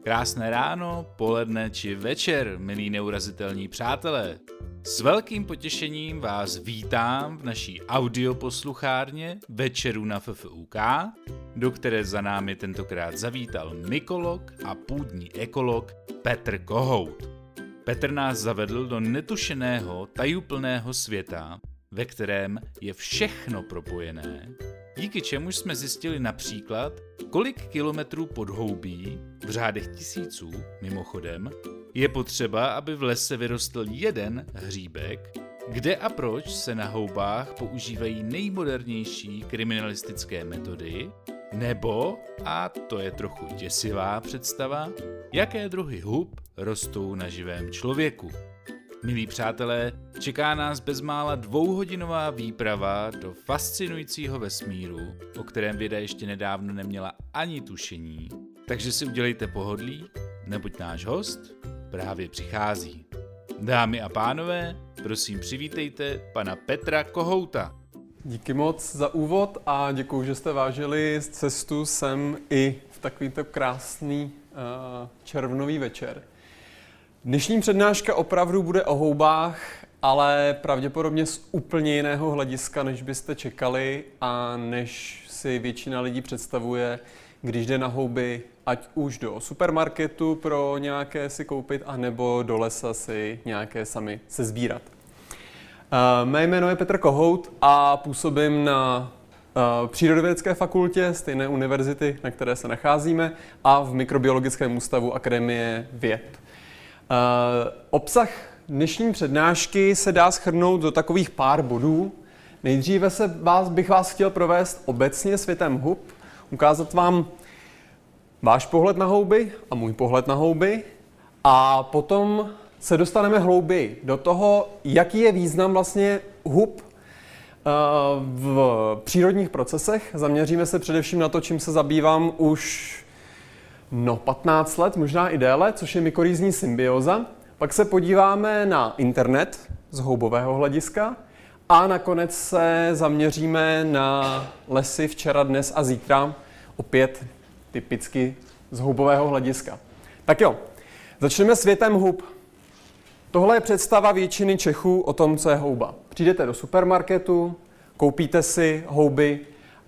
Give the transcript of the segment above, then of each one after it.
Krásné ráno, poledne či večer, milí neurazitelní přátelé. S velkým potěšením vás vítám v naší audioposluchárně Večeru na FFUK, do které za námi tentokrát zavítal mykolog a půdní ekolog Petr Kohout. Petr nás zavedl do netušeného, tajuplného světa, ve kterém je všechno propojené, díky čemuž jsme zjistili například, kolik kilometrů podhoubí, v řádech tisíců mimochodem, je potřeba, aby v lese vyrostl jeden hříbek, kde a proč se na houbách používají nejmodernější kriminalistické metody, nebo, a to je trochu děsivá představa, jaké druhy hub rostou na živém člověku. Milí přátelé, čeká nás bezmála dvouhodinová výprava do fascinujícího vesmíru, o kterém věda ještě nedávno neměla ani tušení. Takže si udělejte pohodlí, neboť náš host právě přichází. Dámy a pánové, prosím přivítejte pana Petra Kohouta. Díky moc za úvod a děkuji, že jste vážili cestu sem i v takovýto krásný uh, červnový večer. Dnešní přednáška opravdu bude o houbách, ale pravděpodobně z úplně jiného hlediska, než byste čekali a než si většina lidí představuje, když jde na houby, ať už do supermarketu pro nějaké si koupit, anebo do lesa si nějaké sami se sbírat. Uh, mé jméno je Petr Kohout a působím na uh, Přírodovědecké fakultě stejné univerzity, na které se nacházíme, a v Mikrobiologickém ústavu Akademie věd. Uh, obsah dnešní přednášky se dá schrnout do takových pár bodů. Nejdříve se vás, bych vás chtěl provést obecně světem hub, ukázat vám váš pohled na houby a můj pohled na houby a potom se dostaneme hlouběji do toho, jaký je význam vlastně hub uh, v přírodních procesech. Zaměříme se především na to, čím se zabývám už No, 15 let, možná i déle, což je mykorýzní symbioza. Pak se podíváme na internet z houbového hlediska a nakonec se zaměříme na lesy včera, dnes a zítra, opět typicky z houbového hlediska. Tak jo, začneme světem hub. Tohle je představa většiny Čechů o tom, co je houba. Přijdete do supermarketu, koupíte si houby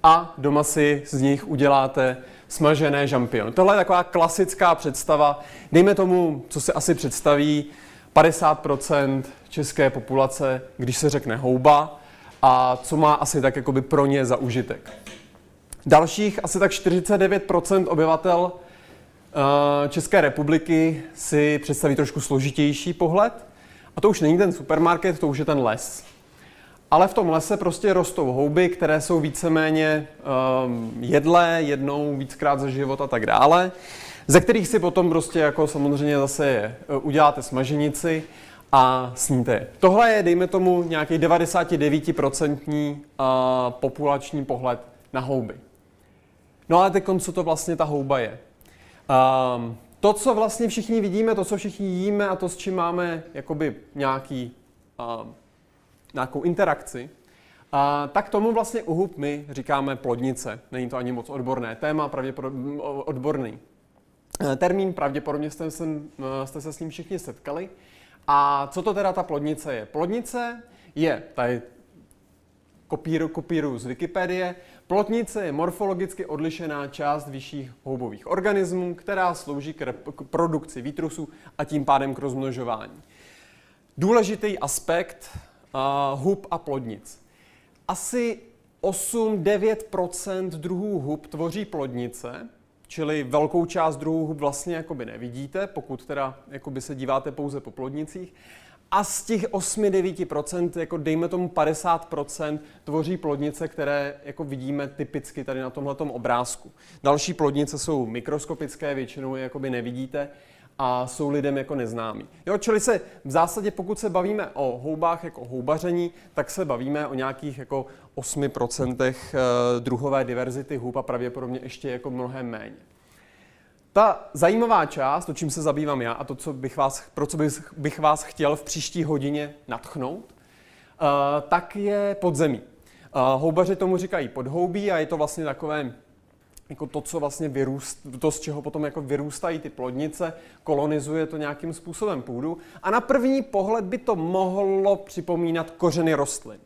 a doma si z nich uděláte smažené žampiony. Tohle je taková klasická představa. Dejme tomu, co se asi představí 50% české populace, když se řekne houba a co má asi tak jakoby pro ně za užitek. Dalších asi tak 49% obyvatel eh, České republiky si představí trošku složitější pohled. A to už není ten supermarket, to už je ten les ale v tom lese prostě rostou houby, které jsou víceméně um, jedlé, jednou víckrát za život a tak dále, ze kterých si potom prostě jako samozřejmě zase je, uh, uděláte smaženici a sníte je. Tohle je, dejme tomu, nějaký 99% uh, populační pohled na houby. No ale teď co to vlastně ta houba je? Um, to, co vlastně všichni vidíme, to, co všichni jíme a to, s čím máme jakoby nějaký um, nějakou interakci, a tak tomu vlastně u hub my říkáme plodnice. Není to ani moc odborné téma, pravděpodobně odborný e, termín, pravděpodobně jste se, e, jste se s ním všichni setkali. A co to teda ta plodnice je? Plodnice je, tady kopíru, kopíru z Wikipedie, plodnice je morfologicky odlišená část vyšších houbových organismů, která slouží k, k produkci výtrusů a tím pádem k rozmnožování. Důležitý aspekt hub a plodnic. Asi 8-9% druhů hub tvoří plodnice, čili velkou část druhů hub vlastně jakoby nevidíte, pokud teda jakoby se díváte pouze po plodnicích. A z těch 8-9%, jako dejme tomu 50%, tvoří plodnice, které jako vidíme typicky tady na tomhle obrázku. Další plodnice jsou mikroskopické, většinou je jakoby nevidíte a jsou lidem jako neznámí. Jo, čili se v zásadě, pokud se bavíme o houbách jako houbaření, tak se bavíme o nějakých jako 8% eh, druhové diverzity hub a pravděpodobně ještě jako mnohem méně. Ta zajímavá část, o čím se zabývám já a to, co bych vás, pro co bych, bych vás chtěl v příští hodině natchnout, uh, tak je podzemí. Uh, houbaři tomu říkají podhoubí a je to vlastně takové jako to, co vlastně vyrůst, to, z čeho potom jako vyrůstají ty plodnice, kolonizuje to nějakým způsobem půdu. A na první pohled by to mohlo připomínat kořeny rostlin.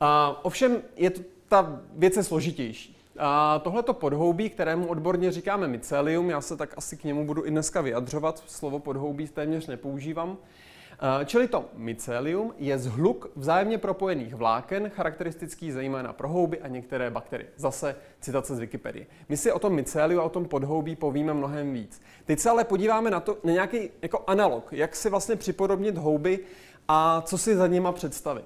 A, ovšem je to, ta věc je složitější. A tohleto podhoubí, kterému odborně říkáme mycelium, já se tak asi k němu budu i dneska vyjadřovat, slovo podhoubí téměř nepoužívám, Čili to mycelium je zhluk vzájemně propojených vláken, charakteristický zejména pro houby a některé bakterie. Zase citace z Wikipedie. My si o tom myceliu a o tom podhoubí povíme mnohem víc. Teď se ale podíváme na to, na nějaký jako analog, jak si vlastně připodobnit houby a co si za nima představit.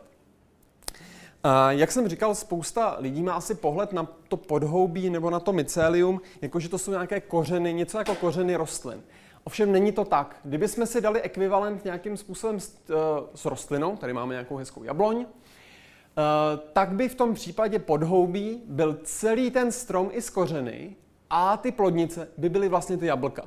Jak jsem říkal, spousta lidí má asi pohled na to podhoubí nebo na to mycelium, jakože to jsou nějaké kořeny, něco jako kořeny rostlin. Ovšem není to tak. Kdybychom si dali ekvivalent nějakým způsobem s, uh, s rostlinou, tady máme nějakou hezkou jabloň, uh, tak by v tom případě podhoubí byl celý ten strom i z kořeny a ty plodnice by byly vlastně ty jablka.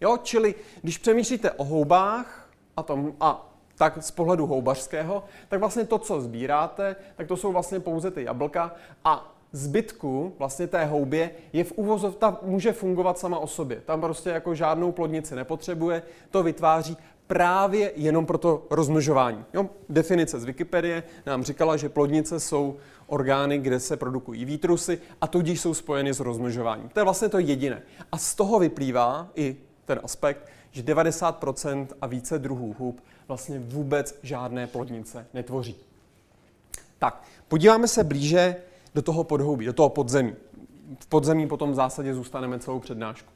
Jo, čili když přemýšlíte o houbách a, tom, a tak z pohledu houbařského, tak vlastně to, co sbíráte, tak to jsou vlastně pouze ty jablka a zbytku vlastně té houbě je v úvozov, ta může fungovat sama o sobě. Tam prostě jako žádnou plodnici nepotřebuje, to vytváří právě jenom pro to rozmnožování. Jo? Definice z Wikipedie nám říkala, že plodnice jsou orgány, kde se produkují výtrusy a tudíž jsou spojeny s rozmnožováním. To je vlastně to jediné. A z toho vyplývá i ten aspekt, že 90% a více druhů hub vlastně vůbec žádné plodnice netvoří. Tak, podíváme se blíže do toho podhoubí, do toho podzemí. V podzemí potom v zásadě zůstaneme celou přednášku.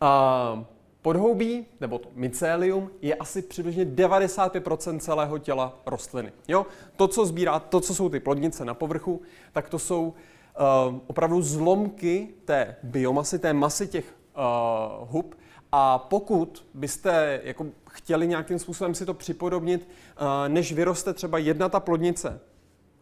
A podhoubí, nebo to mycelium, je asi přibližně 95% celého těla rostliny. Jo? To, co sbírá, to, co jsou ty plodnice na povrchu, tak to jsou uh, opravdu zlomky té biomasy, té masy těch uh, hub. A pokud byste jako chtěli nějakým způsobem si to připodobnit, uh, než vyroste třeba jedna ta plodnice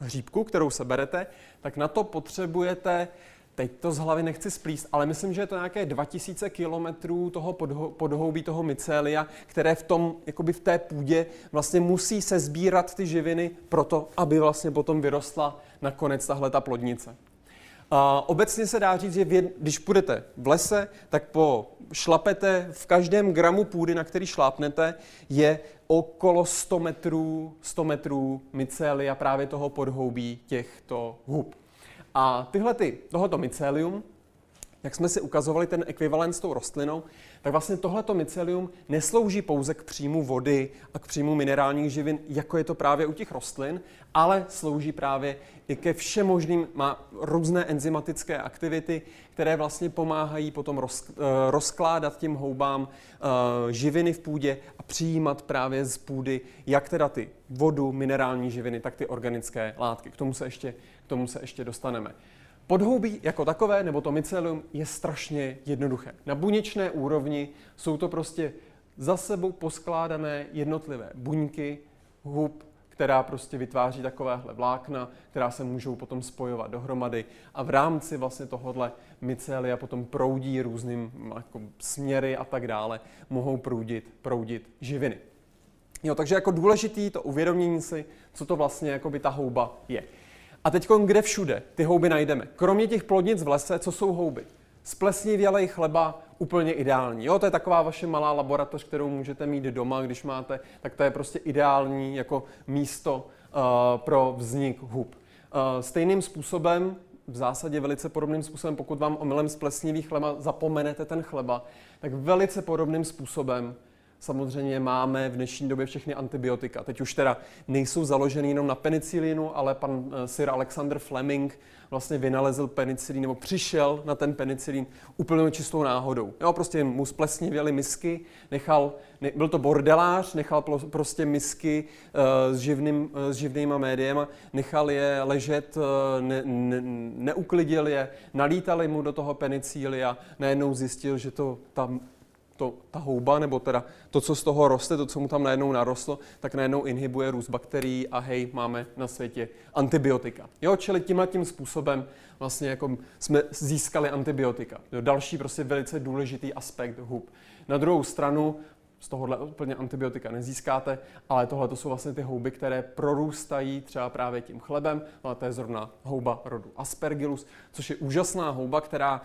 hříbku, kterou seberete, tak na to potřebujete teď to z hlavy nechci splíst, ale myslím, že je to nějaké 2000 kilometrů toho podhoubí toho mycelia, které v tom, jakoby v té půdě vlastně musí se sbírat ty živiny proto, aby vlastně potom vyrostla nakonec tahle ta plodnice. A obecně se dá říct, že vě, když půjdete v lese, tak po šlapete v každém gramu půdy, na který šlápnete, je okolo 100 metrů, 100 metrů mycelia právě toho podhoubí těchto hub. A tyhle ty, tohoto mycelium, jak jsme si ukazovali ten ekvivalent s tou rostlinou, tak vlastně tohleto mycelium neslouží pouze k příjmu vody a k příjmu minerálních živin, jako je to právě u těch rostlin, ale slouží právě i ke všem možným, má různé enzymatické aktivity, které vlastně pomáhají potom roz, eh, rozkládat těm houbám eh, živiny v půdě a přijímat právě z půdy jak teda ty vodu, minerální živiny, tak ty organické látky. K tomu se ještě, k tomu se ještě dostaneme. Podhoubí jako takové, nebo to mycelium, je strašně jednoduché. Na buněčné úrovni jsou to prostě za sebou poskládané jednotlivé buňky, hub, která prostě vytváří takovéhle vlákna, která se můžou potom spojovat dohromady a v rámci vlastně tohohle mycelia potom proudí různým jako směry a tak dále, mohou proudit, proudit živiny. Jo, takže jako důležitý to uvědomění si, co to vlastně jako by ta houba je. A teď kde všude ty houby najdeme? Kromě těch plodnic v lese, co jsou houby? Splesnivělej chleba úplně ideální. Jo, to je taková vaše malá laboratoř, kterou můžete mít doma, když máte, tak to je prostě ideální jako místo uh, pro vznik hub. Uh, stejným způsobem, v zásadě velice podobným způsobem, pokud vám omylem splesnivý chleba zapomenete ten chleba, tak velice podobným způsobem samozřejmě máme v dnešní době všechny antibiotika. Teď už teda nejsou založeny jenom na penicilinu, ale pan eh, Sir Alexander Fleming vlastně vynalezl penicilin, nebo přišel na ten penicilin úplně čistou náhodou. Jo, prostě mu splesnivěly misky, nechal, ne, byl to bordelář, nechal prostě misky uh, s, živným, uh, s živnýma médiema, nechal je ležet, uh, ne, ne, neuklidil je, nalítali mu do toho penicília, najednou zjistil, že to tam to, ta houba, nebo teda to, co z toho roste, to, co mu tam najednou narostlo, tak najednou inhibuje růst bakterií a hej, máme na světě antibiotika. Jo, čili tímhle tím způsobem vlastně jako jsme získali antibiotika. Jo, další prostě velice důležitý aspekt hub. Na druhou stranu z tohohle úplně antibiotika nezískáte, ale tohle to jsou vlastně ty houby, které prorůstají třeba právě tím chlebem, ale to je zrovna houba rodu Aspergillus, což je úžasná houba, která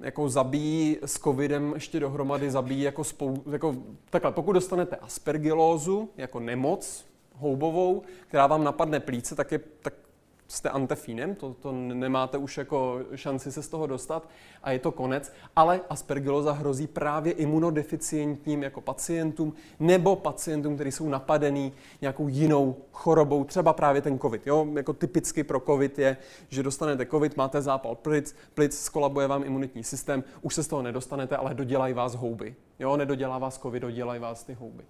jako zabíjí s covidem ještě dohromady, zabíjí jako, spou, jako takhle, pokud dostanete aspergilózu jako nemoc houbovou, která vám napadne plíce, tak, je, tak jste antefínem, to, to nemáte už jako šanci se z toho dostat a je to konec, ale aspergiloza hrozí právě imunodeficientním jako pacientům nebo pacientům, kteří jsou napadený nějakou jinou chorobou, třeba právě ten covid. Jo? Jako typicky pro covid je, že dostanete covid, máte zápal plic, plic skolabuje vám imunitní systém, už se z toho nedostanete, ale dodělají vás houby. Jo? Nedodělá vás covid, dodělají vás ty houby.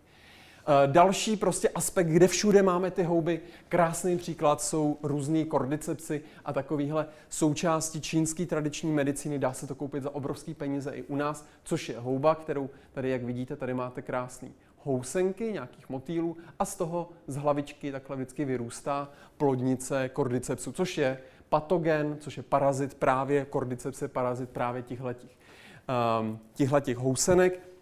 Eh, další prostě aspekt, kde všude máme ty houby, krásný příklad jsou různý kordycepsy a takovýhle součástí čínské tradiční medicíny. Dá se to koupit za obrovský peníze i u nás, což je houba, kterou tady, jak vidíte, tady máte krásný housenky, nějakých motýlů a z toho z hlavičky takhle vždycky vyrůstá plodnice kordycepsu, což je patogen, což je parazit právě, kordyceps parazit právě těchhletích, um, těchhletích housenek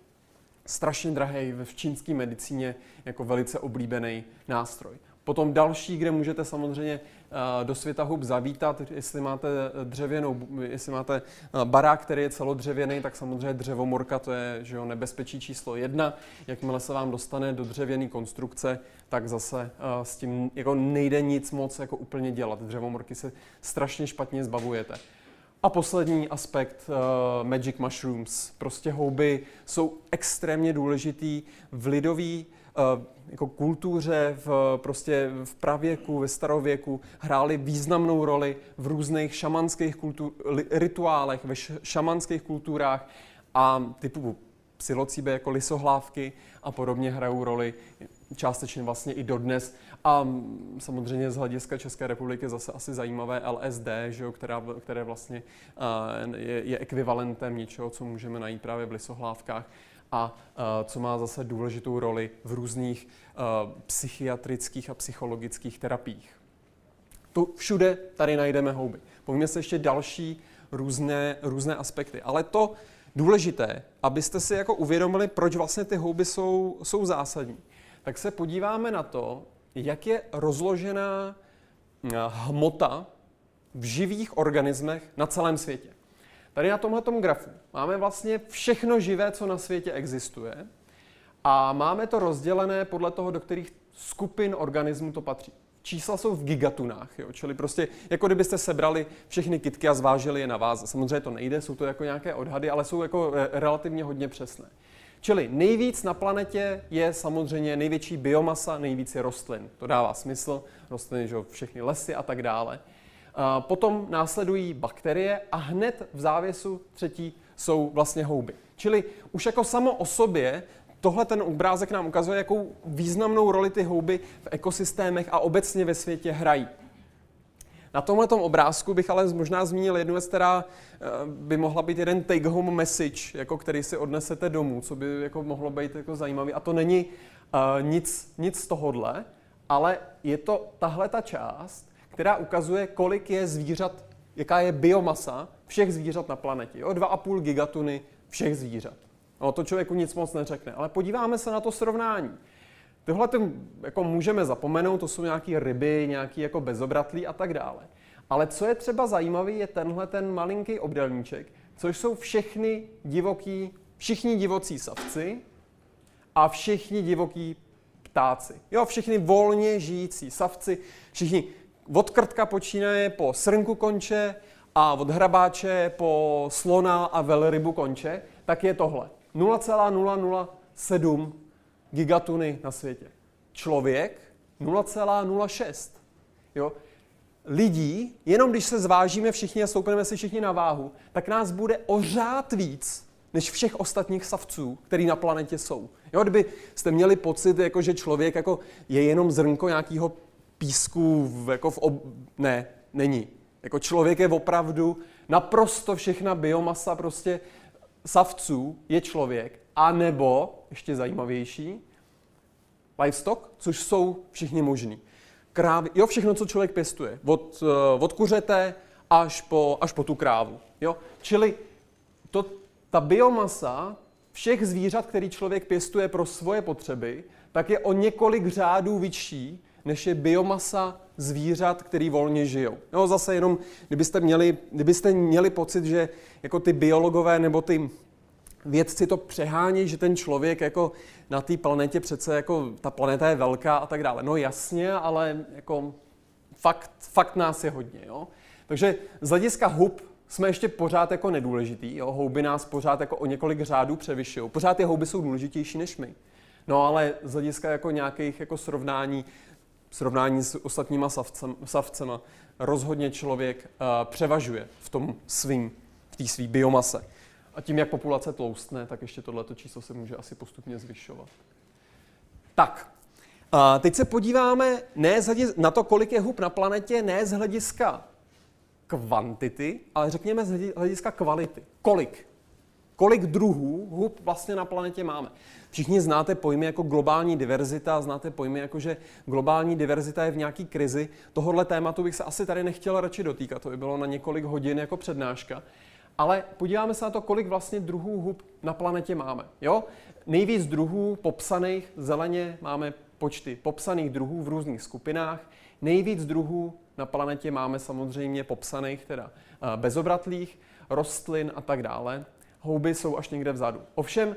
strašně drahý v čínské medicíně jako velice oblíbený nástroj. Potom další, kde můžete samozřejmě eh, do světa hub zavítat, jestli máte dřevěnou, jestli máte eh, barák, který je celodřevěný, tak samozřejmě dřevomorka, to je že jo, nebezpečí číslo jedna. Jakmile se vám dostane do dřevěné konstrukce, tak zase eh, s tím jako nejde nic moc jako úplně dělat. Dřevomorky se strašně špatně zbavujete. A poslední aspekt, uh, magic mushrooms. Prostě houby jsou extrémně důležitý v lidový uh, jako kultuře, v, prostě v pravěku, ve starověku hrály významnou roli v různých šamanských kultur, rituálech, ve šamanských kulturách a typu psilocíbe jako lisohlávky a podobně hrajou roli částečně vlastně i dodnes. A samozřejmě z hlediska České republiky zase asi zajímavé LSD, že jo, která, které vlastně je, je ekvivalentem něčeho, co můžeme najít právě v lisohlávkách a co má zase důležitou roli v různých psychiatrických a psychologických terapiích. Tu všude tady najdeme houby. Povíme se ještě další různé, různé aspekty. Ale to důležité, abyste si jako uvědomili, proč vlastně ty houby jsou, jsou zásadní, tak se podíváme na to, jak je rozložená eh, hmota v živých organismech na celém světě. Tady na tomhle grafu máme vlastně všechno živé, co na světě existuje a máme to rozdělené podle toho, do kterých skupin organismů to patří. Čísla jsou v gigatunách, jo? čili prostě jako kdybyste sebrali všechny kitky a zvážili je na vás. Samozřejmě to nejde, jsou to jako nějaké odhady, ale jsou jako eh, relativně hodně přesné. Čili nejvíc na planetě je samozřejmě největší biomasa, nejvíc je rostlin. To dává smysl, rostliny, že všechny lesy a tak dále. Potom následují bakterie a hned v závěsu třetí jsou vlastně houby. Čili už jako samo o sobě tohle ten obrázek nám ukazuje, jakou významnou roli ty houby v ekosystémech a obecně ve světě hrají. Na tomhle obrázku bych ale možná zmínil jednu věc, která eh, by mohla být jeden take-home message, jako který si odnesete domů, co by jako mohlo být jako zajímavý. A to není uh, nic, nic z tohohle, ale je to tahle ta část, která ukazuje, kolik je zvířat, jaká je biomasa všech zvířat na planetě. Jo? 2,5 gigatuny všech zvířat. No, to člověku nic moc neřekne, ale podíváme se na to srovnání. Tohle jako můžeme zapomenout, to jsou nějaké ryby, nějaký jako bezobratlí a tak dále. Ale co je třeba zajímavý, je tenhle ten malinký obdelníček, což jsou všechny divoký, všichni divocí savci a všichni divoký ptáci. Jo, všichni volně žijící savci, všichni od krtka počínaje po srnku konče a od hrabáče po slona a velrybu konče, tak je tohle. 0,007 gigatuny na světě. Člověk 0,06. Jo? Lidí, jenom když se zvážíme všichni a stoupneme si všichni na váhu, tak nás bude o řád víc než všech ostatních savců, který na planetě jsou. Jo, kdyby jste měli pocit, jako, že člověk jako je jenom zrnko nějakého písku v, jako v ob... Ne, není. Jako člověk je opravdu naprosto všechna biomasa prostě savců je člověk. A nebo, ještě zajímavější, livestock, což jsou všichni možní. Krávy, jo, všechno, co člověk pěstuje. Od, uh, od kuřete až po, až po tu krávu. Jo? Čili to, ta biomasa všech zvířat, který člověk pěstuje pro svoje potřeby, tak je o několik řádů vyšší než je biomasa zvířat, který volně žijou. No zase jenom, kdybyste měli, kdybyste měli pocit, že jako ty biologové nebo ty vědci to přehání, že ten člověk jako na té planetě přece jako ta planeta je velká a tak dále. No jasně, ale jako fakt, fakt nás je hodně. Jo? Takže z hlediska hub jsme ještě pořád jako nedůležitý. Jo? Houby nás pořád jako o několik řádů převyšují. Pořád ty houby jsou důležitější než my. No ale z hlediska jako nějakých jako srovnání, srovnání s ostatníma savcem, savcema rozhodně člověk uh, převažuje v tom svým, v té své biomase. A tím, jak populace tloustne, tak ještě tohleto číslo se může asi postupně zvyšovat. Tak, a teď se podíváme ne na to, kolik je hub na planetě, ne z hlediska kvantity, ale řekněme z hlediska kvality. Kolik? Kolik druhů hub vlastně na planetě máme? Všichni znáte pojmy jako globální diverzita, znáte pojmy jako, že globální diverzita je v nějaký krizi. Tohohle tématu bych se asi tady nechtěl radši dotýkat, to by bylo na několik hodin jako přednáška. Ale podíváme se na to, kolik vlastně druhů hub na planetě máme. Jo? Nejvíc druhů popsaných zeleně máme počty popsaných druhů v různých skupinách. Nejvíc druhů na planetě máme samozřejmě popsaných, teda eh, bezobratlých, rostlin a tak dále. Houby jsou až někde vzadu. Ovšem,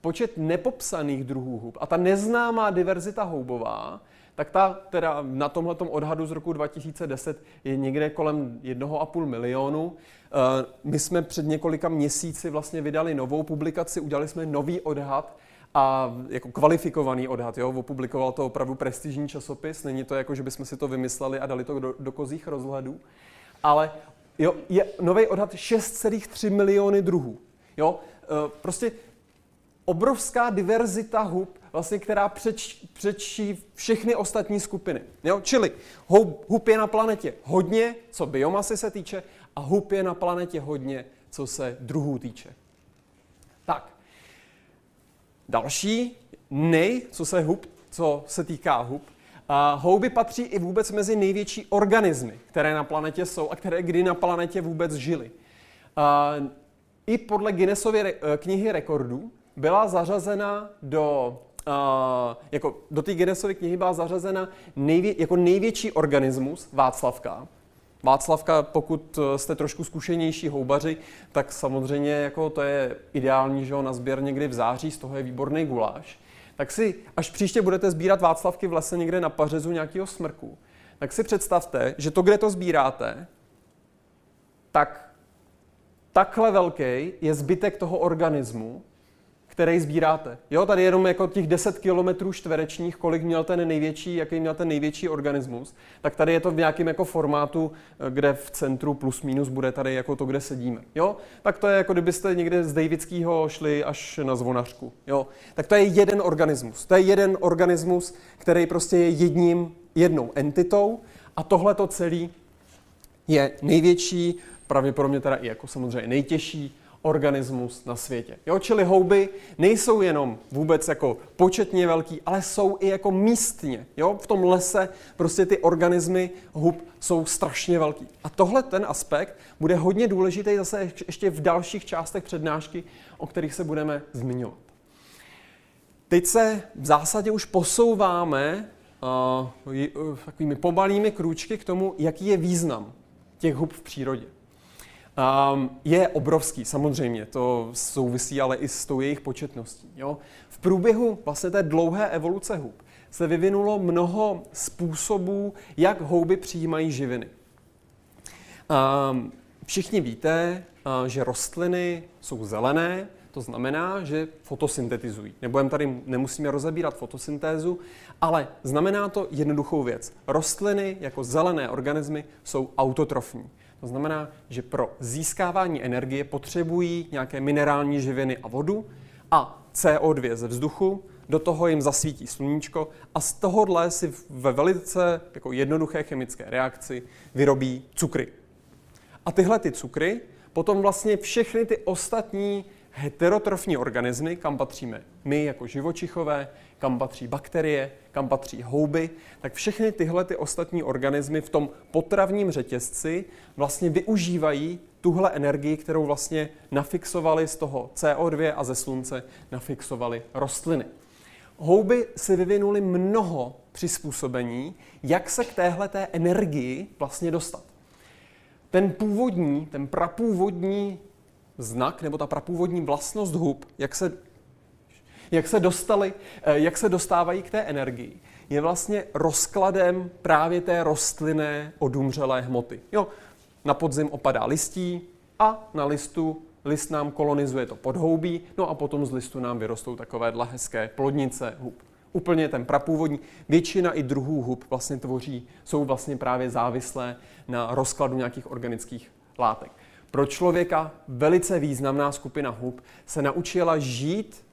počet nepopsaných druhů hub a ta neznámá diverzita houbová, tak ta teda na tomhle odhadu z roku 2010 je někde kolem 1,5 milionu. Eh, my jsme před několika měsíci vlastně vydali novou publikaci, udělali jsme nový odhad a jako kvalifikovaný odhad, jo, opublikoval to opravdu prestižní časopis, není to jako, že bychom si to vymysleli a dali to do, do kozích rozhledů, ale jo, je nový odhad 6,3 miliony druhů. Jo, eh, prostě obrovská diverzita hub, vlastně, která přeč, přečí všechny ostatní skupiny. Jo? Čili hub, hub je na planetě hodně, co biomasy se týče, a hub je na planetě hodně, co se druhů týče. Tak, další nej, co se hub, co se týká hub, a houby patří i vůbec mezi největší organismy, které na planetě jsou a které kdy na planetě vůbec žily. A I podle Guinnessovy knihy rekordů byla zařazena do Uh, jako do té Guinnessovy knihy byla zařazena nejvě, jako největší organismus Václavka. Václavka, pokud eh, jste trošku zkušenější houbaři, tak samozřejmě jako to je ideální, že na sběr někdy v září, z toho je výborný guláš. Tak si, až příště budete sbírat Václavky v lese někde na pařezu nějakého smrku, tak si představte, že to, kde to sbíráte, tak takhle velký je zbytek toho organismu, který sbíráte. Jo, tady jenom jako těch 10 km čtverečních, kolik měl ten největší, jaký měl ten největší organismus, tak tady je to v nějakém jako formátu, eh, kde v centru plus minus bude tady jako to, kde sedíme. Jo, tak to je jako kdybyste někde z Davidského šli až na zvonařku. Jo, tak to je jeden organismus. To je jeden organismus, který prostě je jedním, jednou entitou a tohle to celý je největší, pravděpodobně teda i jako samozřejmě nejtěžší organismus na světě. Jo, čili houby nejsou jenom vůbec jako početně velký, ale jsou i jako místně. Jo, v tom lese prostě ty organismy hub jsou strašně velký. A tohle ten aspekt bude hodně důležitý zase ještě v dalších částech přednášky, o kterých se budeme zmiňovat. Teď se v zásadě už posouváme uh, takovými pomalými krůčky k tomu, jaký je význam těch hub v přírodě. Um, je obrovský, samozřejmě, to souvisí ale i s tou jejich početností. Jo? V průběhu vlastně té dlouhé evoluce hub se vyvinulo mnoho způsobů, jak houby přijímají živiny. Um, všichni víte, uh, že rostliny jsou zelené, to znamená, že fotosyntetizují. Nebudeme tady, nemusíme rozebírat fotosyntézu, ale znamená to jednoduchou věc. Rostliny jako zelené organismy jsou autotrofní. To znamená, že pro získávání energie potřebují nějaké minerální živiny a vodu a CO2 ze vzduchu, do toho jim zasvítí sluníčko a z tohohle si ve velice jako jednoduché chemické reakci vyrobí cukry. A tyhle ty cukry potom vlastně všechny ty ostatní heterotrofní organismy, kam patříme my jako živočichové, kam patří bakterie, kam patří houby, tak všechny tyhle ty ostatní organismy v tom potravním řetězci vlastně využívají tuhle energii, kterou vlastně nafixovali z toho CO2 a ze slunce nafixovali rostliny. Houby si vyvinuly mnoho přizpůsobení, jak se k téhle té energii vlastně dostat. Ten původní, ten prapůvodní znak nebo ta prapůvodní vlastnost hub, jak se, jak se dostali, eh, jak se dostávají k té energii, je vlastně rozkladem právě té rostlinné odumřelé hmoty. Jo, na podzim opadá listí a na listu list nám kolonizuje to podhoubí, no a potom z listu nám vyrostou takovéhle hezké plodnice hub. Úplně ten prapůvodní. Většina i druhů hub vlastně tvoří, jsou vlastně právě závislé na rozkladu nějakých organických látek. Pro člověka velice významná skupina hub se naučila žít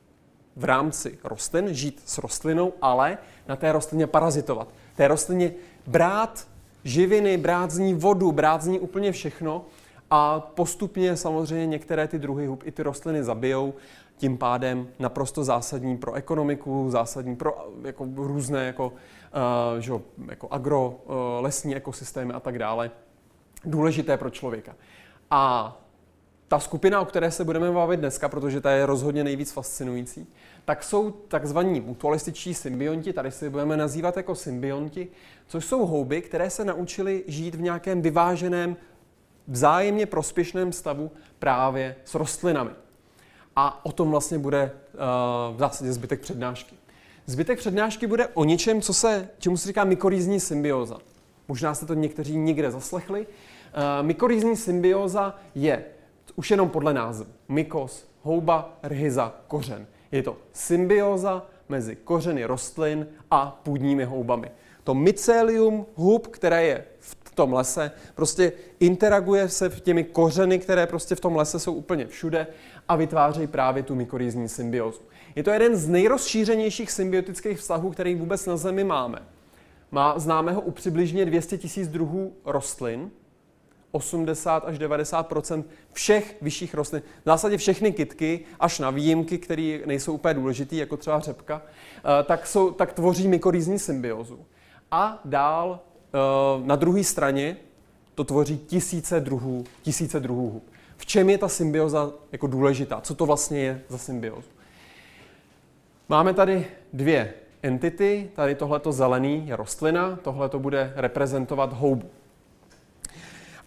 v rámci rostlin, žít s rostlinou, ale na té rostlině parazitovat. Té rostlině brát živiny, brát z ní vodu, brát z ní úplně všechno a postupně samozřejmě některé ty druhy hub i ty rostliny zabijou, tím pádem naprosto zásadní pro ekonomiku, zásadní pro jako různé jako, uh, jako agro, uh, lesní ekosystémy a tak dále. Důležité pro člověka. A ta skupina, o které se budeme bavit dneska, protože ta je rozhodně nejvíc fascinující, tak jsou takzvaní mutualističtí symbionti, tady si budeme nazývat jako symbionti, což jsou houby, které se naučily žít v nějakém vyváženém, vzájemně prospěšném stavu právě s rostlinami. A o tom vlastně bude uh, v zásadě zbytek přednášky. Zbytek přednášky bude o něčem, co se, čemu se říká mykorýzní symbioza. Možná jste to někteří někde zaslechli. Uh, mykorýzní symbioza je už jenom podle názvu. Mykos, houba, rhyza, kořen. Je to symbioza mezi kořeny rostlin a půdními houbami. To mycelium hub, které je v tom lese, prostě interaguje se v těmi kořeny, které prostě v tom lese jsou úplně všude a vytvářejí právě tu mykorýzní symbiozu. Je to jeden z nejrozšířenějších symbiotických vztahů, který vůbec na Zemi máme. Má, známe ho u přibližně 200 000 druhů rostlin, 80 až 90 všech vyšších rostlin. V zásadě všechny kytky, až na výjimky, které nejsou úplně důležité, jako třeba řepka, eh, tak, jsou, tak tvoří mykorýzní symbiozu. A dál eh, na druhé straně to tvoří tisíce druhů, tisíce druhů hub. V čem je ta symbioza jako důležitá? Co to vlastně je za symbiozu? Máme tady dvě entity. Tady tohleto zelený je rostlina, tohle to bude reprezentovat houbu.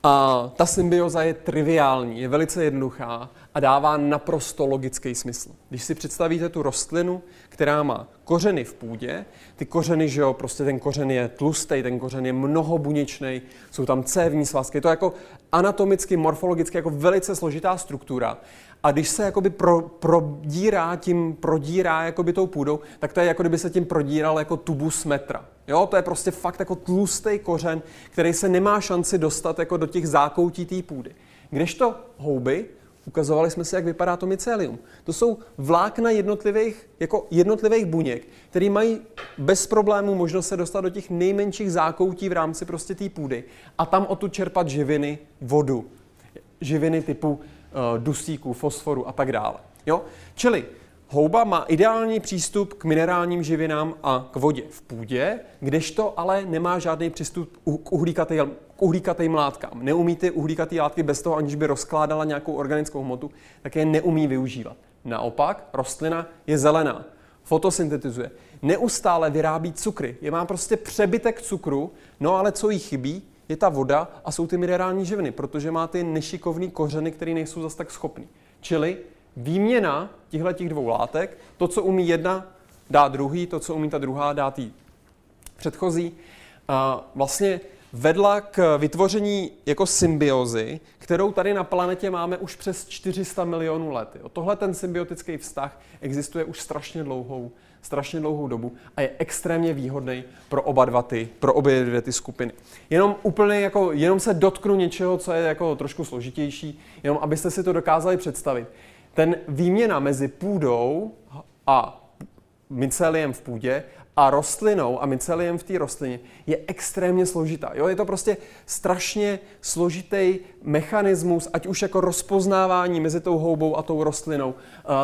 A ta symbioza je triviální, je velice jednoduchá a dává naprosto logický smysl. Když si představíte tu rostlinu, která má kořeny v půdě, ty kořeny, že jo, prostě ten kořen je tlustý, ten kořen je mnohobuněčný, jsou tam cévní svazky, je to jako anatomicky, morfologicky jako velice složitá struktura. A když se jakoby pro, prodírá tím, prodírá jakoby tou půdou, tak to je jako kdyby se tím prodíral jako tubus metra. Jo, to je prostě fakt jako tlustý kořen, který se nemá šanci dostat jako do těch zákoutí té půdy. Kdežto houby, ukazovali jsme si, jak vypadá to mycelium. To jsou vlákna jednotlivých, jako jednotlivých buněk, které mají bez problémů možnost se dostat do těch nejmenších zákoutí v rámci prostě té půdy a tam o tu čerpat živiny, vodu. Živiny typu dusíku, fosforu a tak dále. Jo? Čili Houba má ideální přístup k minerálním živinám a k vodě v půdě, kdežto ale nemá žádný přístup k uhlíkatým, k uhlíkatým látkám. Neumí ty uhlíkaté látky bez toho, aniž by rozkládala nějakou organickou hmotu, tak je neumí využívat. Naopak, rostlina je zelená, fotosyntetizuje, neustále vyrábí cukry, je má prostě přebytek cukru, no ale co jí chybí, je ta voda a jsou ty minerální živiny, protože má ty nešikovné kořeny, které nejsou zas tak schopný. Čili výměna těchto těch dvou látek, to, co umí jedna, dá druhý, to, co umí ta druhá, dá tý předchozí, a vlastně vedla k vytvoření jako symbiozy, kterou tady na planetě máme už přes 400 milionů let. Tohle ten symbiotický vztah existuje už strašně dlouhou, strašně dlouhou dobu a je extrémně výhodný pro oba dva ty, pro obě dvě ty skupiny. Jenom úplně jako, jenom se dotknu něčeho, co je jako trošku složitější, jenom abyste si to dokázali představit ten výměna mezi půdou a myceliem v půdě a rostlinou a myceliem v té rostlině je extrémně složitá. Jo? Je to prostě strašně složitý mechanismus, ať už jako rozpoznávání mezi tou houbou a tou rostlinou, uh,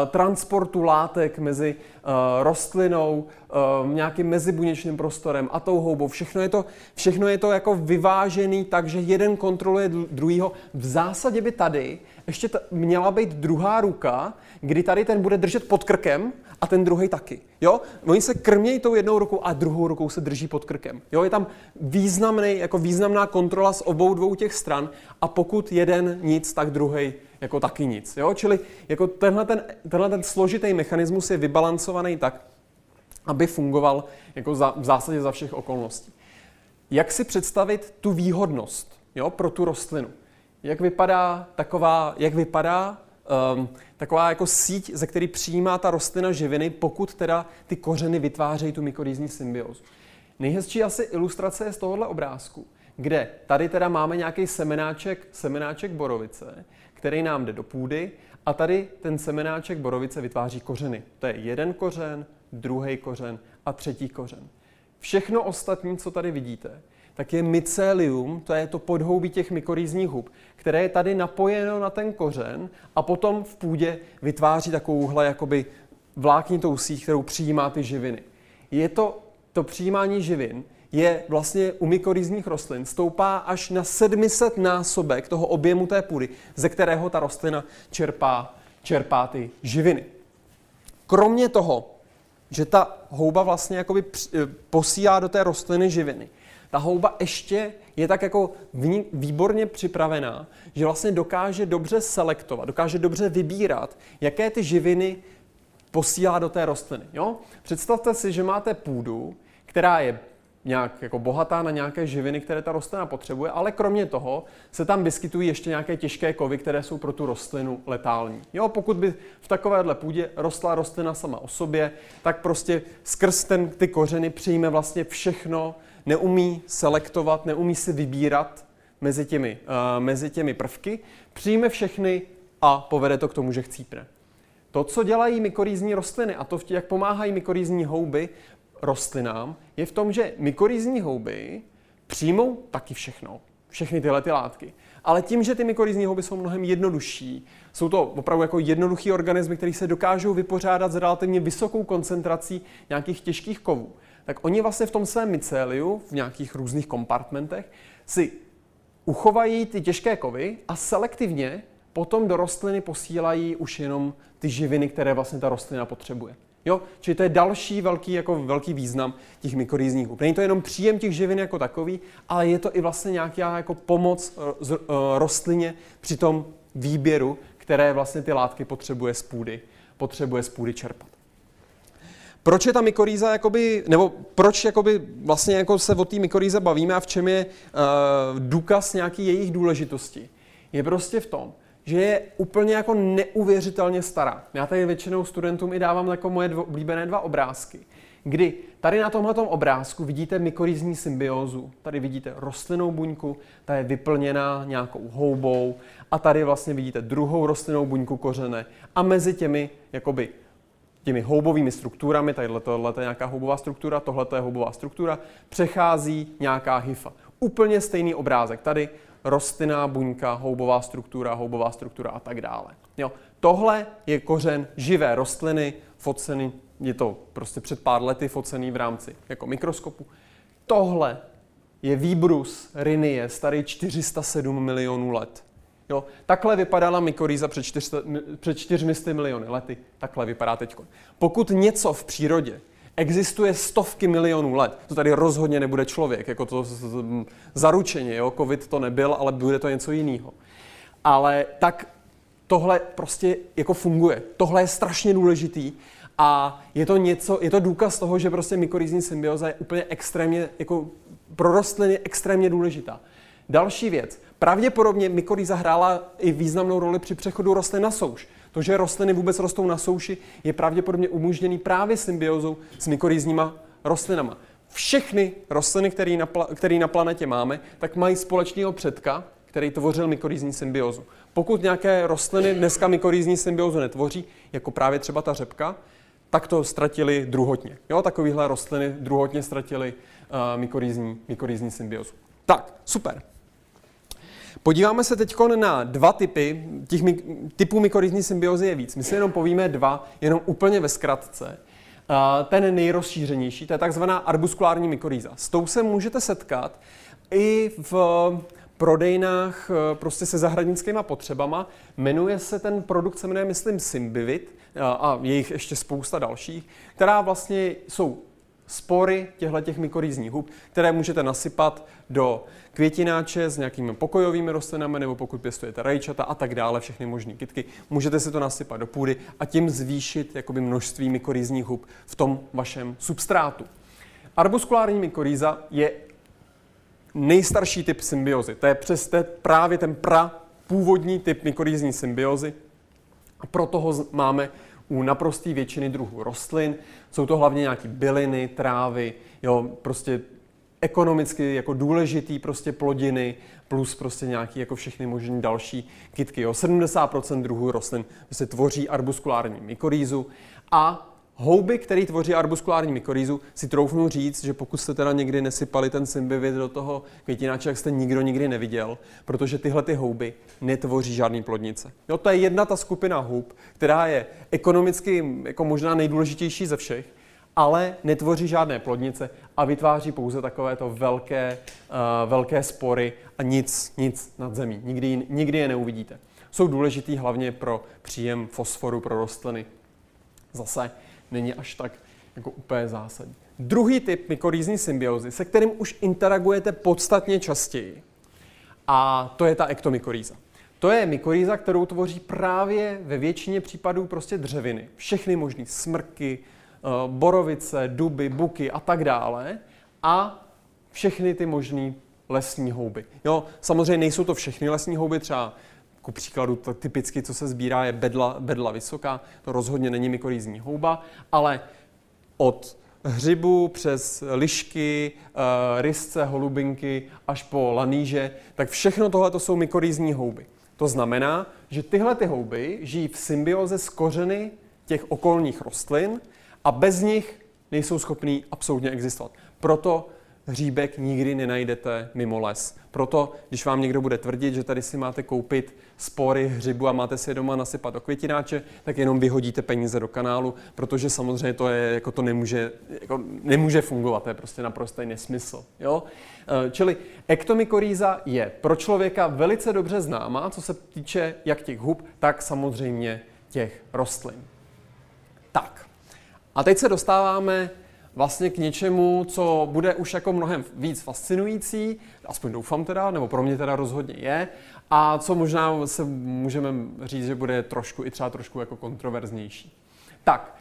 transportu látek mezi uh, rostlinou, uh, nějakým mezibuněčným prostorem a tou houbou. Všechno je to, všechno je to jako vyvážený tak, že jeden kontroluje druhýho. V zásadě by tady ještě t- měla být druhá ruka, kdy tady ten bude držet pod krkem a ten druhý taky. Jo? Oni se krmějí tou jednou rukou a druhou rukou se drží pod krkem. Jo? Je tam významný, jako významná kontrola z obou dvou těch stran a pokud jeden nic, tak druhý jako taky nic. Jo? Čili jako tenhle, ten, tenhle ten složitý mechanismus je vybalancovaný tak, aby fungoval jako za, v zásadě za všech okolností. Jak si představit tu výhodnost jo, pro tu rostlinu? Jak vypadá taková, jak vypadá um, taková jako síť, ze který přijímá ta rostlina živiny, pokud teda ty kořeny vytvářejí tu mykorýzní symbiózu. Nejhezčí asi ilustrace je z tohohle obrázku, kde tady teda máme nějaký semenáček, semenáček borovice, který nám jde do půdy a tady ten semenáček borovice vytváří kořeny. To je jeden kořen, druhý kořen a třetí kořen. Všechno ostatní, co tady vidíte, tak je mycelium, to je to podhoubí těch mykorýzních hub, které je tady napojeno na ten kořen a potom v půdě vytváří takovouhle jakoby vláknitou síť, kterou přijímá ty živiny. Je to, to přijímání živin je vlastně u mykorýzních rostlin stoupá až na 700 násobek toho objemu té půdy, ze kterého ta rostlina čerpá, čerpá ty živiny. Kromě toho, že ta houba vlastně jakoby posílá do té rostliny živiny, ta houba ještě je tak jako výborně připravená, že vlastně dokáže dobře selektovat, dokáže dobře vybírat, jaké ty živiny posílá do té rostliny. Jo? Představte si, že máte půdu, která je nějak jako bohatá na nějaké živiny, které ta rostlina potřebuje, ale kromě toho se tam vyskytují ještě nějaké těžké kovy, které jsou pro tu rostlinu letální. Jo, pokud by v takovéhle půdě rostla rostlina sama o sobě, tak prostě skrz ten, ty kořeny přijme vlastně všechno, neumí selektovat, neumí si vybírat mezi těmi, uh, mezi těmi prvky, přijme všechny a povede to k tomu, že chcípne. To, co dělají mykorýzní rostliny a to, jak pomáhají mykorýzní houby rostlinám, je v tom, že mykorýzní houby přijmou taky všechno, všechny tyhle ty látky. Ale tím, že ty mykorýzní houby jsou mnohem jednodušší, jsou to opravdu jako jednoduchý organismy, které se dokážou vypořádat s relativně vysokou koncentrací nějakých těžkých kovů, tak oni vlastně v tom svém myceliu, v nějakých různých kompartmentech, si uchovají ty těžké kovy a selektivně potom do rostliny posílají už jenom ty živiny, které vlastně ta rostlina potřebuje. Jo? Čili to je další velký, jako velký význam těch mykorýzních hub. Není to jenom příjem těch živin jako takový, ale je to i vlastně nějaká jako pomoc eh, rostlině při tom výběru, které vlastně ty látky potřebuje z půdy, potřebuje z půdy čerpat. Proč je ta mykorýza, jakoby, nebo proč jakoby vlastně jako se o té mykorýze bavíme a v čem je uh, důkaz nějaký jejich důležitosti? Je prostě v tom, že je úplně jako neuvěřitelně stará. Já tady většinou studentům i dávám jako moje dvo, oblíbené dva obrázky, kdy tady na tomhle obrázku vidíte mykorýzní symbiózu. Tady vidíte rostlinnou buňku, ta je vyplněná nějakou houbou a tady vlastně vidíte druhou rostlinnou buňku kořene a mezi těmi jakoby těmi houbovými strukturami, tadyhle tohle je nějaká houbová struktura, tohle je houbová struktura, přechází nějaká hyfa. Úplně stejný obrázek. Tady rostlinná buňka, houbová struktura, houbová struktura a tak dále. Jo. Tohle je kořen živé rostliny, focený, je to prostě před pár lety focený v rámci jako mikroskopu. Tohle je výbrus rinie starý 407 milionů let. Jo, takhle vypadala mykorýza před, 400, před 400 miliony lety. Takhle vypadá teď. Pokud něco v přírodě existuje stovky milionů let, to tady rozhodně nebude člověk, jako to zaručeně, jo, covid to nebyl, ale bude to něco jiného. Ale tak tohle prostě jako funguje. Tohle je strašně důležitý a je to něco, je to důkaz toho, že prostě mykorýzní symbioza je úplně extrémně, jako pro rostliny extrémně důležitá. Další věc. Pravděpodobně mykorýza hrála i významnou roli při přechodu rostlin na souš. To, že rostliny vůbec rostou na souši, je pravděpodobně umožněný právě symbiózou s mykorýzníma rostlinama. Všechny rostliny, které na, který na planetě máme, tak mají společného předka, který tvořil mykorýzní symbiozu. Pokud nějaké rostliny dneska mykorýzní symbiozu netvoří, jako právě třeba ta řepka, tak to ztratili druhotně. Jo, takovýhle rostliny druhotně ztratili uh, mykorýzní, mykorýzní symbiozu. Tak, super. Podíváme se teď na dva typy. Těch typů mykorýzní symbiozy je víc. My si jenom povíme dva, jenom úplně ve zkratce. Ten nejrozšířenější, to je takzvaná arbuskulární mykorýza. S tou se můžete setkat i v prodejnách eh, prostě se zahradnickýma potřebama. Jmenuje se ten produkt, se jmenuje, myslím, Symbivit a je jich ještě spousta dalších, která vlastně jsou spory těchto těch mykorýzních hub, které můžete nasypat do květináče s nějakými pokojovými rostlinami, nebo pokud pěstujete rajčata a tak dále, všechny možné kytky, můžete si to nasypat do půdy a tím zvýšit jakoby množství mykorýzních hub v tom vašem substrátu. Arbuskulární mykorýza je nejstarší typ symbiozy. To je přes právě ten pra původní typ mykorýzní symbiozy. A proto ho máme u naprosté většiny druhů rostlin. Jsou to hlavně nějaké byliny, trávy, jo, prostě ekonomicky jako důležitý prostě plodiny plus prostě nějaký jako všechny možné další kytky. Jo. 70% druhů rostlin se tvoří arbuskulární mykorýzu a houby, které tvoří arbuskulární mykorýzu, si troufnu říct, že pokud jste teda někdy nesypali ten symbivit do toho květináče, jak jste nikdo nikdy neviděl, protože tyhle ty houby netvoří žádný plodnice. Jo, to je jedna ta skupina hub, která je ekonomicky jako možná nejdůležitější ze všech, ale netvoří žádné plodnice a vytváří pouze takovéto velké, uh, velké spory a nic, nic nad zemí. Nikdy, nikdy je neuvidíte. Jsou důležitý hlavně pro příjem fosforu pro rostliny. Zase není až tak jako úplně zásadní. Druhý typ mykorýzní symbiozy, se kterým už interagujete podstatně častěji, a to je ta ektomykorýza. To je mykorýza, kterou tvoří právě ve většině případů prostě dřeviny. Všechny možné smrky, eh, borovice, duby, buky a tak dále. A všechny ty možné lesní houby. Jo, samozřejmě nejsou to všechny lesní houby, třeba ku příkladu to typicky, co se sbírá, je bedla, bedla vysoká, to rozhodně není mykorýzní houba, ale od hřibu přes lišky, eh, rysce, holubinky až po laníže, tak všechno tohle to jsou mykorýzní houby. To znamená, že tyhle ty houby žijí v symbioze s kořeny těch okolních rostlin a bez nich nejsou schopní absolutně existovat. Proto hříbek nikdy nenajdete mimo les. Proto, když vám někdo bude tvrdit, že tady si máte koupit spory hřibu a máte si je doma nasypat do květináče, tak jenom vyhodíte peníze do kanálu, protože samozřejmě to, je, jako to nemůže, jako nemůže fungovat, to je prostě naprostý nesmysl. Jo? E, čili ektomykorýza je pro člověka velice dobře známá, co se týče jak těch hub, tak samozřejmě těch rostlin. Tak, a teď se dostáváme vlastně k něčemu, co bude už jako mnohem víc fascinující, aspoň doufám teda, nebo pro mě teda rozhodně je, a co možná se můžeme říct, že bude trošku i třeba trošku jako kontroverznější. Tak,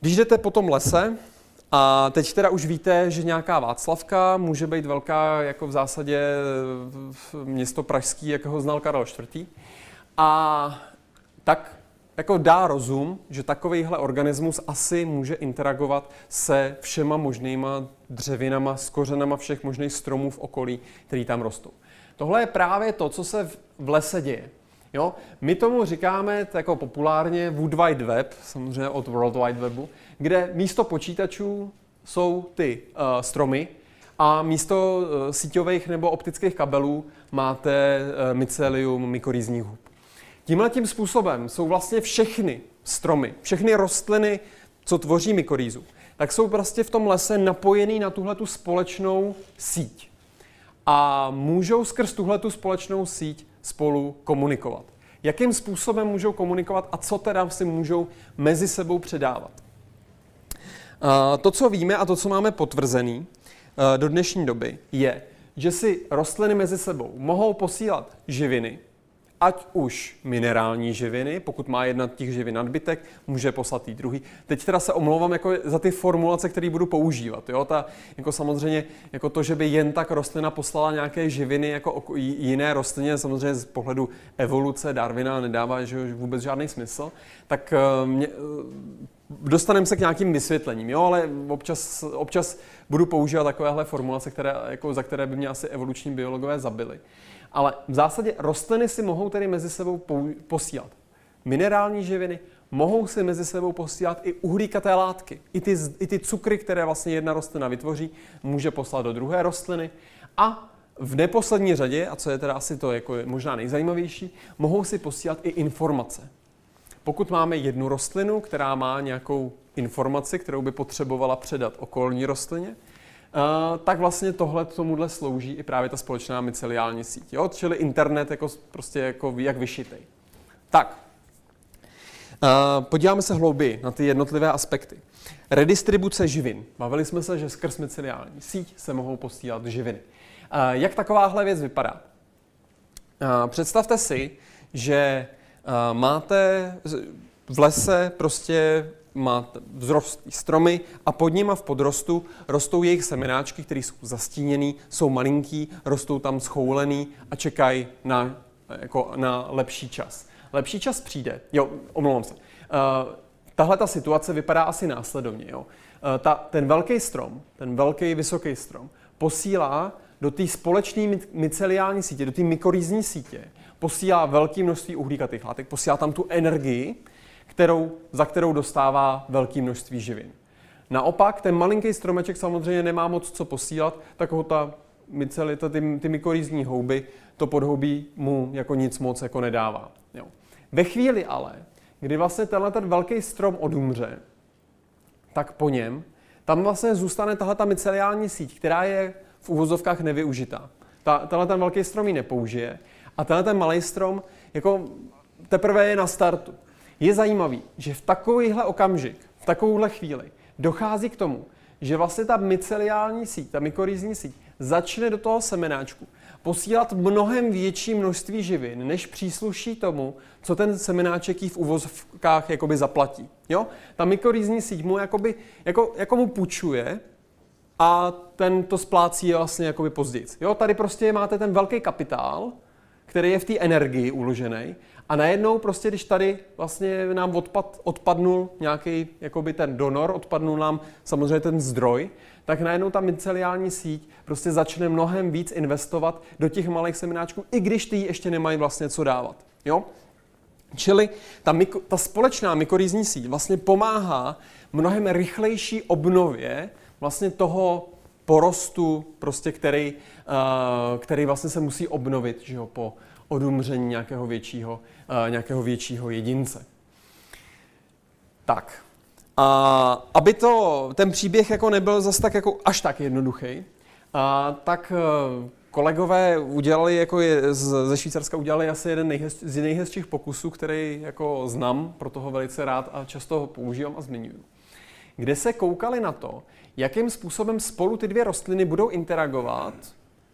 když jdete po tom lese, a teď teda už víte, že nějaká Václavka může být velká jako v zásadě město pražský, jak ho znal Karel IV. A tak jako dá rozum, že takovýhle organismus asi může interagovat se všema možnýma dřevinama, s kořenama všech možných stromů v okolí, který tam rostou. Tohle je právě to, co se v lese děje. Jo? My tomu říkáme jako populárně Wood Wide Web, samozřejmě od World Wide Webu, kde místo počítačů jsou ty uh, stromy a místo uh, síťových nebo optických kabelů máte uh, mycelium mykorýzních hub. Tímhle tím způsobem jsou vlastně všechny stromy, všechny rostliny, co tvoří mykorýzu, tak jsou prostě v tom lese napojený na tuhle tu společnou síť. A můžou skrz tuhle tu společnou síť spolu komunikovat. Jakým způsobem můžou komunikovat a co teda si můžou mezi sebou předávat. To, co víme a to, co máme potvrzený do dnešní doby, je, že si rostliny mezi sebou mohou posílat živiny, ať už minerální živiny, pokud má jedna těch živin nadbytek, může poslat jí druhý. Teď teda se omlouvám jako za ty formulace, které budu používat. Jo? Ta, jako samozřejmě jako to, že by jen tak rostlina poslala nějaké živiny jako jiné rostlině, samozřejmě z pohledu evoluce Darwina nedává že vůbec žádný smysl, tak eh, mě, eh, dostaneme se k nějakým vysvětlením, jo, ale občas, občas budu používat takovéhle formulace, které, jako, za které by mě asi evoluční biologové zabili. Ale v zásadě rostliny si mohou tedy mezi sebou posílat minerální živiny, mohou si mezi sebou posílat i uhlíkaté látky. I ty, I ty cukry, které vlastně jedna rostlina vytvoří, může poslat do druhé rostliny. A v neposlední řadě, a co je teda asi to jako možná nejzajímavější, mohou si posílat i informace. Pokud máme jednu rostlinu, která má nějakou informaci, kterou by potřebovala předat okolní rostlině, tak vlastně tohle tomuhle slouží i právě ta společná myceliální síť. Jo? Čili internet jako prostě jako jak vyšitej. Tak, uh, podíváme se hlouběji na ty jednotlivé aspekty. Redistribuce živin. Bavili jsme se, že skrz myceliální síť se mohou posílat živiny. Uh, jak takováhle věc vypadá? Představte si, že máte v lese prostě má vzrostlý stromy a pod nima v podrostu rostou jejich semenáčky, které jsou zastíněný, jsou malinký, rostou tam schoulený a čekají na, jako na lepší čas. Lepší čas přijde. Jo, omlouvám se. Uh, tahle ta situace vypadá asi následovně. Jo. Uh, ta, ten velký strom, ten velký vysoký strom, posílá do té společné myceliální sítě, do té mykorýzní sítě, posílá velké množství uhlíkatých látek, posílá tam tu energii, kterou, za kterou dostává velké množství živin. Naopak, ten malinký stromeček samozřejmě nemá moc co posílat, tak ho ta mycelita, ty, ty mykorýzní houby, to podhoubí mu jako nic moc jako nedává. Jo. Ve chvíli ale, kdy vlastně tenhle ten velký strom odumře, tak po něm tam vlastně zůstane tahle ta myceliální síť, která je v uvozovkách nevyužitá. Ta, tenhle ten velký strom ji nepoužije a tenhle ten malý strom jako teprve je na startu. Je zajímavý, že v takovýhle okamžik, v takovouhle chvíli dochází k tomu, že vlastně ta myceliální síť, ta mykorýzní síť, začne do toho semenáčku posílat mnohem větší množství živin, než přísluší tomu, co ten semenáček jí v uvozovkách jakoby zaplatí. Jo? Ta mykorýzní síť mu jakoby, jako, jako mu půjčuje a ten to splácí vlastně jakoby později. Jo? Tady prostě máte ten velký kapitál, který je v té energii uložený a najednou prostě, když tady vlastně nám odpad, odpadnul nějaký jakoby ten donor, odpadnul nám samozřejmě ten zdroj, tak najednou ta myceliální síť prostě začne mnohem víc investovat do těch malých semináčků, i když ty ještě nemají vlastně co dávat. Jo? Čili ta, myko, ta společná mykorýzní síť vlastně pomáhá mnohem rychlejší obnově vlastně toho porostu, prostě, který, uh, který vlastně se musí obnovit že jo, po odumření nějakého většího, uh, nějakého většího jedince. Tak, a aby to, ten příběh jako nebyl zase tak jako až tak jednoduchý, a, tak eh, kolegové udělali, jako je, ze Švýcarska udělali asi jeden nejhez, z nejhezčích pokusů, který jako znám, proto ho velice rád a často ho používám a zmiňuji. Kde se koukali na to, jakým způsobem spolu ty dvě rostliny budou interagovat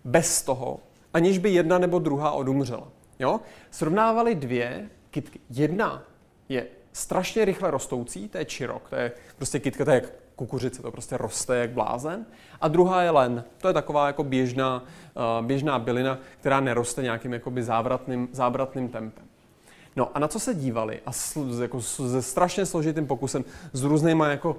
bez toho, aniž by jedna nebo druhá odumřela. Jo? Srovnávali dvě kytky. Jedna je strašně rychle rostoucí, to je čirok, to je prostě kytka, to je jak kukuřice, to prostě roste jak blázen. A druhá je len, to je taková jako běžná, uh, běžná bylina, která neroste nějakým jakoby závratným, závratným tempem. No a na co se dívali? A s, jako se strašně složitým pokusem, s různýma jako uh,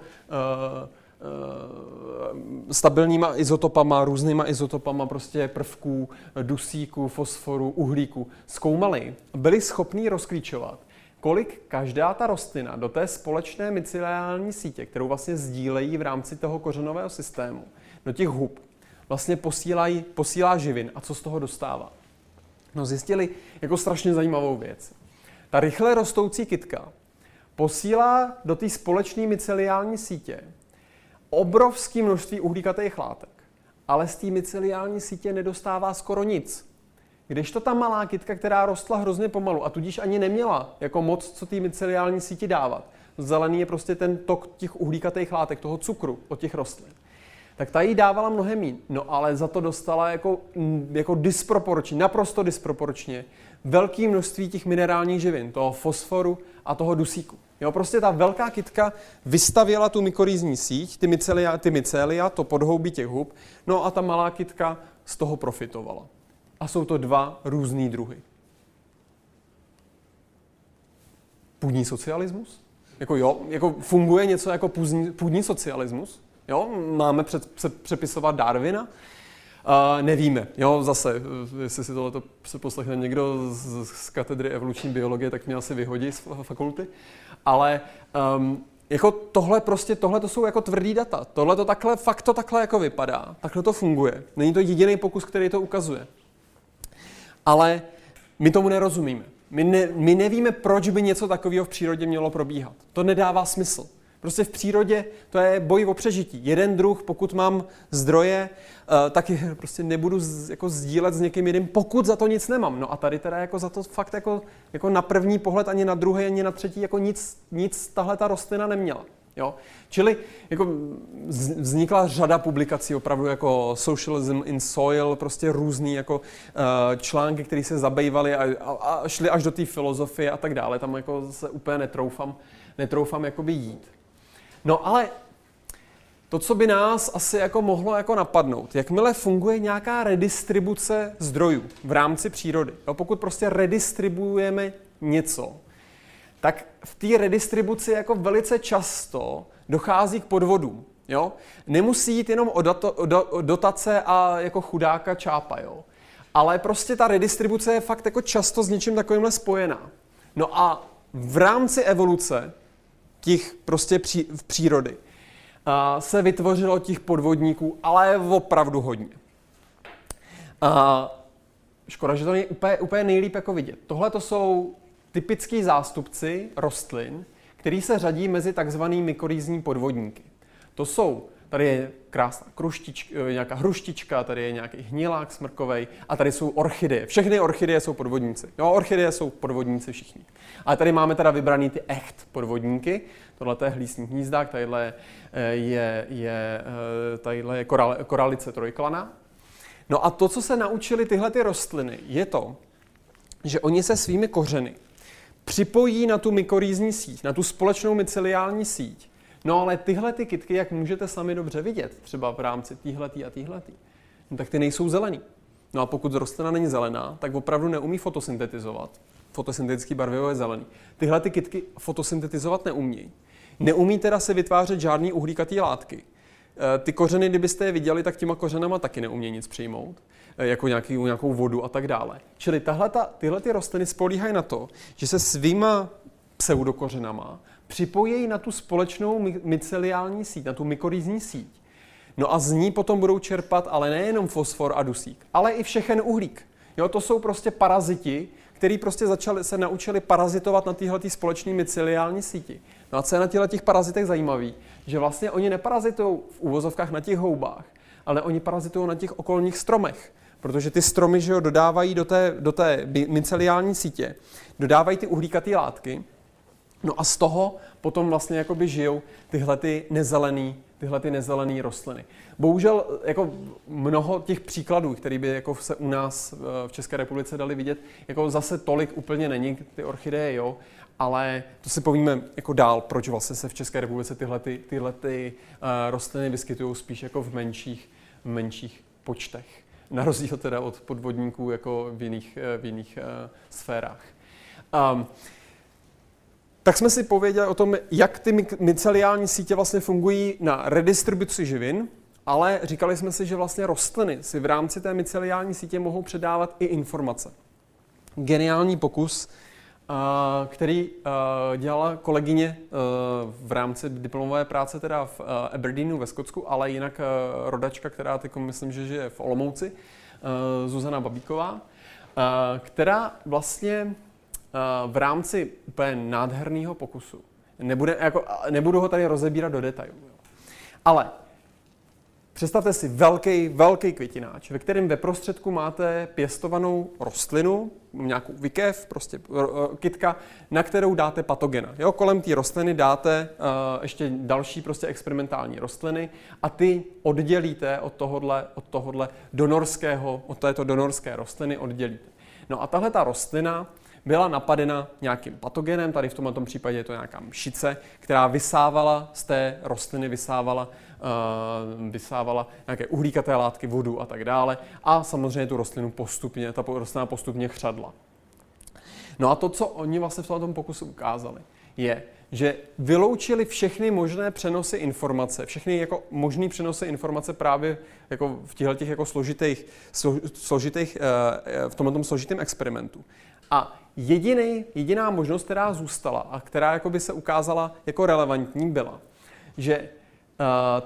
stabilníma izotopama, různýma izotopama prostě prvků, dusíku, fosforu, uhlíku zkoumali, byli schopní rozklíčovat, kolik každá ta rostlina do té společné myceliální sítě, kterou vlastně sdílejí v rámci toho kořenového systému, do těch hub, vlastně posílají, posílá živin a co z toho dostává. No zjistili jako strašně zajímavou věc. Ta rychle rostoucí kytka posílá do té společné myceliální sítě obrovské množství uhlíkatých látek, ale z té myceliální sítě nedostává skoro nic. Když to ta malá kytka, která rostla hrozně pomalu a tudíž ani neměla jako moc, co té myceliální síti dávat. Zelený je prostě ten tok těch uhlíkatých látek, toho cukru od těch rostlin. Tak ta jí dávala mnohem méně, no ale za to dostala jako, mm, jako disproporčně, naprosto disproporčně velké množství těch minerálních živin, toho fosforu a toho dusíku. Jo, prostě ta velká kytka vystavěla tu mykorýzní síť, ty mycelia, ty mycelia, to podhoubí těch hub, no a ta malá kytka z toho profitovala. A jsou to dva různý druhy. Půdní socialismus? Jako jo, jako funguje něco jako půdní, půdní socialismus? Jo, máme před, před, přepisovat Darwina? Uh, nevíme. Jo, zase, jestli si tohle se poslechne někdo z, z katedry evoluční biologie, tak mě asi vyhodí z fakulty. Ale um, jako tohle prostě, tohle to jsou jako tvrdý data. Tohle to takhle, fakt to takhle jako vypadá. Takhle to funguje. Není to jediný pokus, který to ukazuje ale my tomu nerozumíme. My, ne, my nevíme, proč by něco takového v přírodě mělo probíhat. To nedává smysl. Prostě v přírodě to je boj o přežití. Jeden druh, pokud mám zdroje, eh, tak je prostě nebudu jako sdílet s někým jiným, pokud za to nic nemám. No a tady teda jako za to fakt jako, jako na první pohled ani na druhý, ani na třetí jako nic, nic tahle ta rostlina neměla. Jo? Čili jako vznikla řada publikací opravdu jako Socialism in Soil, prostě různý jako uh, články, které se zabývaly a, a, a šly až do té filozofie a tak dále. Tam jako se úplně netroufám, netroufám jakoby jít. No ale to, co by nás asi jako mohlo jako napadnout, jakmile funguje nějaká redistribuce zdrojů v rámci přírody, jo, pokud prostě redistribuujeme něco, tak v té redistribuci jako velice často dochází k podvodům. Jo? Nemusí jít jenom o, dato, o, do, o dotace a jako chudáka čápa, jo? ale prostě ta redistribuce je fakt jako často s něčím takovýmhle spojená. No a v rámci evoluce těch prostě pří, v přírody a, se vytvořilo těch podvodníků, ale opravdu hodně. A, škoda, že to je úplně, úplně nejlíp jako vidět. Tohle to jsou typický zástupci rostlin, který se řadí mezi takzvaný mykorýzní podvodníky. To jsou, tady je krásná kruštička, eh, nějaká hruštička, tady je nějaký hnilák smrkovej a tady jsou orchideje. Všechny orchideje jsou podvodníci. Jo, orchideje jsou podvodníci všichni. Ale tady máme teda vybraný ty echt podvodníky. Tohle je hlísní hnízdák, tadyhle eh, je, je, eh, tadyhle je koral, koralice trojklana. No a to, co se naučili tyhle ty rostliny, je to, že oni se svými kořeny připojí na tu mykorýzní síť, na tu společnou myceliální síť. No ale tyhle ty kytky, jak můžete sami dobře vidět, třeba v rámci týhletý a týhletý, no tak ty nejsou zelený. No a pokud rostlina není zelená, tak opravdu neumí fotosyntetizovat. Fotosyntetický barvivo je zelený. Tyhle ty kytky fotosyntetizovat neumí. Neumí teda se vytvářet žádný uhlíkatý látky. E, ty kořeny, kdybyste je viděli, tak těma kořenama taky neumí nic přijmout. Eh, jako nějaký, nějakou vodu a tak dále. Čili tahleta, tyhle ty rostliny spolíhají na to, že se svýma pseudokořenama připojí na tu společnou myceliální síť, na tu mykorýzní síť. No a z ní potom budou čerpat ale nejenom fosfor a dusík, ale i všechen uhlík. Jo, to jsou prostě paraziti, který prostě začali, se naučili parazitovat na téhle společné myceliální síti. No a co je na těchto těch parazitech zajímavý, že vlastně oni neparazitují v úvozovkách na těch houbách, ale oni parazitují na těch okolních stromech protože ty stromy že jo, dodávají do té, do té myceliální sítě, dodávají ty uhlíkaté látky, no a z toho potom vlastně jakoby žijou tyhle ty nezelený, tyhle ty nezelený rostliny. Bohužel jako mnoho těch příkladů, které by jako se u nás eh, v České republice dali vidět, jako zase tolik úplně není, ty orchideje, jo, ale to si povíme jako dál, proč vlastně se v České republice tyhle, ty, tyhle ty, uh, rostliny vyskytují spíš jako v menších, v menších počtech na rozdíl teda od podvodníků jako v jiných, eh, v jiných uh, sférách. Um, tak jsme si pověděli o tom, jak ty myceliální sítě vlastně fungují na redistribuci živin, ale říkali jsme si, že vlastně rostliny si v rámci té myceliální sítě mohou předávat i informace. Geniální pokus, který dělala kolegyně v rámci diplomové práce teda v Aberdeenu ve Skotsku, ale jinak rodačka, která teď myslím, že žije v Olomouci, Zuzana Babíková, která vlastně v rámci úplně nádherného pokusu, nebude, jako, nebudu ho tady rozebírat do detailů, ale Představte si velký, velký květináč, ve kterém ve prostředku máte pěstovanou rostlinu, nějakou vykev, prostě kytka, na kterou dáte patogena. Jo, kolem té rostliny dáte uh, ještě další prostě experimentální rostliny a ty oddělíte od tohohle, od tohohle donorského, od této donorské rostliny oddělíte. No a tahle ta rostlina byla napadena nějakým patogenem, tady v tomto případě je to nějaká mšice, která vysávala z té rostliny, vysávala Eh, vysávala nějaké uhlíkaté látky, vodu a tak dále. A samozřejmě tu rostlinu postupně, ta rostlina postupně chřadla. No a to, co oni vlastně v tom pokusu ukázali, je, že vyloučili všechny možné přenosy informace, všechny jako možný přenosy informace právě jako v těchto těch jako složitých, složitých eh, v tomto složitém experimentu. A jediný, jediná možnost, která zůstala a která jako by se ukázala jako relevantní, byla, že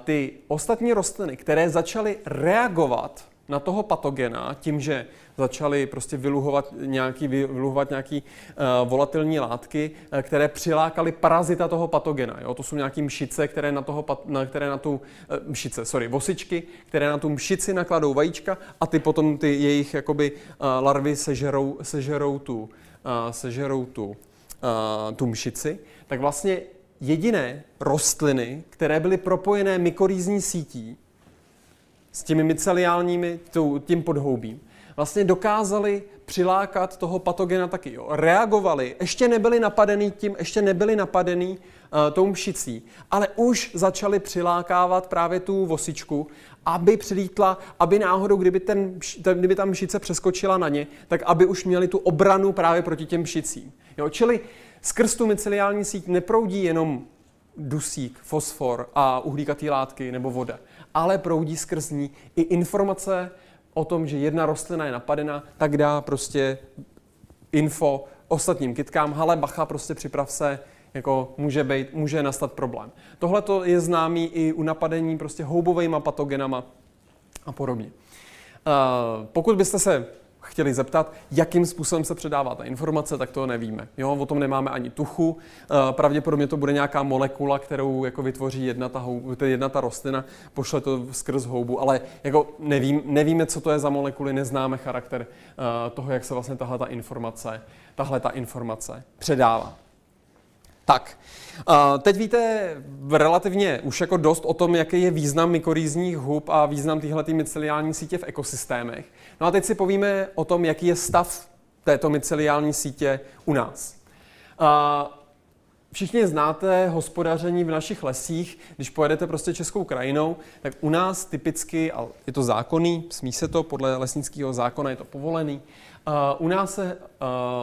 ty ostatní rostliny, které začaly reagovat na toho patogena tím, že začali prostě vyluhovat nějaký, vyluhovat nějaký uh, volatilní látky, uh, které přilákaly parazita toho patogena. Jo? To jsou nějaké mšice, které na, toho, na, které na tu uh, mšice, sorry, vosičky, které na tu mšici nakladou vajíčka a ty potom ty jejich jakoby uh, larvy sežerou, sežerou tu, uh, sežerou tu, tu mšici. Tak vlastně jediné rostliny, které byly propojené mykorýzní sítí, s těmi myceliálními, tím podhoubím, vlastně dokázali přilákat toho patogena taky. Jo. Reagovali, ještě nebyli napadený tím, ještě nebyli napadený uh, tou mšicí, ale už začali přilákávat právě tu vosičku, aby přilítla, aby náhodou, kdyby, ten, kdyby ta mšice přeskočila na ně, tak aby už měli tu obranu právě proti těm mšicím. Jo. Čili skrz tu myceliální síť neproudí jenom dusík, fosfor a uhlíkatý látky nebo voda, ale proudí skrz ní i informace o tom, že jedna rostlina je napadena, tak dá prostě info ostatním kytkám, hele bacha, prostě připrav se, jako může, být, může nastat problém. Tohle je známý i u napadení prostě houbovými patogenama a podobně. Uh, pokud byste se chtěli zeptat, jakým způsobem se předává ta informace, tak to nevíme. Jo, o tom nemáme ani tuchu. Eh, pravděpodobně to bude nějaká molekula, kterou jako vytvoří jedna ta, houbu, jedna ta rostlina, pošle to skrz houbu, ale jako nevím, nevíme, co to je za molekuly, neznáme charakter eh, toho, jak se vlastně tahle ta informace, tahle ta informace předává. Tak, teď víte relativně už jako dost o tom, jaký je význam mykorýzních hub a význam téhle myceliální sítě v ekosystémech. No a teď si povíme o tom, jaký je stav této myceliální sítě u nás. Všichni znáte hospodaření v našich lesích, když pojedete prostě českou krajinou, tak u nás typicky, a je to zákonný, smí se to, podle lesnického zákona je to povolený, u nás se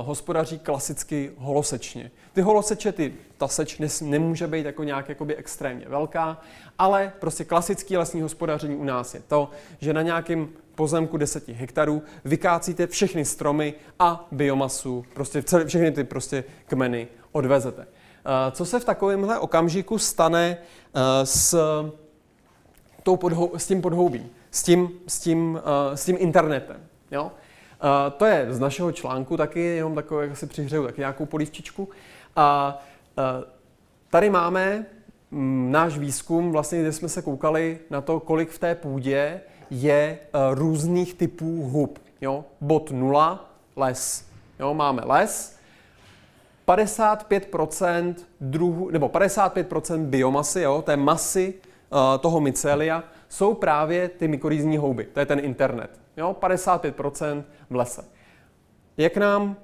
hospodaří klasicky holosečně. Ty holoseče, ty, ta seč nemůže být jako nějak jakoby extrémně velká, ale prostě klasický lesní hospodaření u nás je to, že na nějakém pozemku 10 hektarů vykácíte všechny stromy a biomasu, prostě všechny ty prostě kmeny odvezete. Uh, co se v takovémhle okamžiku stane uh, s, tou podhou, s tím podhoubím, s tím, s tím, uh, s tím internetem? Jo? To je z našeho článku taky, jenom takové, jak si přihřeju taky nějakou polívčičku. A tady máme mm, náš výzkum, vlastně, kde jsme se koukali na to, kolik v té půdě je různých typů hub. Jo? Bod 0, les. Jo? Máme les, 55% druhu, nebo 55% biomasy, jo? té masy uh, toho mycelia, jsou právě ty mykorýzní houby. To je ten internet. Jo? 55% v lese. Jak nám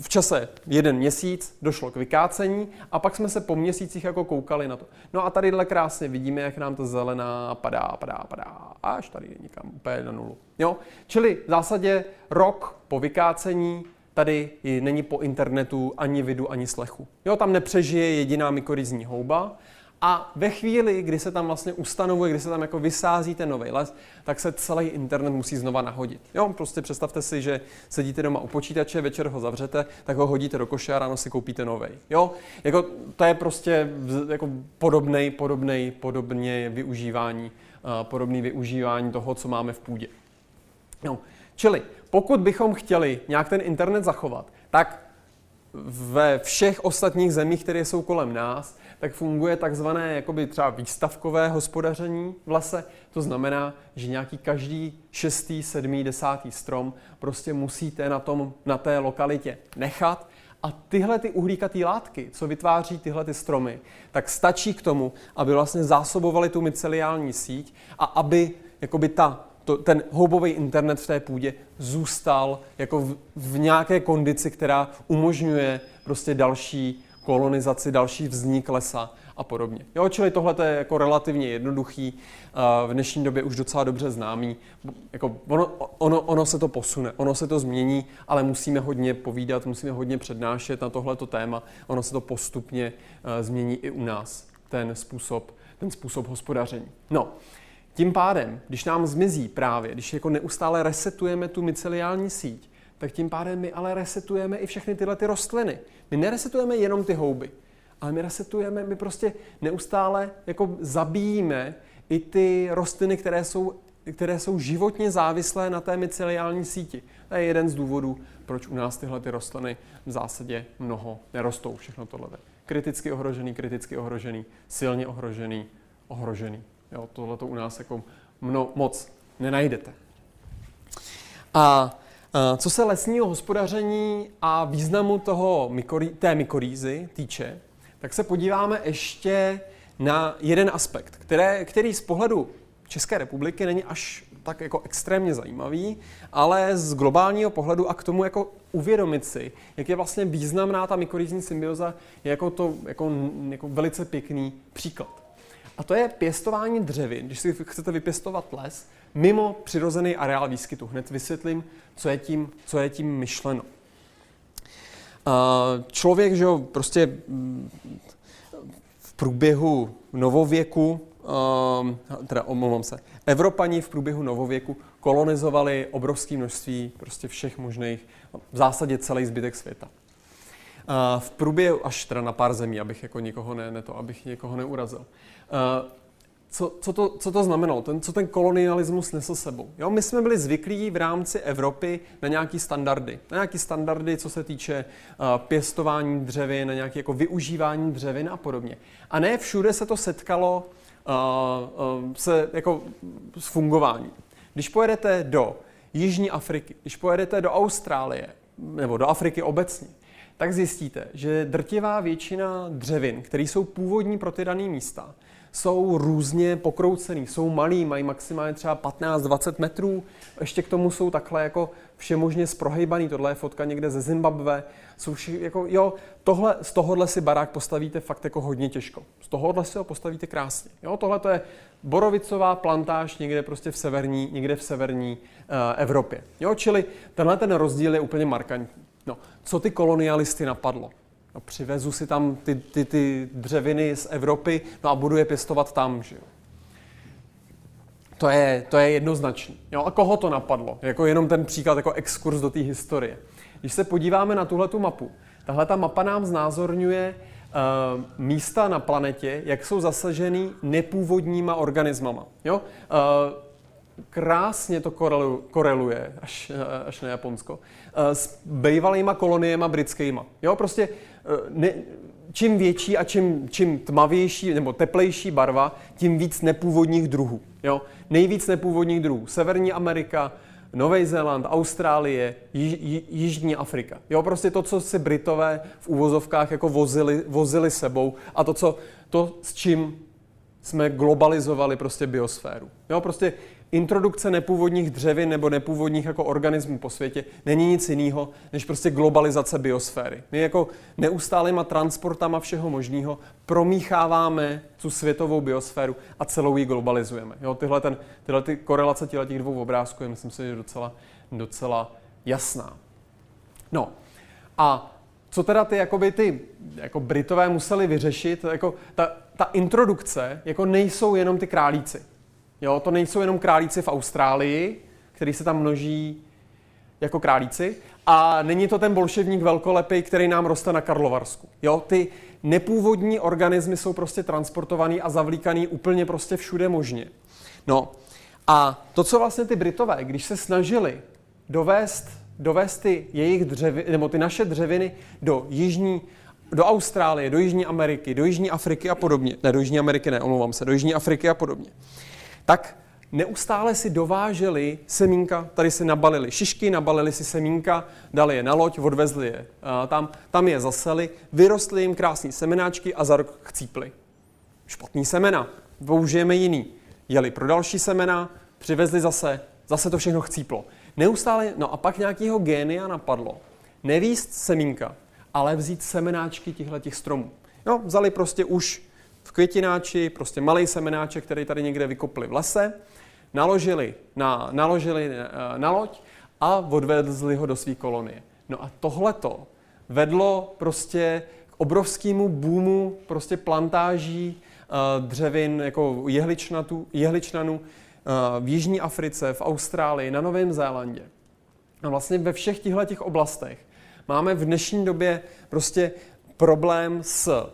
v čase jeden měsíc došlo k vykácení a pak jsme se po měsících jako koukali na to. No a tadyhle krásně vidíme, jak nám to zelená padá, padá, padá, až tady je někam úplně na nulu. Jo? Čili v zásadě rok po vykácení tady není po internetu ani vidu, ani slechu. Jo, tam nepřežije jediná mykorizní houba a ve chvíli, kdy se tam vlastně ustanovuje, kdy se tam jako vysází ten nový les, tak se celý internet musí znova nahodit. Jo, prostě představte si, že sedíte doma u počítače, večer ho zavřete, tak ho hodíte do koše a ráno si koupíte nový. Jo, jako to je prostě jako podobný, podobný, podobně využívání, uh, podobný využívání toho, co máme v půdě. Jo. Čili pokud bychom chtěli nějak ten internet zachovat, tak ve všech ostatních zemích, které jsou kolem nás, tak funguje takzvané jakoby třeba výstavkové hospodaření v lese. To znamená, že nějaký každý šestý, sedmý, desátý strom prostě musíte na, tom, na té lokalitě nechat a tyhle ty uhlíkatý látky, co vytváří tyhle ty stromy, tak stačí k tomu, aby vlastně zásobovali tu myceliální síť a aby jakoby ta, to, ten houbový internet v té půdě zůstal jako v, v nějaké kondici, která umožňuje prostě další kolonizaci, další vznik lesa a podobně. Jo, čili tohle je jako relativně jednoduchý, v dnešní době už docela dobře známý. Jako ono, ono, ono se to posune, ono se to změní, ale musíme hodně povídat, musíme hodně přednášet na tohleto téma. Ono se to postupně změní i u nás, ten způsob, ten způsob hospodaření. No, tím pádem, když nám zmizí právě, když jako neustále resetujeme tu myceliální síť, tak tím pádem my ale resetujeme i všechny tyhle ty rostliny. My neresetujeme jenom ty houby, ale my resetujeme, my prostě neustále jako zabíjíme i ty rostliny, které jsou které jsou životně závislé na té myceliální síti. To je jeden z důvodů, proč u nás tyhle ty rostliny v zásadě mnoho nerostou. Všechno tohle. Kriticky ohrožený, kriticky ohrožený, silně ohrožený, ohrožený. Jo, tohle to u nás jako mno, moc nenajdete. A co se lesního hospodaření a významu toho mykorí, té mykorýzy týče, tak se podíváme ještě na jeden aspekt, které, který z pohledu České republiky není až tak jako extrémně zajímavý, ale z globálního pohledu a k tomu jako uvědomit si, jak je vlastně významná ta mykorýzní symbioza, je jako to jako, jako velice pěkný příklad. A to je pěstování dřevin, když si chcete vypěstovat les, mimo přirozený areál výskytu. Hned vysvětlím, co je tím, co je tím myšleno. Člověk, že jo, prostě mm, v průběhu novověku, teda omlouvám se, Evropani v průběhu novověku kolonizovali obrovské množství prostě všech možných, v zásadě celý zbytek světa. V průběhu, až teda na pár zemí, abych jako nikoho ne, ne to, abych někoho neurazil co, co, to, co to znamenalo, ten, co ten kolonialismus nesl sebou. Jo, my jsme byli zvyklí v rámci Evropy na nějaké standardy. Na nějaké standardy, co se týče uh, pěstování dřevin, na nějaké jako využívání dřevin a podobně. A ne všude se to setkalo uh, uh, se, jako, s fungováním. Když pojedete do Jižní Afriky, když pojedete do Austrálie, nebo do Afriky obecně, tak zjistíte, že drtivá většina dřevin, které jsou původní pro ty dané místa, jsou různě pokroucený, jsou malý, mají maximálně třeba 15-20 metrů, ještě k tomu jsou takhle jako všemožně sprohejbaný, tohle je fotka někde ze Zimbabwe, jsou vši, jako, jo, tohle, z tohohle si barák postavíte fakt jako hodně těžko, z tohohle si ho postavíte krásně, jo, tohle to je borovicová plantáž někde prostě v severní, někde v severní uh, Evropě, jo, čili tenhle ten rozdíl je úplně markantní. No, co ty kolonialisty napadlo? No, přivezu si tam ty, ty, ty dřeviny z Evropy no a budu je pěstovat tam. Že jo. To je, to je jednoznačný. Jo, a koho to napadlo? Jako jenom ten příklad, jako exkurs do té historie. Když se podíváme na tuhle mapu, tahle ta mapa nám znázorňuje uh, místa na planetě, jak jsou zasaženy nepůvodníma organismama. Jo? Uh, krásně to koreluje, až, eh, až na Japonsko, s bývalýma koloniema britskýma. Jo, prostě ne, čím větší a čím, čím tmavější nebo teplejší barva, tím víc nepůvodních druhů. Jo? Nejvíc nepůvodních druhů. Severní Amerika, Nový Zéland, Austrálie, Již, Jižní Afrika. Jo, prostě to, co si Britové v úvozovkách jako vozili, vozili sebou a to, co, to, s čím jsme globalizovali prostě biosféru. Jo, prostě introdukce nepůvodních dřevin nebo nepůvodních jako organismů po světě není nic jiného, než prostě globalizace biosféry. My jako neustálýma transportama všeho možného promícháváme tu světovou biosféru a celou ji globalizujeme. Jo, tyhle, ten, tyhle ty korelace těch dvou obrázků je, myslím si, že docela, docela jasná. No a co teda ty, jakoby, ty jako Britové museli vyřešit, jako ta, ta introdukce, jako nejsou jenom ty králíci. Jo, to nejsou jenom králíci v Austrálii, který se tam množí jako králíci, a není to ten bolševník velkolepý, který nám roste na Karlovarsku. Jo, ty nepůvodní organismy jsou prostě transportovaný a zavlíkaný úplně prostě všude možně. No a to, co vlastně ty Britové, když se snažili dovést, dovést ty jejich dřeviny, nebo ty naše dřeviny do jižní, do Austrálie, do Jižní Ameriky, do Jižní Afriky a podobně. Ne, do Jižní Ameriky ne, omlouvám se, do Jižní Afriky a podobně tak neustále si dováželi semínka, tady si nabalili šišky, nabalili si semínka, dali je na loď, odvezli je tam, tam je zaseli, vyrostly jim krásné semenáčky a za rok chcípli. Špatný semena, použijeme jiný. Jeli pro další semena, přivezli zase, zase to všechno chcíplo. Neustále, no a pak nějakého génia napadlo. Nevíst semínka, ale vzít semenáčky těchto stromů. Jo, vzali prostě už květináči, prostě malý semenáček, který tady někde vykopli v lese, naložili na, naložili eh, na loď a odvezli ho do své kolonie. No a tohleto vedlo prostě k obrovskému boomu prostě plantáží uh, dřevin jako jehličnatu, jehličnanů uh, v Jižní Africe, v Austrálii, na Novém Zélandě. A vlastně ve všech těchto oblastech máme v dnešní době prostě problém s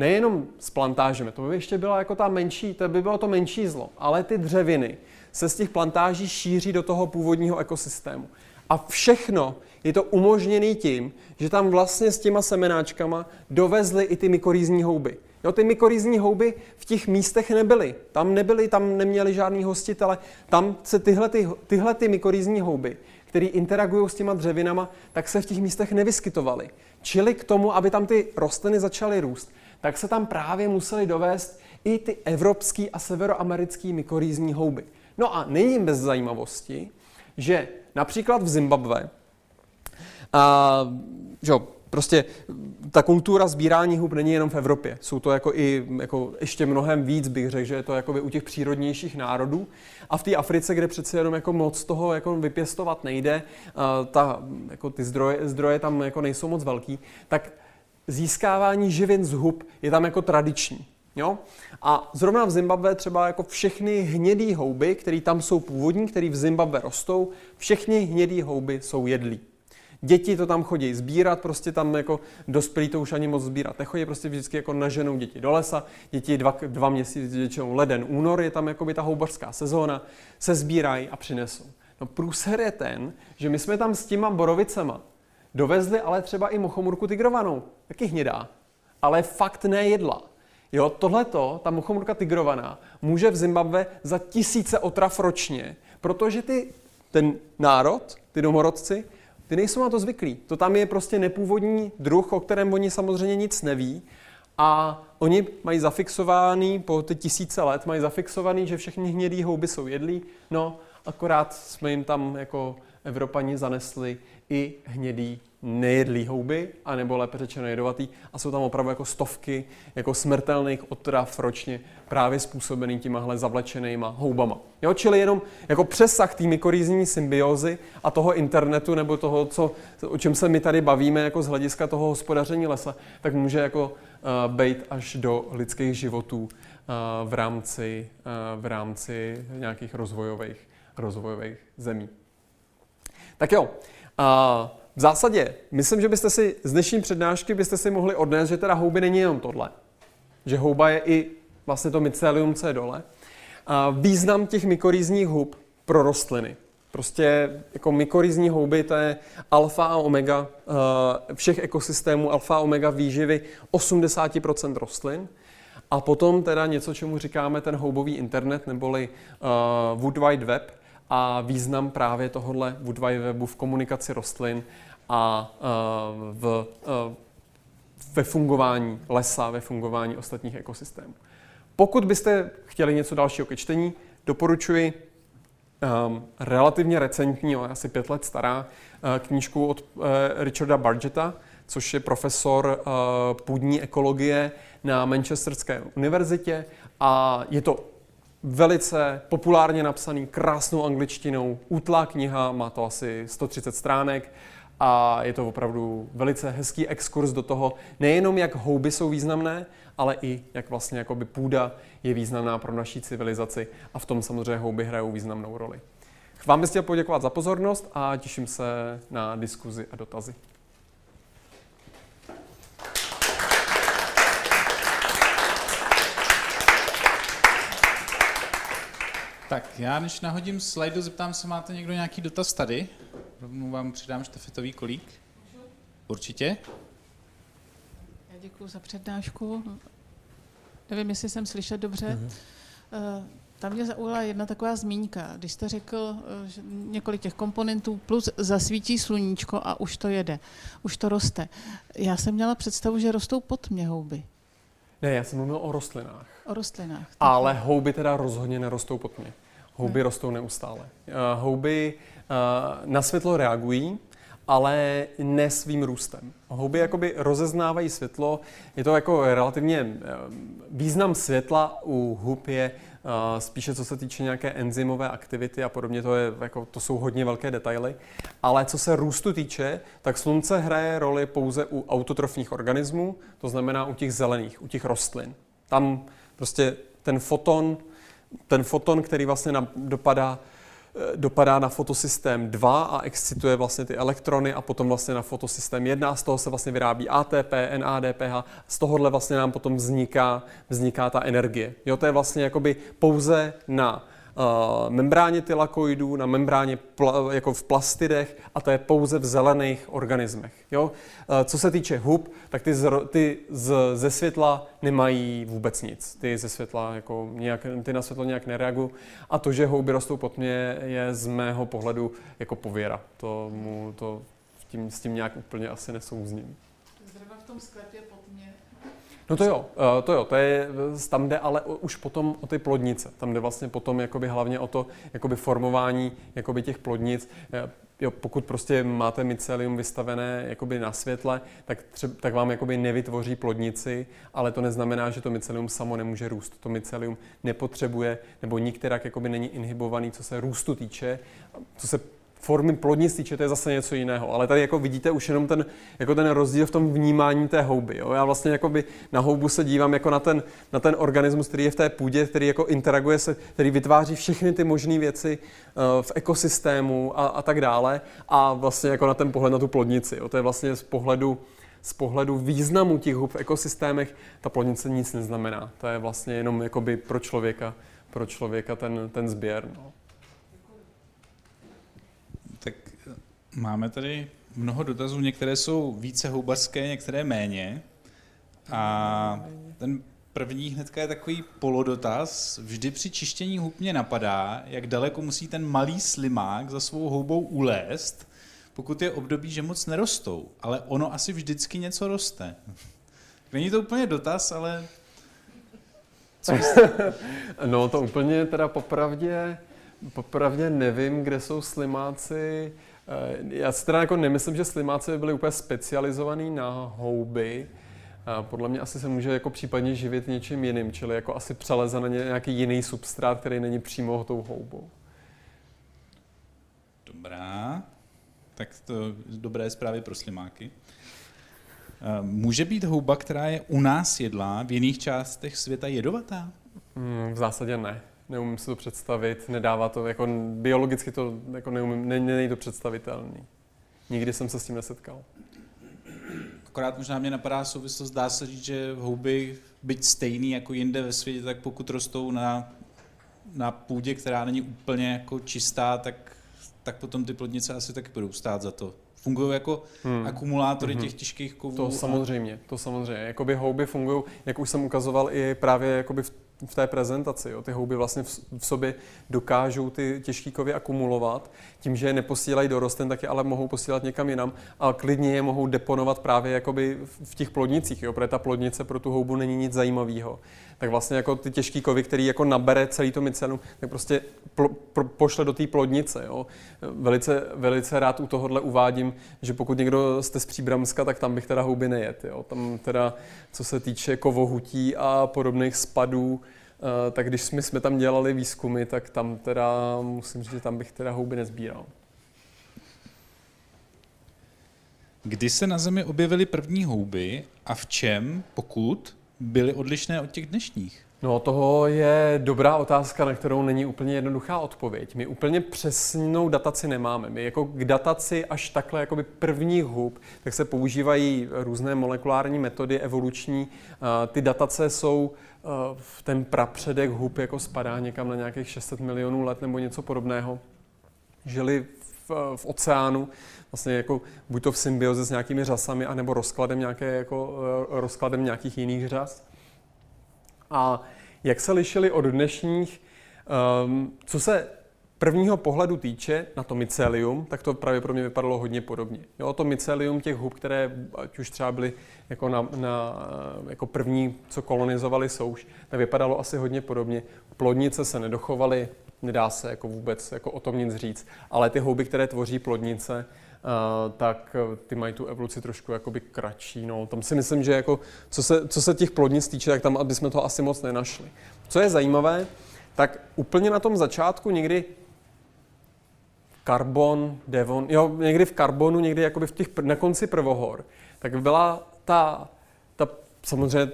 nejenom s plantážemi, to by ještě byla jako ta menší, to by bylo to menší zlo, ale ty dřeviny se z těch plantáží šíří do toho původního ekosystému. A všechno je to umožněné tím, že tam vlastně s těma semenáčkama dovezli i ty mykorýzní houby. Jo, ty mykorýzní houby v těch místech nebyly. Tam nebyly, tam neměli žádný hostitele. Tam se tyhle, ty, tyhle ty mykorýzní houby, které interagují s těma dřevinama, tak se v těch místech nevyskytovaly. Čili k tomu, aby tam ty rostliny začaly růst, tak se tam právě museli dovést i ty evropský a severoamerický mykorýzní houby. No a není bez zajímavosti, že například v Zimbabwe, a, že prostě ta kultura sbírání hub není jenom v Evropě. Jsou to jako i jako ještě mnohem víc, bych řekl, že je to jako u těch přírodnějších národů. A v té Africe, kde přece jenom jako moc toho jako vypěstovat nejde, ta, jako ty zdroje, zdroje tam jako nejsou moc velký, tak získávání živin z hub je tam jako tradiční. Jo? A zrovna v Zimbabwe třeba jako všechny hnědé houby, které tam jsou původní, které v Zimbabwe rostou, všechny hnědé houby jsou jedlí. Děti to tam chodí sbírat, prostě tam jako dospělí to už ani moc sbírat nechodí, prostě vždycky jako naženou děti do lesa, děti dva, dva měsíce, většinou leden, únor, je tam jako by ta houbařská sezóna, se sbírají a přinesou. No průser je ten, že my jsme tam s těma borovicema dovezli ale třeba i mochomurku tigrovanou, taky hnědá, ale fakt nejedla. Jo, tohleto, ta mochomurka tigrovaná, může v Zimbabwe za tisíce otrav ročně, protože ty, ten národ, ty domorodci, ty nejsou na to zvyklí. To tam je prostě nepůvodní druh, o kterém oni samozřejmě nic neví. A oni mají zafixovaný, po ty tisíce let, mají zafixovaný, že všechny hnědý houby jsou jedlí. No, akorát jsme jim tam jako Evropani zanesli i hnědý nejedlý houby, anebo lépe řečeno jedovatý. A jsou tam opravdu jako stovky jako smrtelných otrav ročně právě způsobený těmahle zavlečenýma houbama. Jo, čili jenom jako přesah té mykorýzní symbiozy a toho internetu nebo toho, co, o čem se my tady bavíme jako z hlediska toho hospodaření lesa, tak může jako uh, být až do lidských životů uh, v rámci, uh, v rámci nějakých rozvojových, rozvojových zemí. Tak jo, uh, v zásadě, myslím, že byste si z dnešní přednášky byste si mohli odnést, že teda houby není jenom tohle. Že houba je i vlastně to mycelium, co je dole. A význam těch mykorýzních hub pro rostliny. Prostě jako mykorýzní houby, to je alfa a omega eh, všech ekosystémů, alfa a omega výživy 80% rostlin. A potom teda něco, čemu říkáme ten houbový internet, neboli uh, Wood Wide Web a význam právě tohohle Wood Wide Webu v komunikaci rostlin a uh, v, uh, ve fungování lesa, ve fungování ostatních ekosystémů. Pokud byste chtěli něco dalšího ke čtení, doporučuji um, relativně recentní, asi pět let stará, uh, knížku od uh, Richarda Bargeta, což je profesor uh, půdní ekologie na Manchesterské univerzitě a je to velice populárně napsaný, krásnou angličtinou, útlá kniha, má to asi 130 stránek a je to opravdu velice hezký exkurs do toho, nejenom jak houby jsou významné, ale i jak vlastně jakoby půda je významná pro naší civilizaci a v tom samozřejmě houby hrajou významnou roli. Vám bych chtěl poděkovat za pozornost a těším se na diskuzi a dotazy. Tak já než nahodím slajdu, zeptám se, máte někdo nějaký dotaz tady? Rovnou vám přidám štafetový kolík. Určitě. Já děkuji za přednášku. Nevím, jestli jsem slyšet dobře. Mm-hmm. Tam mě zaujala jedna taková zmínka. Když jste řekl, eh, že několik těch komponentů plus zasvítí sluníčko a už to jede, už to roste. Já jsem měla představu, že rostou pod mě houby. Ne, já jsem mluvil o rostlinách. O rostlinách. Ale houby teda rozhodně nerostou pod mě. Houby ne. rostou neustále. Houby na světlo reagují, ale ne svým růstem. Houby jakoby rozeznávají světlo, je to jako relativně eh, význam světla u hub je spíše co se týče nějaké enzymové aktivity a podobně, to, je, jako, to jsou hodně velké detaily. Ale co se růstu týče, tak slunce hraje roli pouze u autotrofních organismů, to znamená u těch zelených, u těch rostlin. Tam prostě ten foton, ten foton, který vlastně dopadá Eh, dopadá na fotosystém 2 a excituje vlastně ty elektrony a potom vlastně na fotosystém 1 a z toho se vlastně vyrábí ATP, NADPH, z tohohle vlastně nám potom vzniká, vzniká ta energie. Jo, to je vlastně jakoby pouze na membráně tylakoidů, na membráně pl- jako v plastidech a to je pouze v zelených organismech. Jo? Uh, co se týče hub, tak ty, z, ty z, ze světla nemají vůbec nic. Ty ze světla jako nějak, ty na světlo nějak nereagují a to, že houby rostou pod mě, je z mého pohledu jako pověra. To mu to tím, s tím nějak úplně asi nesouzním. Zrovna v tom sklepě. No to jo, eh, to jo, to je, tam jde ale už potom o ty plodnice. Tam jde vlastně potom jakoby hlavně o to jakoby formování jakoby těch plodnic. Eh, jo, pokud prostě máte mycelium vystavené jakoby na světle, tak, třeba, tak vám jakoby nevytvoří plodnici, ale to neznamená, že to mycelium samo nemůže růst. To mycelium nepotřebuje, nebo nikterak jakoby není inhibovaný, co se růstu týče, co se formy plodnictví, to je zase něco jiného. Ale tady jako vidíte už jenom ten, jako ten rozdíl v tom vnímání té houby. Jo? Já vlastně jakoby na houbu se dívám jako na ten, na ten organismus, který je v té půdě, který jako interaguje se, který vytváří všechny ty možné věci uh, v ekosystému a, a tak dále. A vlastně jako na ten pohled na tu plodnici. Jo? To je vlastně z pohledu z pohledu významu těch hub v ekosystémech ta plodnice nic neznamená. To je vlastně jenom jakoby pro člověka, pro člověka ten, ten sběr. No. Máme tady mnoho dotazů, některé jsou více houbařské, některé méně. A ten první hnedka je takový polodotaz. Vždy při čištění hub mě napadá, jak daleko musí ten malý slimák za svou houbou ulézt, pokud je období, že moc nerostou. Ale ono asi vždycky něco roste. Není to úplně dotaz, ale... Co no to úplně teda popravdě, popravdě nevím, kde jsou slimáci. Eh, já si teda jako nemyslím, že slimáci by byli úplně specializovaný na houby. Podle mě asi se může jako případně živit něčím jiným, čili jako asi přeleze na nějaký jiný substrát, který není přímo tou houbou. Dobrá. Tak to dobré zprávy pro slimáky. Eh, může být houba, která je u nás jedlá, v jiných částech světa jedovatá? Hmm, v zásadě ne neumím si to představit, nedává to, jako biologicky to jako neumím, ne, není to představitelný. Nikdy jsem se s tím nesetkal. Akorát možná mě napadá souvislost, dá se říct, že houby, byť stejný jako jinde ve světě, tak pokud rostou na, na půdě, která není úplně jako čistá, tak, tak potom ty plodnice asi taky budou stát za to. Fungují jako hmm. akumulátory hmm. těch těžkých kovů. To samozřejmě, to samozřejmě. Jakoby houby fungují, jak už jsem ukazoval i právě jakoby v v té prezentaci. Jo. Ty houby vlastně v, sobě dokážou ty těžké kovy akumulovat. Tím, že je neposílají do rostlin, tak je ale mohou posílat někam jinam a klidně je mohou deponovat právě jakoby v těch plodnicích, jo, protože ta plodnice pro tu houbu není nic zajímavého tak vlastně jako ty těžké kovy, který jako nabere celý to mycelium, tak prostě pl, pl, pošle do té plodnice. Jo. Velice, velice rád u tohohle uvádím, že pokud někdo jste z Příbramska, tak tam bych teda houby nejet. Jo. Tam teda, co se týče kovohutí a podobných spadů, tak když jsme, jsme tam dělali výzkumy, tak tam teda, musím říct, že tam bych teda houby nezbíral. Kdy se na Zemi objevily první houby a v čem, pokud, byly odlišné od těch dnešních? No, toho je dobrá otázka, na kterou není úplně jednoduchá odpověď. My úplně přesnou dataci nemáme. My jako k dataci až takhle jakoby prvních hub, tak se používají různé molekulární metody evoluční. Ty datace jsou ten prapředek hub jako spadá někam na nějakých 600 milionů let nebo něco podobného. Žili v, v oceánu, vlastně jako buď to v symbioze s nějakými řasami, anebo rozkladem, nějaké, jako, eh, rozkladem nějakých jiných řas. A jak se lišili od dnešních, um, co se prvního pohledu týče na to mycelium, tak to právě pro mě vypadalo hodně podobně. Jo, to mycelium těch hub, které ať už třeba byly jako, na, na, jako první, co kolonizovali souš, tak vypadalo asi hodně podobně. Plodnice se nedochovaly, nedá se jako vůbec jako o tom nic říct, ale ty houby, které tvoří plodnice, Uh, tak ty mají tu evoluci trošku jakoby kratší. No. Tam si myslím, že jako, co, se, co se těch plodnic týče, tak tam jsme to asi moc nenašli. Co je zajímavé, tak úplně na tom začátku někdy karbon, devon, jo, někdy v karbonu, někdy jakoby v těch, na konci prvohor, tak byla ta, ta, samozřejmě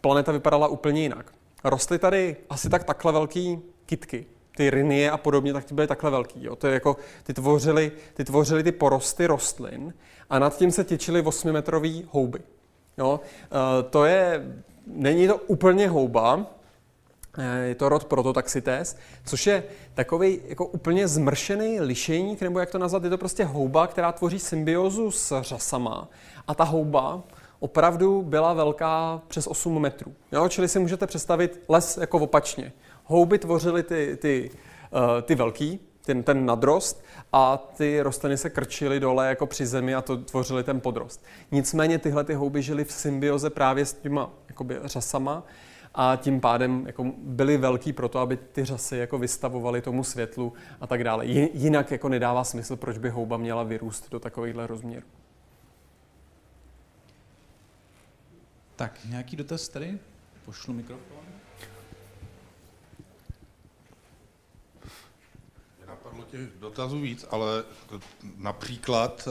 planeta vypadala úplně jinak. Rostly tady asi tak takhle velký kitky, ty rinie a podobně, tak ty byly takhle velký. Jo. To je jako, ty tvořily, ty tvořily ty porosty rostlin a nad tím se těčily 8-metrové houby. Jo. Uh, to je, není to úplně houba, je to rod Prototaxites, což je takový jako úplně zmršený lišejník, nebo jak to nazvat, je to prostě houba, která tvoří symbiozu s řasama. A ta houba opravdu byla velká přes 8 metrů. Jo? Čili si můžete představit les jako opačně. Houby tvořily ty, ty, uh, ty velký, ten, ten nadrost a ty rostliny se krčily dole jako při zemi a to tvořily ten podrost. Nicméně tyhle ty houby žily v symbioze právě s těma jakoby, řasama a tím pádem jako byly velký proto, aby ty řasy jako vystavovaly tomu světlu a tak dále. Jinak jako nedává smysl, proč by houba měla vyrůst do takovýchhle rozměrů. Tak, nějaký dotaz tady? Pošlu mikrofon. Napadlo těch dotazů víc, ale například,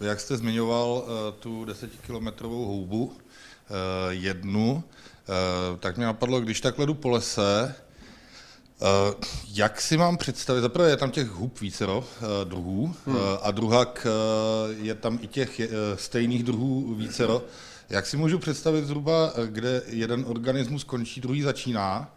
eh, jak jste zmiňoval eh, tu desetikilometrovou houbu, eh, jednu, tak mě napadlo, když takhle jdu po lese, jak si mám představit, zaprvé je tam těch hub vícero druhů hmm. a druhak je tam i těch stejných druhů vícero. Jak si můžu představit zhruba, kde jeden organismus končí, druhý začíná?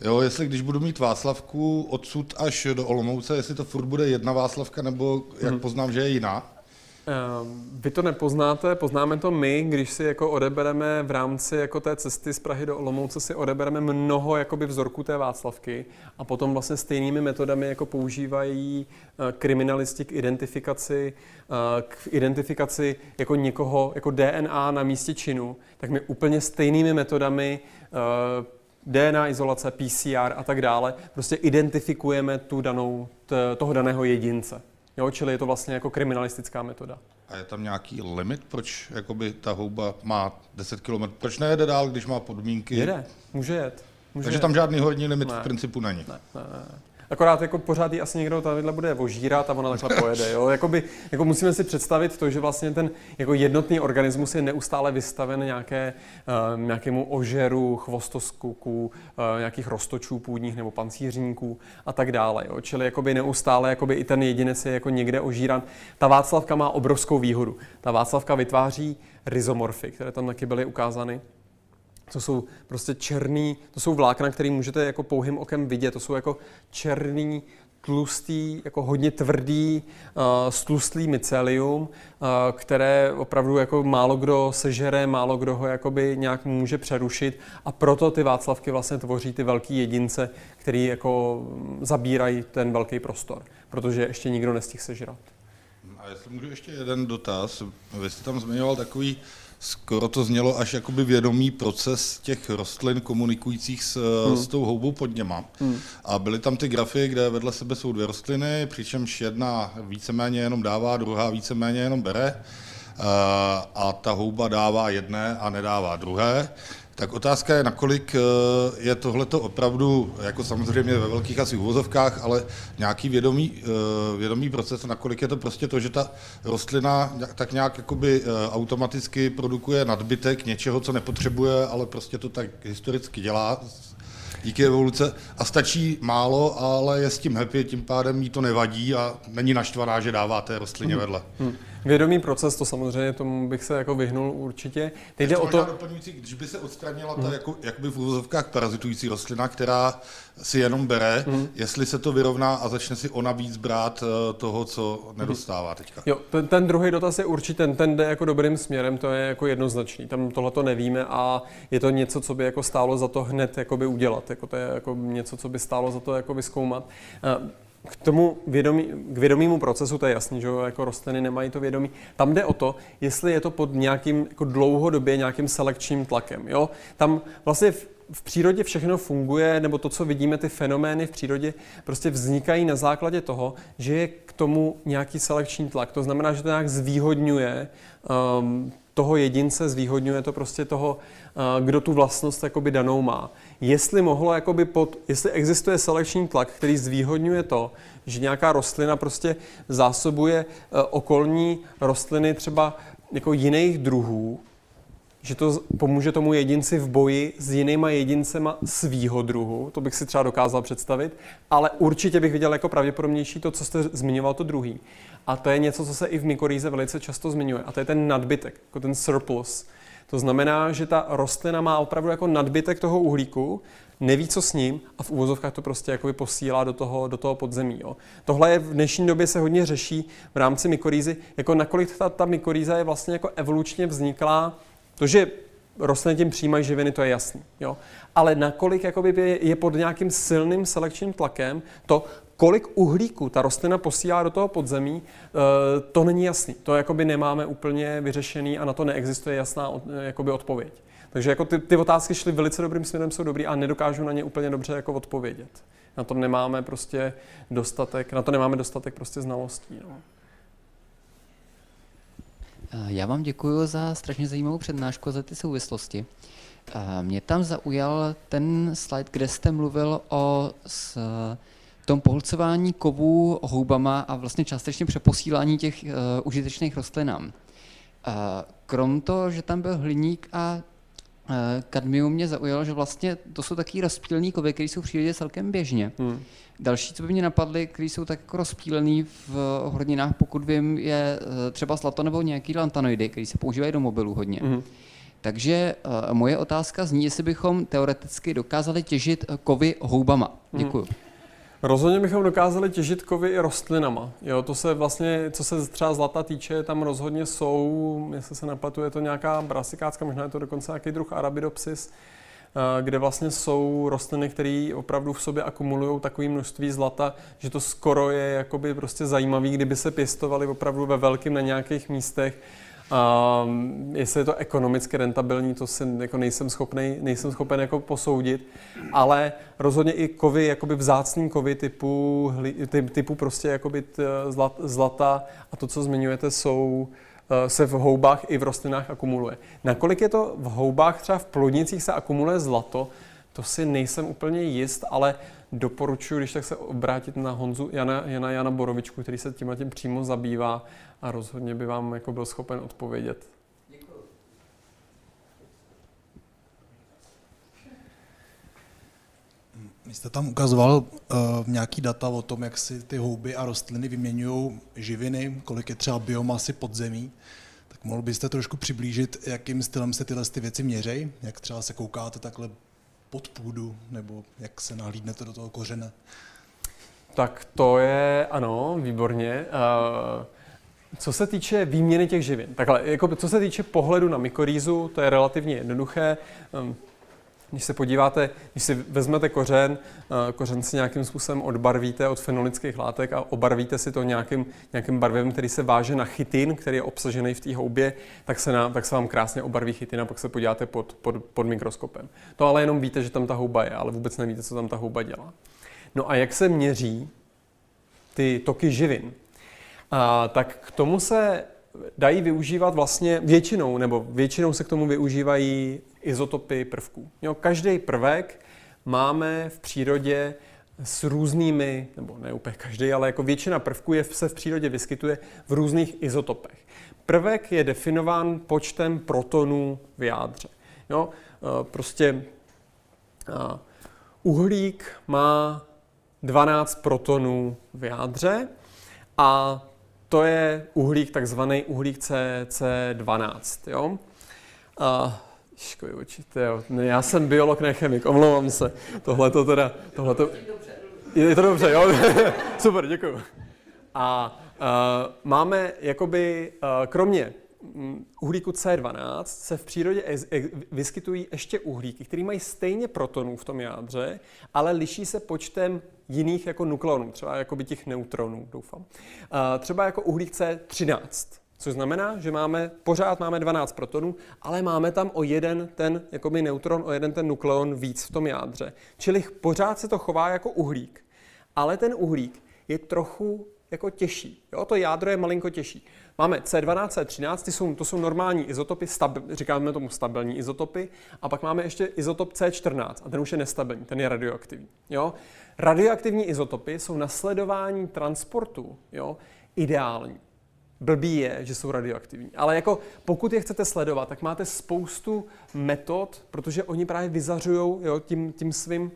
Jo, jestli když budu mít Václavku odsud až do Olomouce, jestli to furt bude jedna Václavka, nebo jak hmm. poznám, že je jiná? Ehm, vy to nepoznáte, poznáme to my, když si jako odebereme v rámci jako té cesty z Prahy do Olomouce si odebereme mnoho jakoby vzorků té Václavky a potom vlastně stejnými metodami jako používají eh, kriminalisti k identifikaci, eh, k identifikaci jako někoho, jako DNA na místě činu, tak my úplně stejnými metodami eh, DNA izolace, PCR a tak dále, prostě identifikujeme tu danou, toho daného jedince. Jo, čili je to vlastně jako kriminalistická metoda. A je tam nějaký limit, proč jakoby ta houba má 10 km? Proč nejede dál, když má podmínky? Jede, může jet. Může Takže jet. tam žádný horní limit ne. v principu není. Ne, ne, ne. Akorát jako pořád jí asi někdo tadyhle bude vožírat a ona takhle pojede. Jo? Jakoby, jako musíme si představit to, že vlastně ten jako jednotný organismus je neustále vystaven nějaké, uh, nějakému ožeru, chvostoskuku, uh, nějakých roztočů půdních nebo pancířníků a tak dále. Jo? Čili jakoby neustále jakoby i ten jedinec je jako někde ožíran. Ta Václavka má obrovskou výhodu. Ta Václavka vytváří rizomorfy, které tam taky byly ukázány to jsou prostě černý, to jsou vlákna, které můžete jako pouhým okem vidět. To jsou jako černý, tlustý, jako hodně tvrdý, uh, stlustlý mycelium, uh, které opravdu jako málo kdo sežere, málo kdo ho jakoby nějak může přerušit a proto ty Václavky vlastně tvoří ty velký jedince, který jako zabírají ten velký prostor, protože ještě nikdo nestihl sežrat. A jestli můžu ještě jeden dotaz, vy jste tam zmiňoval takový skoro to znělo až jakoby vědomý proces těch rostlin komunikujících s, hmm. s tou houbou pod něma. Hmm. A byly tam ty grafy, kde vedle sebe jsou dvě rostliny, přičemž jedna víceméně jenom dává, druhá víceméně jenom bere. A ta houba dává jedné a nedává druhé. Tak otázka je, nakolik eh, je tohleto opravdu, jako samozřejmě ve velkých asi uvozovkách, ale nějaký vědomý, eh, vědomý proces, nakolik je to prostě to, že ta rostlina tak nějak jakoby eh, automaticky produkuje nadbytek něčeho, co nepotřebuje, ale prostě to tak historicky dělá díky evoluce a stačí málo, ale je s tím happy, tím pádem jí to nevadí a není naštvaná, že dává té rostlině hmm. vedle. Hmm. Vědomý proces, to samozřejmě, tomu bych se jako vyhnul určitě. Teď jde o to... Doplňující, když by se odstranila ta hmm. jako, jakoby v úvozovkách parazitující rostlina, která si jenom bere, hmm. jestli se to vyrovná a začne si ona víc brát eh, toho, co nedostává teďka. Jo, ten, ten druhý dotaz je určitě, ten, ten jde jako dobrým směrem, to je jako jednoznačný. Tam tohle to nevíme a je to něco, co by jako stálo za to hned jakoby udělat. Jako to je jako něco, co by stálo za to jako vyskoumat. K tomu vědomí, k vědomímu procesu, to je jasný, že jako rostliny nemají to vědomí. Tam jde o to, jestli je to pod nějakým jako dlouhodobě nějakým selekčním tlakem. Jo? Tam vlastně v, v přírodě všechno funguje, nebo to, co vidíme, ty fenomény v přírodě, prostě vznikají na základě toho, že je k tomu nějaký selekční tlak. To znamená, že to nějak zvýhodňuje um, toho jedince, zvýhodňuje to prostě toho, uh, kdo tu vlastnost jakoby danou má jestli mohlo jakoby pod, jestli existuje selekční tlak, který zvýhodňuje to, že nějaká rostlina prostě zásobuje uh, okolní rostliny třeba jako jiných druhů, že to pomůže tomu jedinci v boji s jinýma jedincema svýho druhu, to bych si třeba dokázal představit, ale určitě bych viděl jako pravděpodobnější to, co jste zmiňoval, to druhý. A to je něco, co se i v mykorýze velice často zmiňuje, a to je ten nadbytek, jako ten surplus To znamená, že ta rostlina má opravdu jako nadbytek toho uhlíku, neví, co s ním a v úvozovkách to prostě jako posílá do toho, do toho podzemí. Jo. Tohle je v dnešní době se hodně řeší v rámci mykorýzy, jako nakolik ta, ta mykorýza je vlastně jako evolučně vzniklá, to, že rostliny tím přijímají živiny, to je jasný. Jo? Ale nakolik jakoby je pod nějakým silným selekčním tlakem, to, kolik uhlíku ta rostlina posílá do toho podzemí, eh, to není jasný. To jakoby nemáme úplně vyřešený a na to neexistuje jasná jakoby odpověď. Takže jako ty, ty otázky šly velice dobrým směrem, jsou dobrý a nedokážu na ně úplně dobře jako odpovědět. Na to nemáme prostě dostatek, na to nemáme dostatek prostě znalostí. No. Já vám děkuji za strašně zajímavou přednášku za ty souvislosti. Mě tam zaujal ten slide, kde jste mluvil o s, tom pohlcování kovů houbama a vlastně částečně přeposílání těch uh, užitečných rostlinám. Uh, krom toho, že tam byl hliník a uh, kadmium, mě zaujalo, že vlastně to jsou taky rozpílený kovy, které jsou v přírodě celkem běžně. Hmm. Další, co by mě napadly, které jsou tak jako rozpílený v horninách, pokud vím, je třeba zlato nebo nějaký lantanoidy, které se používají do mobilů hodně. Hmm. Takže uh, moje otázka zní, jestli bychom teoreticky dokázali těžit kovy houbama. Hmm. Děkuji. Hmm. Rozhodně bychom dokázali těžit kovy i rostlinama. Jo, to se vlastně, co se třeba zlata týče, tam rozhodně jsou, jestli se nepletu, je to nějaká brasikácka, možná je to dokonce nějaký druh Arabidopsis, eh, kde vlastně jsou rostliny, které opravdu v sobě akumulují takové množství zlata, že to skoro je jakoby prostě zajímavý, kdyby se pěstovali opravdu ve velkém na nějakých místech Um, jestli je to ekonomicky rentabilní, to si jako nejsem, schopný, nejsem schopen jako posoudit, ale rozhodně i kovy, jakoby vzácný kovy typu, typu prostě jakoby zlat, zlata a to, co zmiňujete, jsou uh, se v houbách i v rostlinách akumuluje. Nakolik je to v houbách, třeba v plodnicích se akumuluje zlato, to si nejsem úplně jist, ale doporučuji, když tak se obrátit na Honzu Jana, Jana, Jana Borovičku, který se tím tím přímo zabývá a rozhodně by vám jako byl schopen odpovědět. Děkuji. Vy jste tam ukazoval uh, nějaký data o tom, jak si ty houby a rostliny vyměňují živiny, kolik je třeba biomasy podzemí. Tak mohl byste trošku přiblížit, jakým stylem se tyhle ty věci měřejí? Jak třeba se koukáte takhle pod půdu, nebo jak se nahlídnete do toho kořene? Tak to je, ano, výborně. Uh, co se týče výměny těch živin, takhle, jako, co se týče pohledu na mykorýzu, to je relativně jednoduché. Um, když se podíváte, když si vezmete kořen, uh, kořen si nějakým způsobem odbarvíte od fenolických látek a obarvíte si to nějakým, nějakým barvem, který se váže na chytin, který je obsažený v té houbě, tak se, na, tak se vám krásně obarví chytin a pak se podíváte pod, pod, pod mikroskopem. To ale jenom víte, že tam ta houba je, ale vůbec nevíte, co tam ta houba dělá. No a jak se měří ty toky živin? A, tak k tomu se dají využívat vlastně většinou, nebo většinou se k tomu využívají izotopy prvků. Jo, každý prvek máme v přírodě s různými, nebo ne úplně každý, ale jako většina prvků je, se v přírodě vyskytuje v různých izotopech. Prvek je definován počtem protonů v jádře. Jo, e, prostě uhlík má 12 protonů v jádře a to je uhlík, takzvaný uhlík C12. Jo? Školy oči, jo. Já jsem biolog, ne chemik, omlouvám se. Tohle to teda, tohle to... Je to dobře, jo? Super, děkuji. A uh, máme jakoby, uh, kromě mm, uhlíku C12 se v přírodě vyskytují ještě uhlíky, které mají stejně protonů v tom jádře, ale liší se počtem jiných jako nukleonů, třeba jako by těch neutronů, doufám. Třeba jako uhlík C13, což znamená, že máme, pořád máme 12 protonů, ale máme tam o jeden ten jakoby neutron, o jeden ten nukleon víc v tom jádře. Čili pořád se to chová jako uhlík, ale ten uhlík je trochu jako těžší. Jo? To jádro je malinko těžší. Máme C12, C13, ty jsou, to jsou normální izotopy, stabi, říkáme tomu stabilní izotopy, a pak máme ještě izotop C14, a ten už je nestabilní, ten je radioaktivní. Jo? Radioaktivní izotopy jsou na sledování transportu jo, ideální. Blbý je, že jsou radioaktivní. Ale jako pokud je chcete sledovat, tak máte spoustu metod, protože oni právě vyzařují tím, tím svým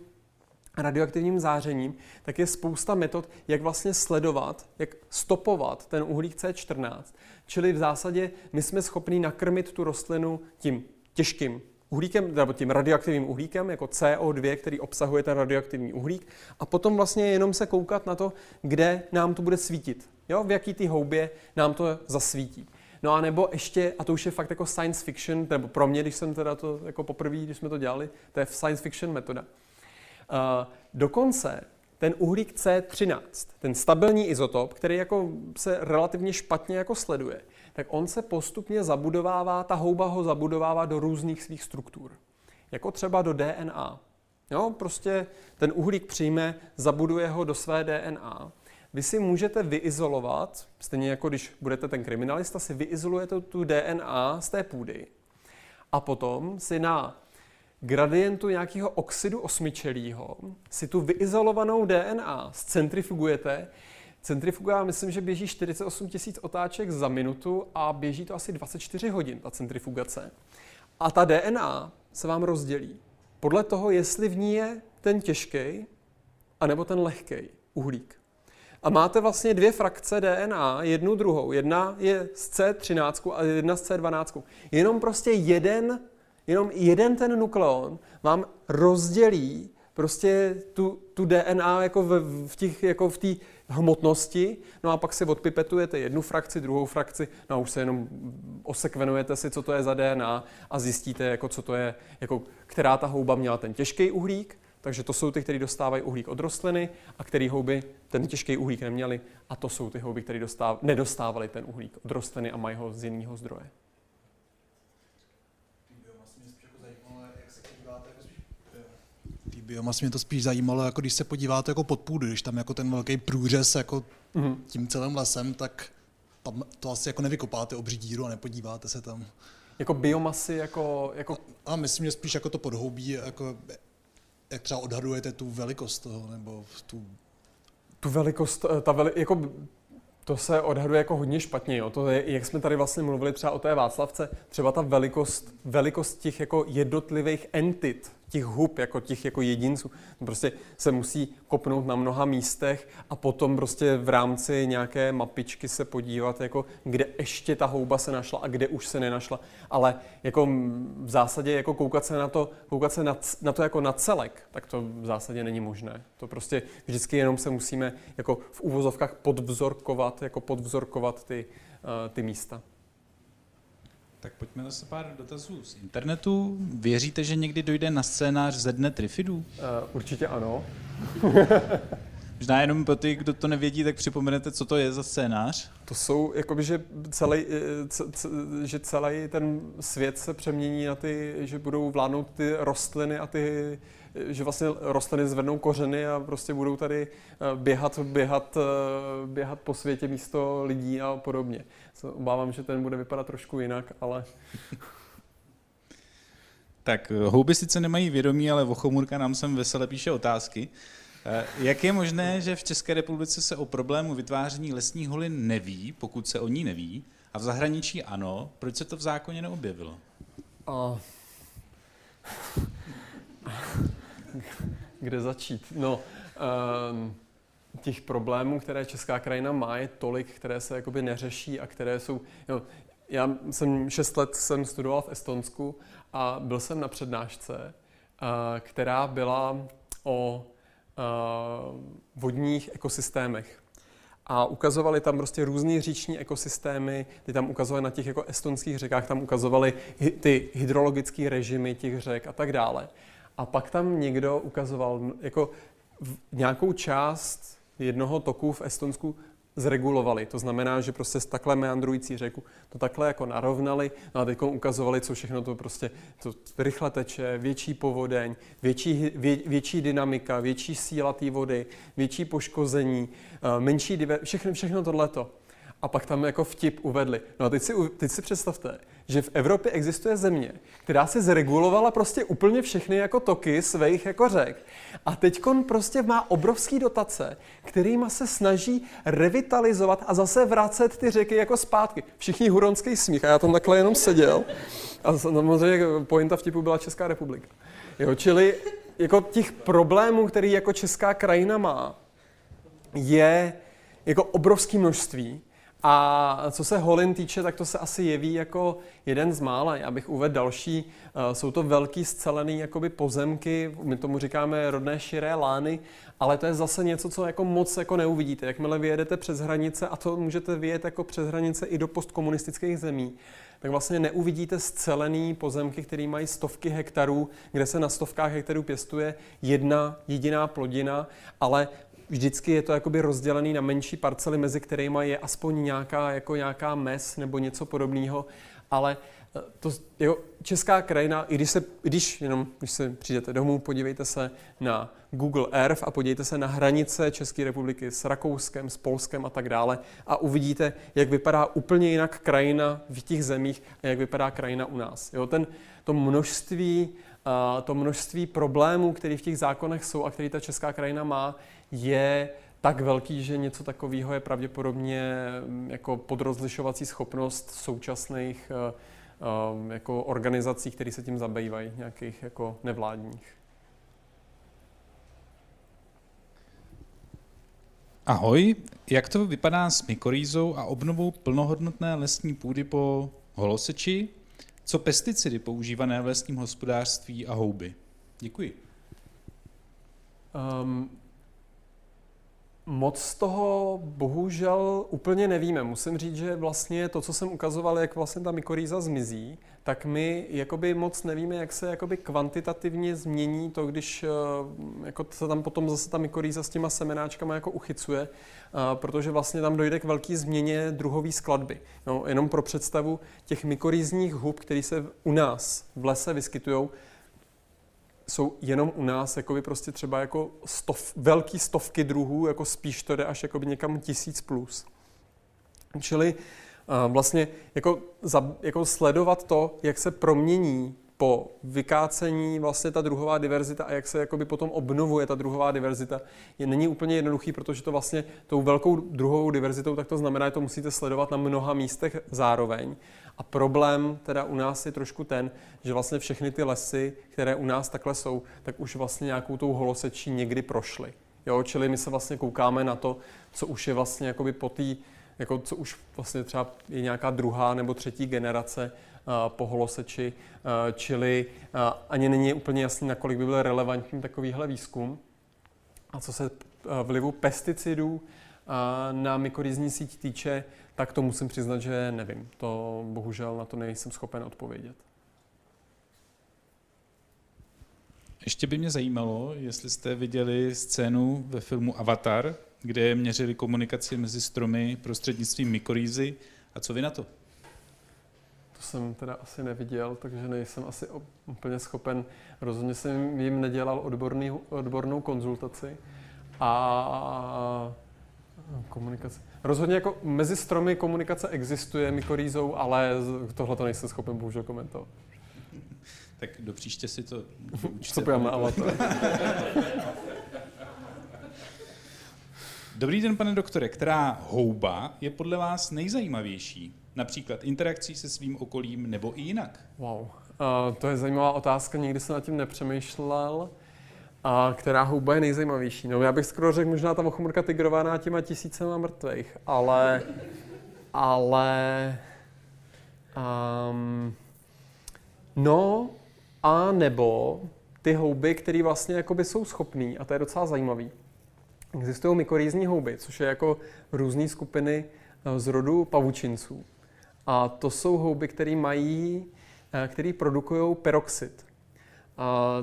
radioaktivním zářením, tak je spousta metod, jak vlastně sledovat, jak stopovat ten uhlík C14. Čili v zásadě my jsme schopni nakrmit tu rostlinu tím těžkým uhlíkem, nebo tím radioaktivním uhlíkem, jako CO2, který obsahuje ten radioaktivní uhlík, a potom vlastně jenom se koukat na to, kde nám to bude svítit. Jo, v jaký ty houbě nám to zasvítí. No a nebo ještě, a to už je fakt jako science fiction, nebo pro mě, když jsem teda to jako poprvé, když jsme to dělali, to je science fiction metoda. Uh, dokonce ten uhlík C13, ten stabilní izotop, který jako se relativně špatně jako sleduje, tak on se postupně zabudovává, ta houba ho zabudovává do různých svých struktur. Jako třeba do DNA. Jo, prostě ten uhlík přijme, zabuduje ho do své DNA. Vy si můžete vyizolovat, stejně jako když budete ten kriminalista, si vyizolujete tu DNA z té půdy a potom si na gradientu nějakého oxidu osmičelího si tu vyizolovanou DNA zcentrifugujete. Centrifuga, myslím, že běží 48 tisíc otáček za minutu a běží to asi 24 hodin, ta centrifugace. A ta DNA se vám rozdělí podle toho, jestli v ní je ten těžký anebo ten lehký uhlík. A máte vlastně dvě frakce DNA, jednu druhou. Jedna je z C13 a jedna z C12. Jenom prostě jeden Jenom jeden ten nukleon vám rozdělí prostě tu, tu DNA jako v, v těch, jako v té hmotnosti, no a pak si odpipetujete jednu frakci, druhou frakci, no a už se jenom osekvenujete si, co to je za DNA a zjistíte, jako co to je, jako která ta houba měla ten těžký uhlík, takže to jsou ty, kteří dostávají uhlík od rostliny a který houby ten těžký uhlík neměli a to jsou ty houby, které nedostávaly ten uhlík od rostliny a mají ho z jiného zdroje. biomasy mě to spíš zajímalo, jako když se podíváte jako pod půdu, když tam jako ten velký průřez jako mm-hmm. tím celým lesem, tak tam to asi jako nevykopáte obří díru a nepodíváte se tam. Jako biomasy, jako... jako... A, a myslím, že spíš jako to podhoubí, jako jak třeba odhadujete tu velikost toho, nebo tu... Tu velikost, eh, ta veli, jako to se odhaduje jako hodně špatně. Jo. To je, jak jsme tady vlastně mluvili třeba o té Václavce, třeba ta velikost, velikost těch jako jednotlivých entit, těch hub, jako těch jako jedinců. Prostě se musí kopnout na mnoha místech a potom prostě v rámci nějaké mapičky se podívat, jako kde ještě ta houba se našla a kde už se nenašla. Ale jako v zásadě jako koukat se na to, koukat se na, na to jako na celek, tak to v zásadě není možné. To prostě vždycky jenom se musíme jako v úvozovkách podvzorkovat, jako podvzorkovat ty, uh, ty místa. Tak pojďme zase pár dotazů z internetu. Věříte, že někdy dojde na scénář ze dne Trifidů? Uh, určitě ano. Možná jenom pro ty, kdo to nevědí, tak připomenete, co to je za scénář? To jsou, jakoby, že celý, c, c, že celý ten svět se přemění na ty, že budou vládnout ty rostliny a ty, že vlastně rostliny zvednou kořeny a prostě budou tady eh, běhat, běhat, eh, běhat po světě místo lidí a podobně. Obávám, že ten bude vypadat trošku jinak, ale... Tak houby sice nemají vědomí, ale Vochomurka nám sem vesele píše otázky. Eh, jak je možné, že v České republice se o problému vytváření lesních holin neví, pokud se o ní neví, a v zahraničí ano? Proč se to v zákoně neobjevilo? Uh, kde začít? No, um, těch problémů, které česká krajina má, je tolik, které se jakoby neřeší a které jsou... Jo, já jsem šest let jsem studoval v Estonsku a byl jsem na přednášce, která byla o vodních ekosystémech. A ukazovali tam prostě různé říční ekosystémy, ty tam ukazovali na těch jako estonských řekách, tam ukazovali ty hydrologické režimy těch řek a tak dále. A pak tam někdo ukazoval jako nějakou část jednoho toku v Estonsku zregulovali. To znamená, že prostě z takhle meandrující řeku to takhle jako narovnali no a teď ukazovali, co všechno to prostě to rychle teče, větší povodeň, větší, vě, větší dynamika, větší síla té vody, větší poškození, eh, menší diver, všechno, všechno tohleto. A pak tam jako vtip uvedli. No a teď si, teď si představte, že v Evropě existuje země, která si zregulovala prostě úplně všechny jako toky svých jako řek. A teď prostě má obrovský dotace, kterýma se snaží revitalizovat a zase vracet ty řeky jako zpátky. Všichni huronský smích a já tam takhle jenom seděl. A samozřejmě pointa vtipu byla Česká republika. Jo, čili jako těch problémů, který jako česká krajina má, je jako obrovské množství A co se holin týče, tak to se asi jeví jako jeden z mála. Já bych uvedl další. Eh, jsou to velký scelený jakoby pozemky, my tomu říkáme rodné širé lány, ale to je zase něco, co jako moc jako neuvidíte. Jakmile vyjedete přes hranice, a to můžete vyjet jako přes hranice i do postkomunistických zemí, tak vlastně neuvidíte scelený pozemky, které mají stovky hektarů, kde se na stovkách hektarů pěstuje jedna jediná plodina, ale vždycky je to jakoby rozdělený na menší parcely, mezi kterými je aspoň nějaká, jako nějaká mes nebo něco podobného, ale eh, to, jo, česká krajina, i když, se, i když, jenom, když se přijdete domů, podívejte se na Google Earth a podívejte se na hranice České republiky s Rakouskem, s Polskem a tak dále a uvidíte, jak vypadá úplně jinak krajina v těch zemích a jak vypadá krajina u nás. Jo, ten, to množství to množství problémů, které v těch zákonech jsou a které ta česká krajina má, je tak velký, že něco takového je pravděpodobně mm, jako podrozlišovací schopnost současných eh, eh, jako organizací, které se tím zabývají, nějakých jako nevládních. Ahoj, jak to vypadá s mykorýzou a obnovou plnohodnotné lesní půdy po holoseči? Co pesticidy používané v lesním hospodářství a houby? Děkuji. Um, Moc z toho bohužel úplně nevíme. Musím říct, že vlastně to, co jsem ukazoval, jak vlastně ta mykorýza zmizí, tak my jakoby moc nevíme, jak se jakoby kvantitativně změní to, když eh, jako se tam potom zase ta mykorýza s těma semenáčkama jako uchycuje, protože vlastně tam dojde k velké změně druhové skladby. No, jenom pro představu těch mykorýzních hub, které se u nás v lese vyskytují, jsou jenom u nás jakoby prostě třeba jako stov, velký stovky druhů, jako spíš to jde až jakoby někam tisíc plus. Čili uh, vlastně jako, za, jako sledovat to, jak se promění po vykácení vlastně ta druhová diverzita a jak se jakoby potom obnovuje ta druhová diverzita, je není úplně jednoduchý, protože to vlastně tou velkou druhovou diverzitou, tak to znamená, že to musíte sledovat na mnoha místech zároveň. A problém teda u nás je trošku ten, že vlastně všechny ty lesy, které u nás takhle jsou, tak už vlastně nějakou tou holosečí někdy prošly. Jo, čili my se vlastně koukáme na to, co už je vlastně jakoby po té, jako co už vlastně třeba je nějaká druhá nebo třetí generace uh, po holoseči, uh, čili uh, ani není úplně jasný, nakolik by byl relevantní takovýhle výzkum. A co se vlivu pesticidů na mykorizní síť týče, tak to musím přiznat, že nevím. To bohužel na to nejsem schopen odpovědět. Ještě by mě zajímalo, jestli jste viděli scénu ve filmu Avatar, kde měřili komunikaci mezi stromy prostřednictvím mykorýzy. A co vy na to? To jsem teda asi neviděl, takže nejsem asi úplně schopen. Rozhodně jsem jim nedělal odborný, odbornou konzultaci. A komunikace. Rozhodně jako mezi stromy komunikace existuje mykorýzou, ale tohle to nejsem schopen bohužel komentovat. Tak do příště si to Co na avatar. Dobrý den, pane doktore. Která houba je podle vás nejzajímavější? Například interakcí se svým okolím nebo i jinak? Wow, uh, to je zajímavá otázka, nikdy jsem nad tím nepřemýšlel. A která houba je nejzajímavější? No já bych skoro řekl možná ta mochomorka tigrovaná těma tisícema mrtvých, ale, ale, um, no a nebo ty houby, které vlastně jsou schopné, a to je docela zajímavý. Existují mykorýzní houby, což je jako různé skupiny eh, z rodu pavučinců. A to jsou houby, které mají, eh, které produkují peroxid.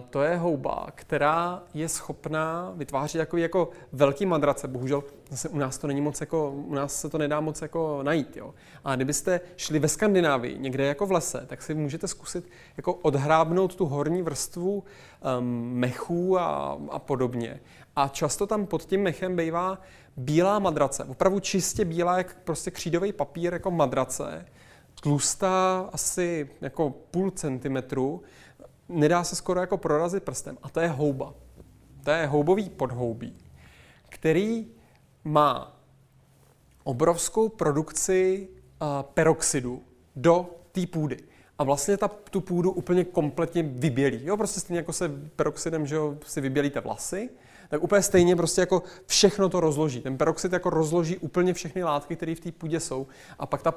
To je houba, která je schopná vytvářet takový jako velký madrace. Bohužel zase u nás to není moc jako, u nás se to nedá moc jako najít. Jo. A kdybyste šli ve Skandinávii, někde jako v lese, tak si můžete zkusit jako odhrábnout tu horní vrstvu um, mechů a, a podobně. A často tam pod tím mechem bývá bílá madrace, opravdu čistě bílá, jak prostě křídový papír, jako madrace, tlustá asi jako půl centimetru, nedá se skoro jako prorazit prstem a to je houba. To je houbový podhoubí, který má obrovskou produkci uh, peroxidu do té půdy. a vlastně ta, tu půdu úplně kompletně vybělí. Jo, prostě stejně jako se peroxidem, že jo, si vybělíte vlasy, tak úplně stejně prostě jako všechno to rozloží. Ten peroxid jako rozloží úplně všechny látky, které v té půdě jsou a pak ta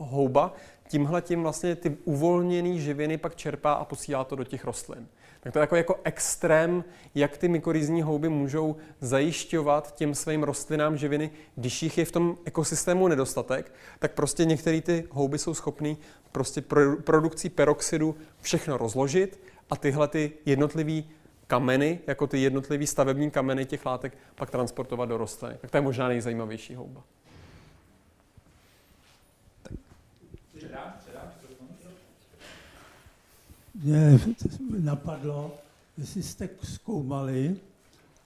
houba tímhle tím vlastně ty uvolněné živiny pak čerpá a posílá to do těch rostlin. Tak to je jako, jako extrém, jak ty mykorizní houby můžou zajišťovat těm svým rostlinám živiny, když jich je v tom ekosystému nedostatek, tak prostě některé ty houby jsou schopné prostě produkcí peroxidu všechno rozložit a tyhle ty jednotlivé kameny, jako ty jednotlivé stavební kameny těch látek, pak transportovat do rostliny. Tak to je možná nejzajímavější houba. Mě napadlo, jestli jste zkoumali,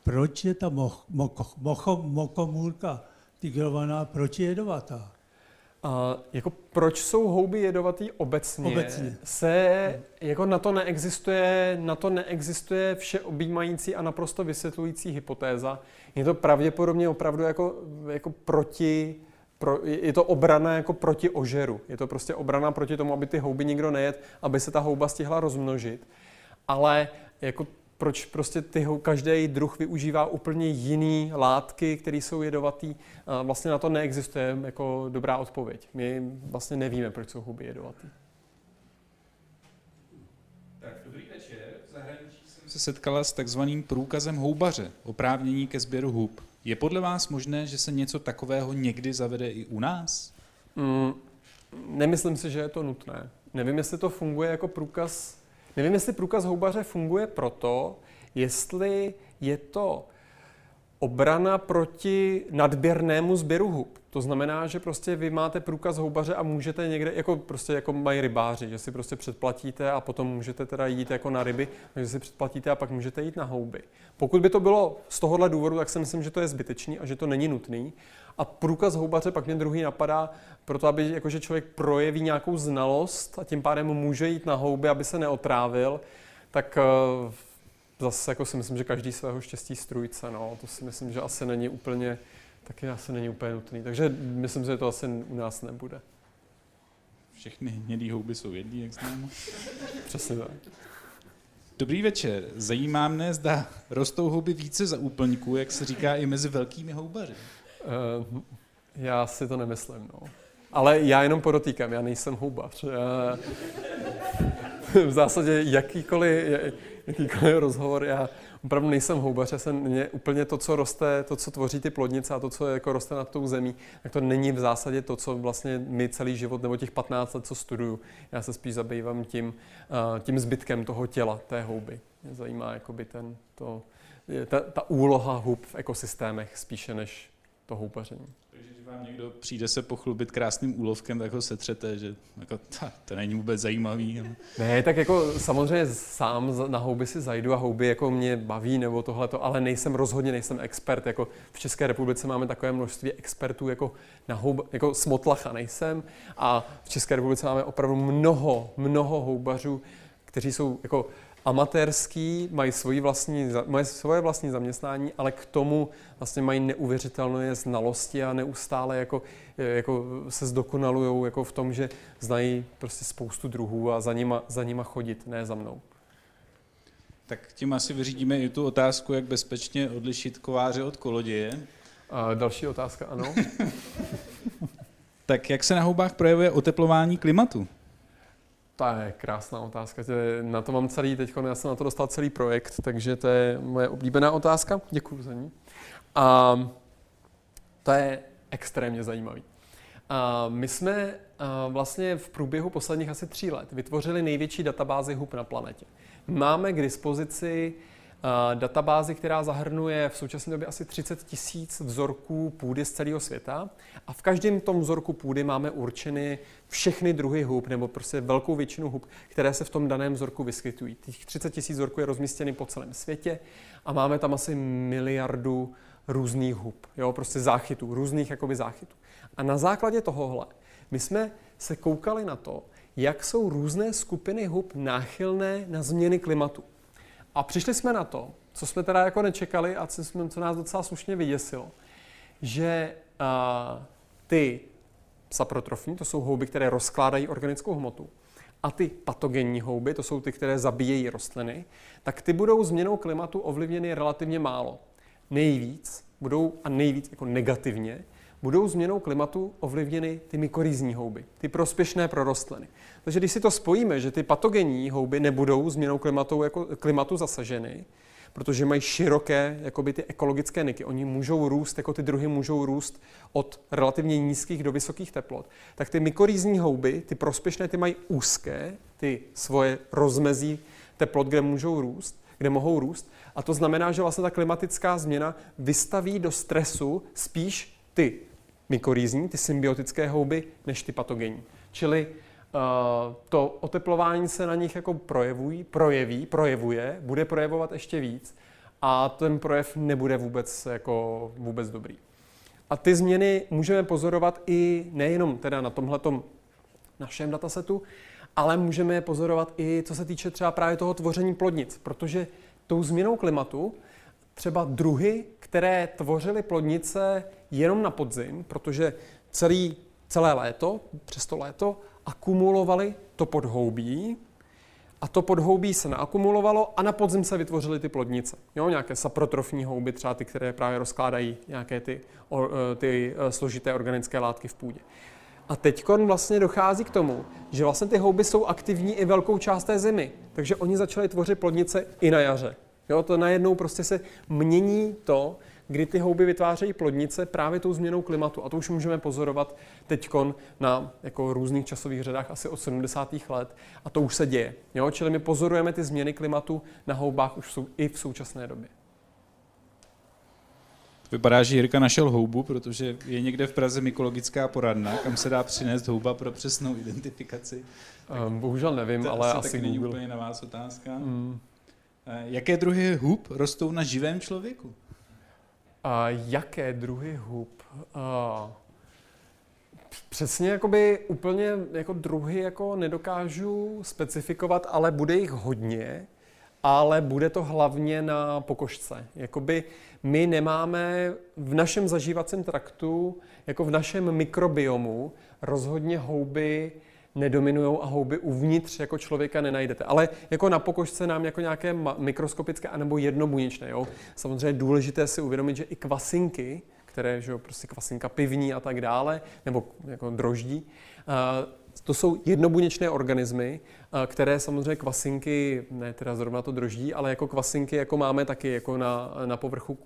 proč je ta moch, moch, mocho, mokomůrka tigrovaná, proč je jedovatá? Uh, jako proč jsou houby jedovatý obecně? Obecně. Se, jako na to neexistuje, na to neexistuje vše objímající a naprosto vysvětlující hypotéza. Je to pravděpodobně opravdu jako, jako proti, pro, je to obrana jako proti ožeru. Je to prostě obrana proti tomu, aby ty houby nikdo nejet, aby se ta houba stihla rozmnožit. Ale jako proč prostě ty, každý druh využívá úplně jiný látky, které jsou jedovatý. Vlastně na to neexistuje jako dobrá odpověď. My vlastně nevíme, proč jsou houby jedovatý. Tak, dobrý večer. V zahraničí jsem se setkala s takzvaným průkazem houbaře, oprávnění ke sběru hub. Je podle vás možné, že se něco takového někdy zavede i u nás? Mm, nemyslím si, že je to nutné. Nevím, jestli to funguje jako průkaz Nevím, jestli průkaz houbaře funguje proto, jestli je to obrana proti nadběrnému sběru hub. To znamená, že prostě vy máte průkaz houbaře a můžete někde, jako prostě jako mají rybáři, že si prostě předplatíte a potom můžete teda jít jako na ryby, takže si předplatíte a pak můžete jít na houby. Pokud by to bylo z tohohle důvodu, tak si myslím, že to je zbytečný a že to není nutný. A průkaz houbaře pak mě druhý napadá, proto aby jakože člověk projeví nějakou znalost a tím pádem může jít na houby, aby se neotrávil, tak eh, zase jako si myslím, že každý svého štěstí strujce, no, to si myslím, že asi není úplně, taky asi není úplně nutný. Takže myslím, že to asi u nás nebude. Všechny hnědý houby jsou jední, jak známo. Přesně tak. Dobrý večer. Zajímá mne, zda rostou houby více za úplňků, jak se říká i mezi velkými houbaři. Uh, já si to nemyslím, no. Ale já jenom podotýkám, já nejsem houbař. Já, v zásadě jakýkoliv, jakýkoliv rozhovor, já opravdu nejsem houbař, já jsem mě úplně to, co roste, to, co tvoří ty plodnice a to, co jako roste nad tou zemí, tak to není v zásadě to, co vlastně my celý život nebo těch 15 let, co studuju. Já se spíš zabývám tím, tím zbytkem toho těla, té houby. Mě zajímá jakoby ten, to, ta, ta úloha hub v ekosystémech spíše než to vám někdo přijde se pochlubit krásným úlovkem, tak ho setřete, že jako, ta, to není vůbec zajímavý. No. Ne, tak jako samozřejmě sám na houby si zajdu a houby jako mě baví nebo tohleto, ale nejsem rozhodně nejsem expert. Jako v České republice máme takové množství expertů jako na houb, jako smotlacha nejsem a v České republice máme opravdu mnoho, mnoho houbařů, kteří jsou jako amatérský, mají, svoji vlastní, mají svoje vlastní zaměstnání, ale k tomu vlastně mají neuvěřitelné znalosti a neustále jako, jako se zdokonalují jako v tom, že znají prostě spoustu druhů a za nima, za nima chodit, ne za mnou. Tak tím asi vyřídíme i tu otázku, jak bezpečně odlišit kováře od koloděje. A další otázka, ano. tak jak se na houbách projevuje oteplování klimatu? To je krásná otázka. Na to mám celý, teď já jsem na to dostal celý projekt, takže to je moje oblíbená otázka. Děkuji za ní. A to je extrémně zajímavý. A my jsme vlastně v průběhu posledních asi tří let vytvořili největší databázi hub na planetě. Máme k dispozici databázi, která zahrnuje v současné době asi 30 tisíc vzorků půdy z celého světa a v každém tom vzorku půdy máme určeny všechny druhy hub nebo prostě velkou většinu hub, které se v tom daném vzorku vyskytují. Těch 30 tisíc vzorků je rozmístěny po celém světě a máme tam asi miliardu různých hub, jo, prostě záchytů, různých jakoby záchytů. A na základě tohohle my jsme se koukali na to, jak jsou různé skupiny hub náchylné na změny klimatu. A přišli jsme na to, co jsme teda jako nečekali a co, jsme, co nás docela slušně vyděsilo, že uh, ty saprotrofní, to jsou houby, které rozkládají organickou hmotu, a ty patogenní houby, to jsou ty, které zabíjejí rostliny, tak ty budou změnou klimatu ovlivněny relativně málo. Nejvíc budou, a nejvíc jako negativně, budou změnou klimatu ovlivněny ty mykorýzní houby, ty prospěšné pro rostliny. Takže když si to spojíme, že ty patogenní houby nebudou změnou klimatu, jako, klimatu zasaženy, protože mají široké jakoby ty ekologické niky. Oni můžou růst, jako ty druhy můžou růst od relativně nízkých do vysokých teplot. Tak ty mykorýzní houby, ty prospěšné, ty mají úzké, ty svoje rozmezí teplot, kde můžou růst, kde mohou růst. A to znamená, že vlastně ta klimatická změna vystaví do stresu spíš ty mykorýzní, ty symbiotické houby, než ty patogenní. Čili Eh, to oteplování se na nich jako projevují, projeví, projevuje, bude projevovat ještě víc a ten projev nebude vůbec, jako, vůbec dobrý. A ty změny můžeme pozorovat i nejenom teda na tomhletom našem datasetu, ale můžeme je pozorovat i co se týče třeba právě toho tvoření plodnic, protože tou změnou klimatu třeba druhy, které tvořily plodnice jenom na podzim, protože celý, celé léto, přes to léto, akumulovali to podhoubí a to podhoubí se naakumulovalo a na podzim se vytvořily ty plodnice. Jo, nějaké saprotrofní houby, třeba ty, které právě rozkládají nějaké ty, eh, ty eh, složité organické látky v půdě. A teď vlastně dochází k tomu, že vlastně ty houby jsou aktivní i velkou část té zimy. Takže oni začali tvořit plodnice i na jaře. Jo, to najednou prostě se mění to, kdy ty houby vytvářejí plodnice právě tou změnou klimatu. A to už můžeme pozorovat teď na jako různých časových řadách asi od 70. let. A to už se děje. Jo? Čili my pozorujeme ty změny klimatu na houbách už jsou i v současné době. Vypadá, že Jirka našel houbu, protože je někde v Praze mykologická poradna, kam se dá přinést houba pro přesnou identifikaci. Um, bohužel nevím, to ale asi, asi není Google. úplně na vás otázka. Mm. Jaké druhy hub rostou na živém člověku? A jaké druhy hub? A přesně jakoby úplně jako druhy jako nedokážu specifikovat, ale bude jich hodně, ale bude to hlavně na pokožce. Jakoby my nemáme v našem zažívacím traktu, jako v našem mikrobiomu, rozhodně houby nedominují a houby uvnitř jako člověka nenajdete. Ale jako na pokožce nám jako nějaké mikroskopické anebo jednobuněčné. Jo? Samozřejmě je důležité si uvědomit, že i kvasinky, které, že jo, prostě kvasinka pivní a tak dále, nebo jako droždí, to jsou jednobuněčné organismy, které samozřejmě kvasinky, ne teda zrovna to droždí, ale jako kvasinky jako máme taky jako na, na povrchu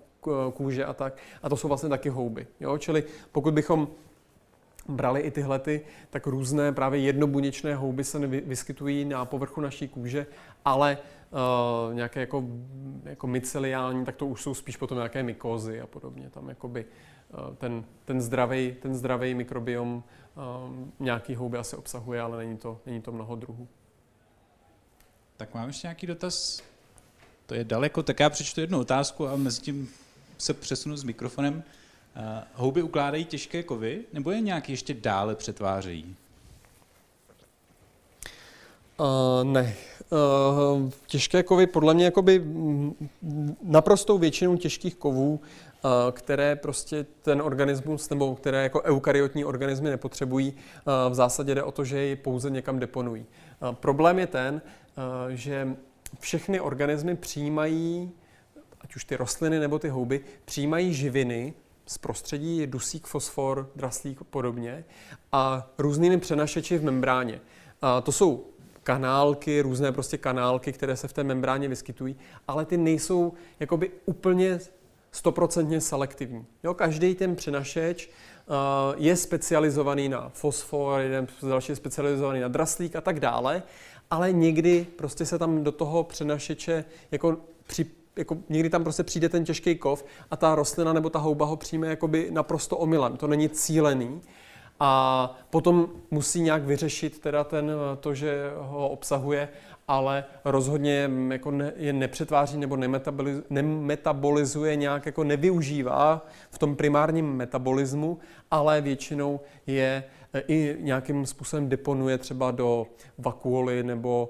kůže a tak. A to jsou vlastně taky houby. Jo? Čili pokud bychom brali i tyhle, ty, tak různé právě jednobuněčné houby se vyskytují na povrchu naší kůže, ale uh, nějaké jako, jako myceliální, tak to už jsou spíš potom nějaké mykózy a podobně. Tam jakoby uh, ten, ten, zdravý, ten zdravý mikrobiom uh, nějaký houby asi obsahuje, ale není to, není to mnoho druhů. Tak mám ještě nějaký dotaz? To je daleko, tak já přečtu jednu otázku a mezi tím se přesunu s mikrofonem. Uh, houby ukládají těžké kovy, nebo je nějak ještě dále přetvářejí? Uh, ne. Uh, těžké kovy podle mě jakoby naprostou většinu těžkých kovů, uh, které prostě ten organismus nebo které jako eukaryotní organismy nepotřebují, uh, v zásadě jde o to, že ji pouze někam deponují. Uh, problém je ten, uh, že všechny organismy přijímají, ať už ty rostliny nebo ty houby, přijímají živiny, z prostředí, dusík, fosfor, draslík a podobně a různými přenašeči v membráně. A to jsou kanálky, různé prostě kanálky, které se v té membráně vyskytují, ale ty nejsou jakoby úplně stoprocentně selektivní. Jo, každý ten přenašeč je specializovaný na fosfor, jeden další je specializovaný na draslík a tak dále, ale někdy prostě se tam do toho přenašeče jako při, jako někdy tam prostě přijde ten těžký kov a ta rostlina nebo ta houba ho přijme jakoby naprosto omylem. To není cílený. A potom musí nějak vyřešit teda ten, to, že ho obsahuje, ale rozhodně jako ne, je nepřetváří nebo nemetabolizuje, nějak, jako nevyužívá v tom primárním metabolismu, ale většinou je i nějakým způsobem deponuje třeba do vakuoly nebo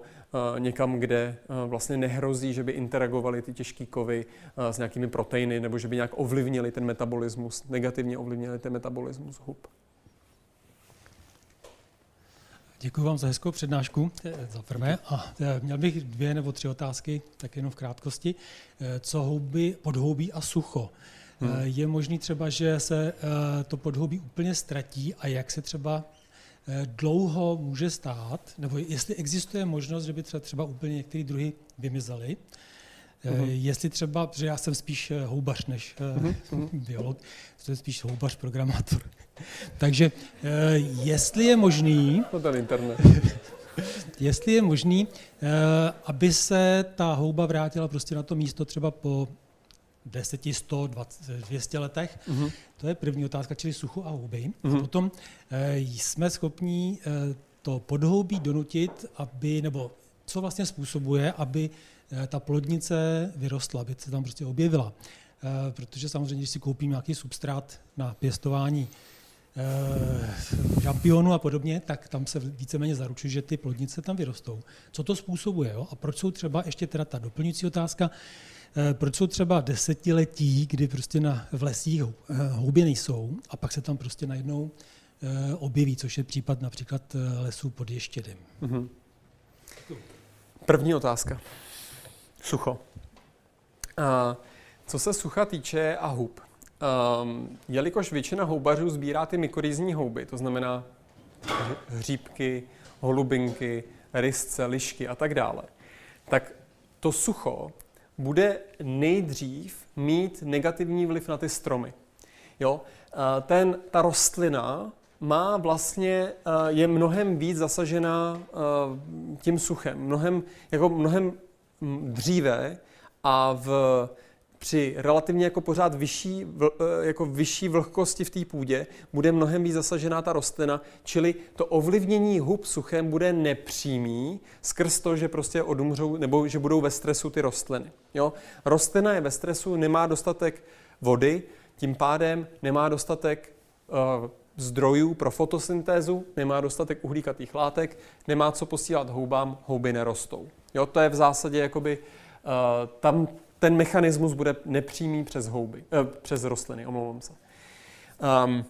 někam, kde eh, vlastně nehrozí, že by interagovaly ty těžké kovy eh, s nějakými proteiny nebo že by nějak ovlivnili ten metabolismus, negativně ovlivnili ten metabolismus hub. Děkuji vám za hezkou přednášku, eh, za prvé. A eh, měl bych dvě nebo tři otázky, tak jenom v krátkosti. Eh, co houby, podhoubí a sucho? Hmm. Je možný třeba, že se to podhoubí úplně ztratí a jak se třeba dlouho může stát, nebo jestli existuje možnost, že by třeba, třeba úplně některé druhy vymizely, Uh-huh. Jestli třeba, protože já jsem spíš houbař než uh-huh. biolog, jsem spíš houbař, programátor. Takže jestli je možný... No ten internet. jestli je možný, aby se ta houba vrátila prostě na to místo třeba po 10, 100, 20, 200 letech. Uh-huh. To je první otázka, čili suchu a houby. Uh-huh. A potom jsme schopní to podhoubí donutit, aby, nebo co vlastně způsobuje, aby Eh, ta plodnice vyrostla, aby se tam prostě objevila. Eh, protože samozřejmě, když si koupím nějaký substrát na pěstování žampionu eh, a podobně, tak tam se víceméně zaručuje, že ty plodnice tam vyrostou. Co to způsobuje? Jo? A proč jsou třeba, ještě teda ta doplňující otázka, proč jsou třeba desetiletí, kdy prostě na, v lesích houby nejsou a pak se tam prostě najednou objeví, což je případ například lesů pod Ještědem. Mm-hmm. První otázka. Sucho. Uh, co se sucha týče a hub, um, jelikož většina houbařů sbírá ty mykorizní houby, to znamená hříbky, holubinky, rysce, lišky a tak dále, tak to sucho bude nejdřív mít negativní vliv na ty stromy. Jo? Ten, ta rostlina má vlastně, je mnohem víc zasažená tím suchem, mnohem, jako mnohem dříve a v, při relativně jako pořád vyšší, e, jako vyšší vlhkosti v té půdě bude mnohem víc zasažená ta rostlina, čili to ovlivnění hub suchem bude nepřímý skrz to, že prostě odumřou nebo že budou ve stresu ty rostliny. Jo? Rostlina je ve stresu, nemá dostatek vody, tím pádem nemá dostatek uh, zdrojů pro fotosyntézu, nemá dostatek uhlíkatých látek, nemá co posílat houbám, houby nerostou. Jo, to je v zásadě jakoby, uh, tam ten mechanismus bude nepřímý přes houby, uh, přes rostliny, omlouvám se. Um,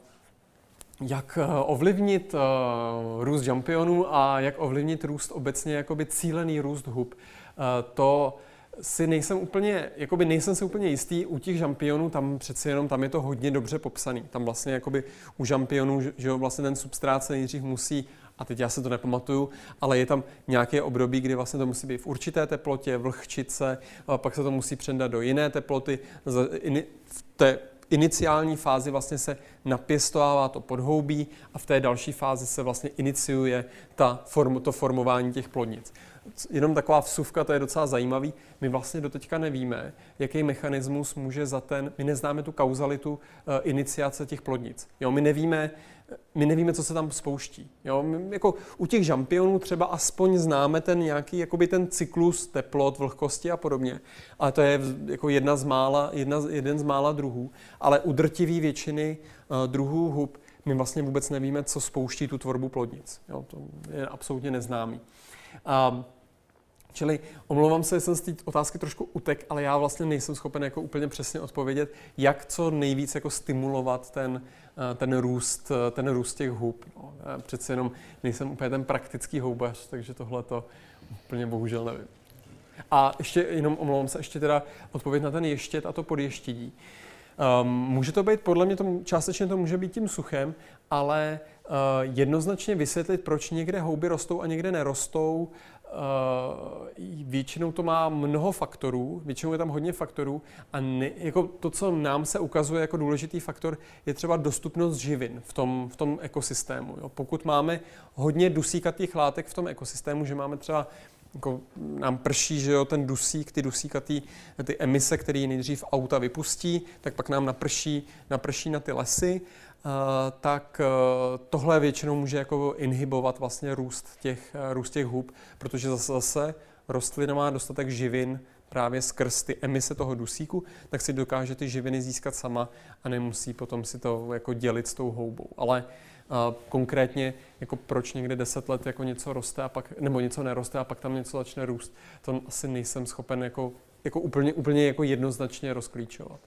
jak uh, ovlivnit uh, růst žampionů a jak ovlivnit růst obecně, jakoby cílený růst hub. Uh, to si nejsem úplně, jakoby nejsem si úplně jistý, u těch žampionů tam přeci jenom tam je to hodně dobře popsaný. Tam vlastně jakoby u žampionů, že jo, vlastně ten substrát se nejdřív musí a teď já se to nepamatuju, ale je tam nějaké období, kdy vlastně to musí být v určité teplotě, vlhčit se, a pak se to musí předat do jiné teploty. V té iniciální fázi vlastně se napěstovává to podhoubí a v té další fázi se vlastně iniciuje ta form, to formování těch plodnic jenom taková vsuvka, to je docela zajímavý. My vlastně doteďka nevíme, jaký mechanismus může za ten, my neznáme tu kauzalitu uh, iniciace těch plodnic. Jo, my nevíme, my nevíme, co se tam spouští. Jo? My, jako u těch žampionů třeba aspoň známe ten nějaký jakoby ten cyklus teplot, vlhkosti a podobně, ale to je jako jedna z mála, jedna, jeden z mála druhů. Ale u drtivý většiny uh, druhů hub my vlastně vůbec nevíme, co spouští tu tvorbu plodnic. Jo? To je absolutně neznámý. Um, Čili omlouvám se, jsem z té otázky trošku utek, ale já vlastně nejsem schopen jako úplně přesně odpovědět, jak co nejvíc jako stimulovat ten, eh, ten, růst, eh, ten růst těch hub. No, přece jenom nejsem úplně ten praktický houbař, takže tohle to úplně bohužel nevím. A ještě jenom omlouvám se, ještě teda odpověď na ten ještět a to podještědí. Um, může to být, podle mě to, částečně to může být tím suchem, ale uh, jednoznačně vysvětlit, proč někde houby rostou a někde nerostou, většinou to má mnoho faktorů, většinou je tam hodně faktorů a ne, jako to, co nám se ukazuje jako důležitý faktor, je třeba dostupnost živin v tom, v tom ekosystému. Jo. Pokud máme hodně dusíkatých látek v tom ekosystému, že máme třeba jako nám prší, že jo, ten dusík, ty dusíkatý, ty emise, které nejdřív auta vypustí, tak pak nám naprší, naprší na ty lesy Eh, tak eh, tohle většinou může jako inhibovat vlastně růst těch, eh, růst těch hub, protože zase, zase rostlina má dostatek živin právě skrz ty emise toho dusíku, tak si dokáže ty živiny získat sama a nemusí potom si to jako dělit s tou houbou. Ale konkrétně, jako proč někde 10 let jako něco roste a pak, nebo něco neroste a pak tam něco začne růst, to asi nejsem schopen jako, jako úplně, úplně jako jednoznačně rozklíčovat.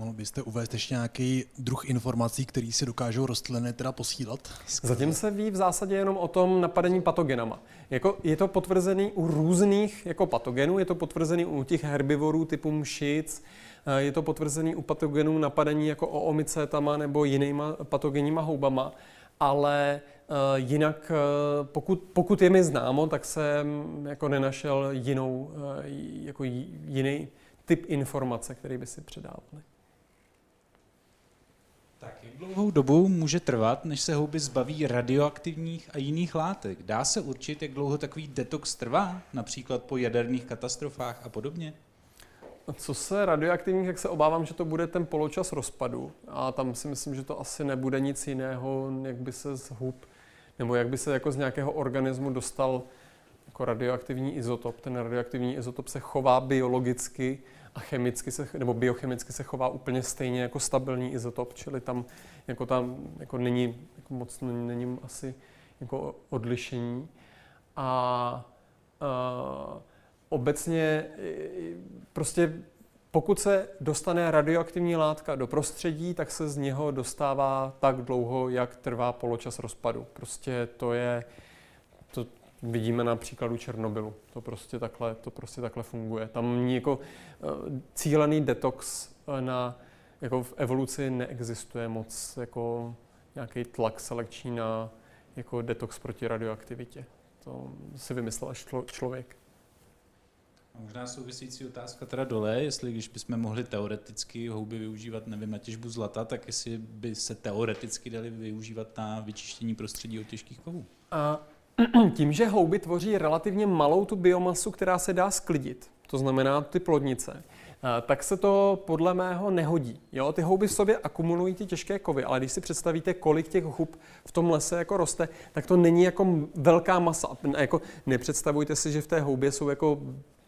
Mohl byste uvést ještě nějaký druh informací, který si dokážou rostliny teda posílat? Zatím se ví v zásadě jenom o tom napadení patogenama. Jako, je to potvrzený u různých jako patogenů, je to potvrzený u těch herbivorů typu mšic, eh, je to potvrzený u patogenů napadení jako oomicétama nebo jinýma patogenníma houbama, ale uh, jinak, uh, pokud, pokud je mi známo, tak jsem jako nenašel jinou, jako jiný typ informace, který by si předávali. Tak jak dlouhou dobu může trvat, než se houby zbaví radioaktivních a jiných látek? Dá se určit, jak dlouho takový detox trvá, například po jaderných katastrofách a podobně? Co se radioaktivních, jak se obávám, že to bude ten poločas rozpadu. A tam si myslím, že to asi nebude nic jiného, jak by se z hub, nebo jak by se jako z nějakého organismu dostal jako radioaktivní izotop. Ten radioaktivní izotop se chová biologicky a chemicky se, nebo biochemicky se chová úplně stejně jako stabilní izotop, čili tam jako tam jako není jako moc není, asi jako odlišení. A, a obecně prostě pokud se dostane radioaktivní látka do prostředí, tak se z něho dostává tak dlouho, jak trvá poločas rozpadu. Prostě to je, vidíme na příkladu Černobylu. To prostě takhle, to prostě takhle funguje. Tam jako eh, cílený detox eh, na, jako v evoluci neexistuje moc jako nějaký tlak selekční na jako detox proti radioaktivitě. To si vymyslel až člověk. Možná souvisící otázka teda dole, jestli když bychom mohli teoreticky houby využívat, nevím, na těžbu zlata, tak jestli by se teoreticky dali využívat na vyčištění prostředí od těžkých kovů. A tím, že houby tvoří relativně malou tu biomasu, která se dá sklidit, to znamená ty plodnice, tak se to podle mého nehodí. Jo? Ty houby v sobě akumulují ty těžké kovy, ale když si představíte, kolik těch hub v tom lese jako roste, tak to není jako velká masa. Jako nepředstavujte si, že v té houbě jsou jako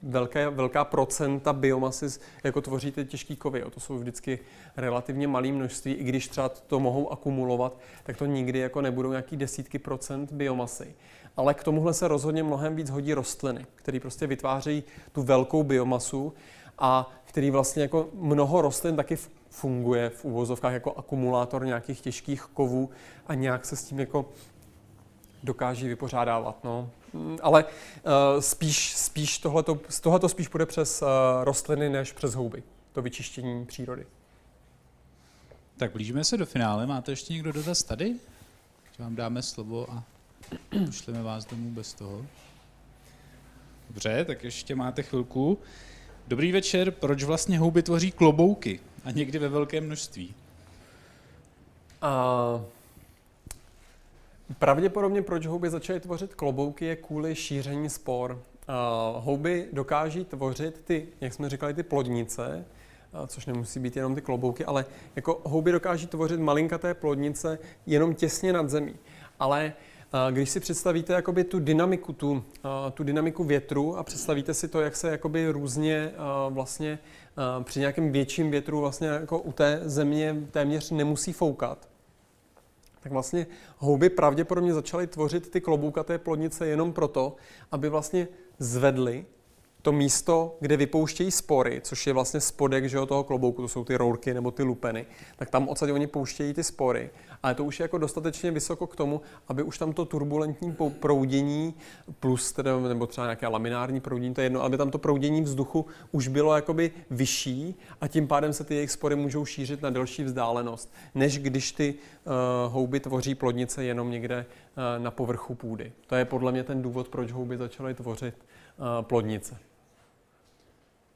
velké, velká procenta biomasy jako tvoří ty těžké kovy. Jo. To jsou vždycky relativně malé množství, i když třeba to mohou akumulovat, tak to nikdy jako nebudou nějaký desítky procent biomasy. Ale k tomuhle se rozhodně mnohem víc hodí rostliny, které prostě vytvářejí tu velkou biomasu a který vlastně jako mnoho rostlin taky funguje v úvozovkách jako akumulátor nějakých těžkých kovů a nějak se s tím jako dokáží vypořádávat. No. Mm, ale uh, spíš, spíš tohleto, tohleto spíš půjde přes uh, rostliny než přes houby, to vyčištění přírody. Tak blížíme se do finále. Máte ještě někdo dotaz tady? Že vám dáme slovo a pošleme vás domů bez toho. Dobře, tak ještě máte chvilku. Dobrý večer, proč vlastně houby tvoří klobouky a někdy ve velkém množství? Uh, Pravděpodobně, proč houby začaly tvořit klobouky, je kvůli šíření spor. Uh, houby dokáží tvořit ty, jak jsme říkali, ty plodnice, což nemusí být jenom ty klobouky, ale jako houby dokáží tvořit malinkaté plodnice jenom těsně nad zemí. Ale uh, když si představíte jakoby tu dynamiku, tu, tu dynamiku větru a představíte si to, jak se jakoby různě vlastně při nějakém větším větru vlastně jako u té země téměř nemusí foukat, tak vlastně houby pravděpodobně začaly tvořit ty kloboukaté plodnice jenom proto, aby vlastně zvedly to místo, kde vypouštějí spory, což je vlastně spodek že, toho klobouku, to jsou ty rourky nebo ty lupeny, tak tam odsaď oni pouštějí ty spory. Ale to už je jako dostatečně vysoko k tomu, aby už tam to turbulentní proudění plus teda, nebo třeba nějaké laminární proudění, to je jedno, aby tam to proudění vzduchu už bylo jakoby vyšší a tím pádem se ty jejich spory můžou šířit na delší vzdálenost, než když ty uh, houby tvoří plodnice jenom někde uh, na povrchu půdy. To je podle mě ten důvod, proč houby začaly tvořit uh, plodnice.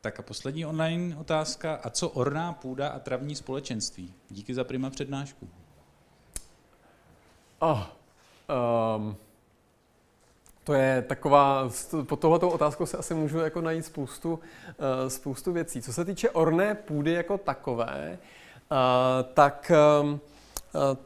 Tak a poslední online otázka. A co orná půda a travní společenství? Díky za prima přednášku. Oh, um, to je taková, po tohletou otázkou se asi můžu jako najít spoustu, uh, spoustu věcí. Co se týče orné půdy jako takové, uh, tak um,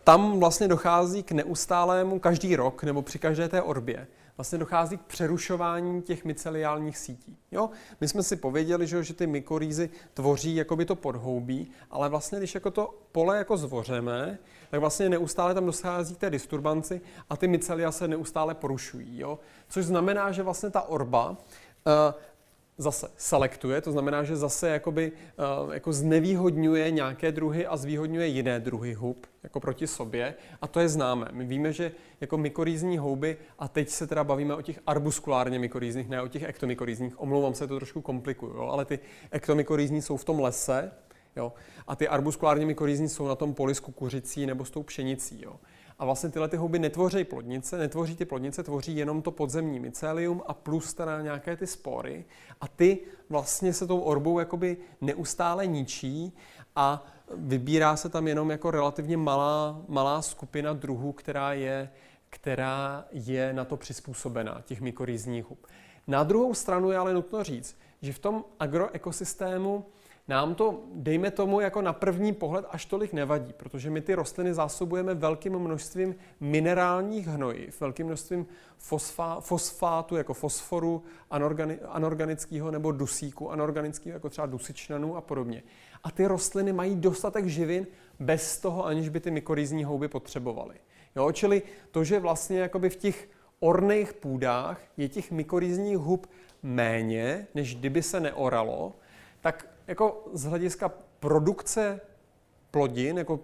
tam vlastně dochází k neustálému každý rok nebo při každé té orbě vlastně dochází k přerušování těch myceliálních sítí. Jo? My jsme si pověděli, že, že ty mykorýzy tvoří jakoby to podhoubí, ale vlastně když jako to pole jako zvořeme, tak vlastně neustále tam dochází té disturbanci a ty mycelia se neustále porušují. Jo? Což znamená, že vlastně ta orba uh, zase selektuje, to znamená, že zase jakoby, uh, jako znevýhodňuje nějaké druhy a zvýhodňuje jiné druhy hub jako proti sobě a to je známé. My víme, že jako mykorýzní houby, a teď se teda bavíme o těch arbuskulárně mykorýzních, ne o těch ektomykorýzních, omlouvám se, to trošku komplikuju, jo, ale ty ektomykorýzní jsou v tom lese, jo, a ty arbuskulárně mykorýzní jsou na tom poli s kukuřicí nebo s tou pšenicí. Jo. A vlastně tyhle ty houby netvoří plodnice, netvoří ty plodnice, tvoří jenom to podzemní mycelium a plus teda nějaké ty spory. A ty vlastně se tou orbou jakoby neustále ničí a vybírá se tam jenom jako relativně malá, malá skupina druhů, která je, která je na to přizpůsobená, těch mykorýzních hub. Na druhou stranu je ale nutno říct, že v tom agroekosystému nám to, dejme tomu, jako na první pohled až tolik nevadí, protože my ty rostliny zásobujeme velkým množstvím minerálních hnojiv, velkým množstvím fosfá, fosfátu, jako fosforu, anorgani, anorganického nebo dusíku, anorganického, jako třeba dusičnanů a podobně. A ty rostliny mají dostatek živin bez toho, aniž by ty mykorýzní houby potřebovaly. Jo, čili to, že vlastně jakoby v těch orných půdách je těch mykorýzních hub méně, než kdyby se neoralo, tak jako z hlediska produkce plodin, jako,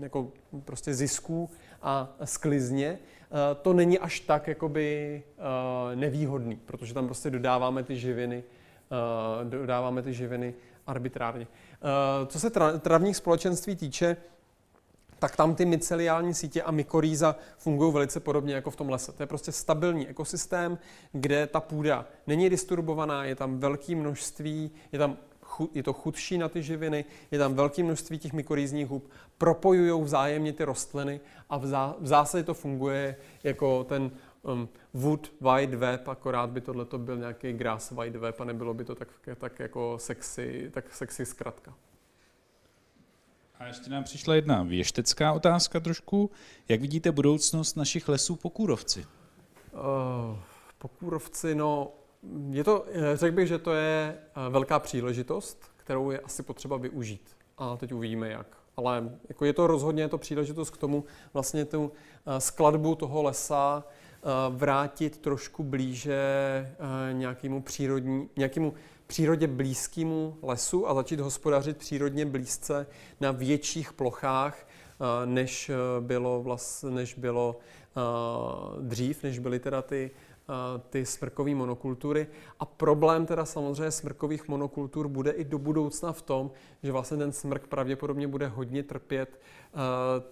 jako prostě zisků a sklizně, eh, to není až tak jakoby eh, nevýhodný, protože tam prostě dodáváme ty živiny, eh, dodáváme ty živiny arbitrárně. Co se travních společenství týče, tak tam ty myceliální sítě a mykorýza fungují velice podobně jako v tom lese. To je prostě stabilní ekosystém, kde ta půda není disturbovaná, je tam velké množství, je tam je to chudší na ty živiny, je tam velké množství těch mykorýzních hub, propojují vzájemně ty rostliny a v, zá, v zásadě to funguje jako ten um, wood wide web, akorát by tohle byl nějaký grass wide web a nebylo by to tak, tak jako sexy, tak sexy zkratka. A ještě nám přišla jedna věštecká otázka trošku. Jak vidíte budoucnost našich lesů po kůrovci? Uh, po kůrovci, no je to, eh, řekl bych, že to je eh, velká příležitost, kterou je asi potřeba využít. A teď uvidíme jak. Ale jako je to rozhodně to příležitost k tomu vlastně tu eh, skladbu toho lesa vrátit trošku blíže nějakému, přírodní, nějakému přírodě blízkému lesu a začít hospodařit přírodně blízce na větších plochách, než bylo, vlast, než bylo dřív, než byly teda ty ty smrkové monokultury. A problém teda samozřejmě smrkových monokultur bude i do budoucna v tom, že vlastně ten smrk pravděpodobně bude hodně trpět uh,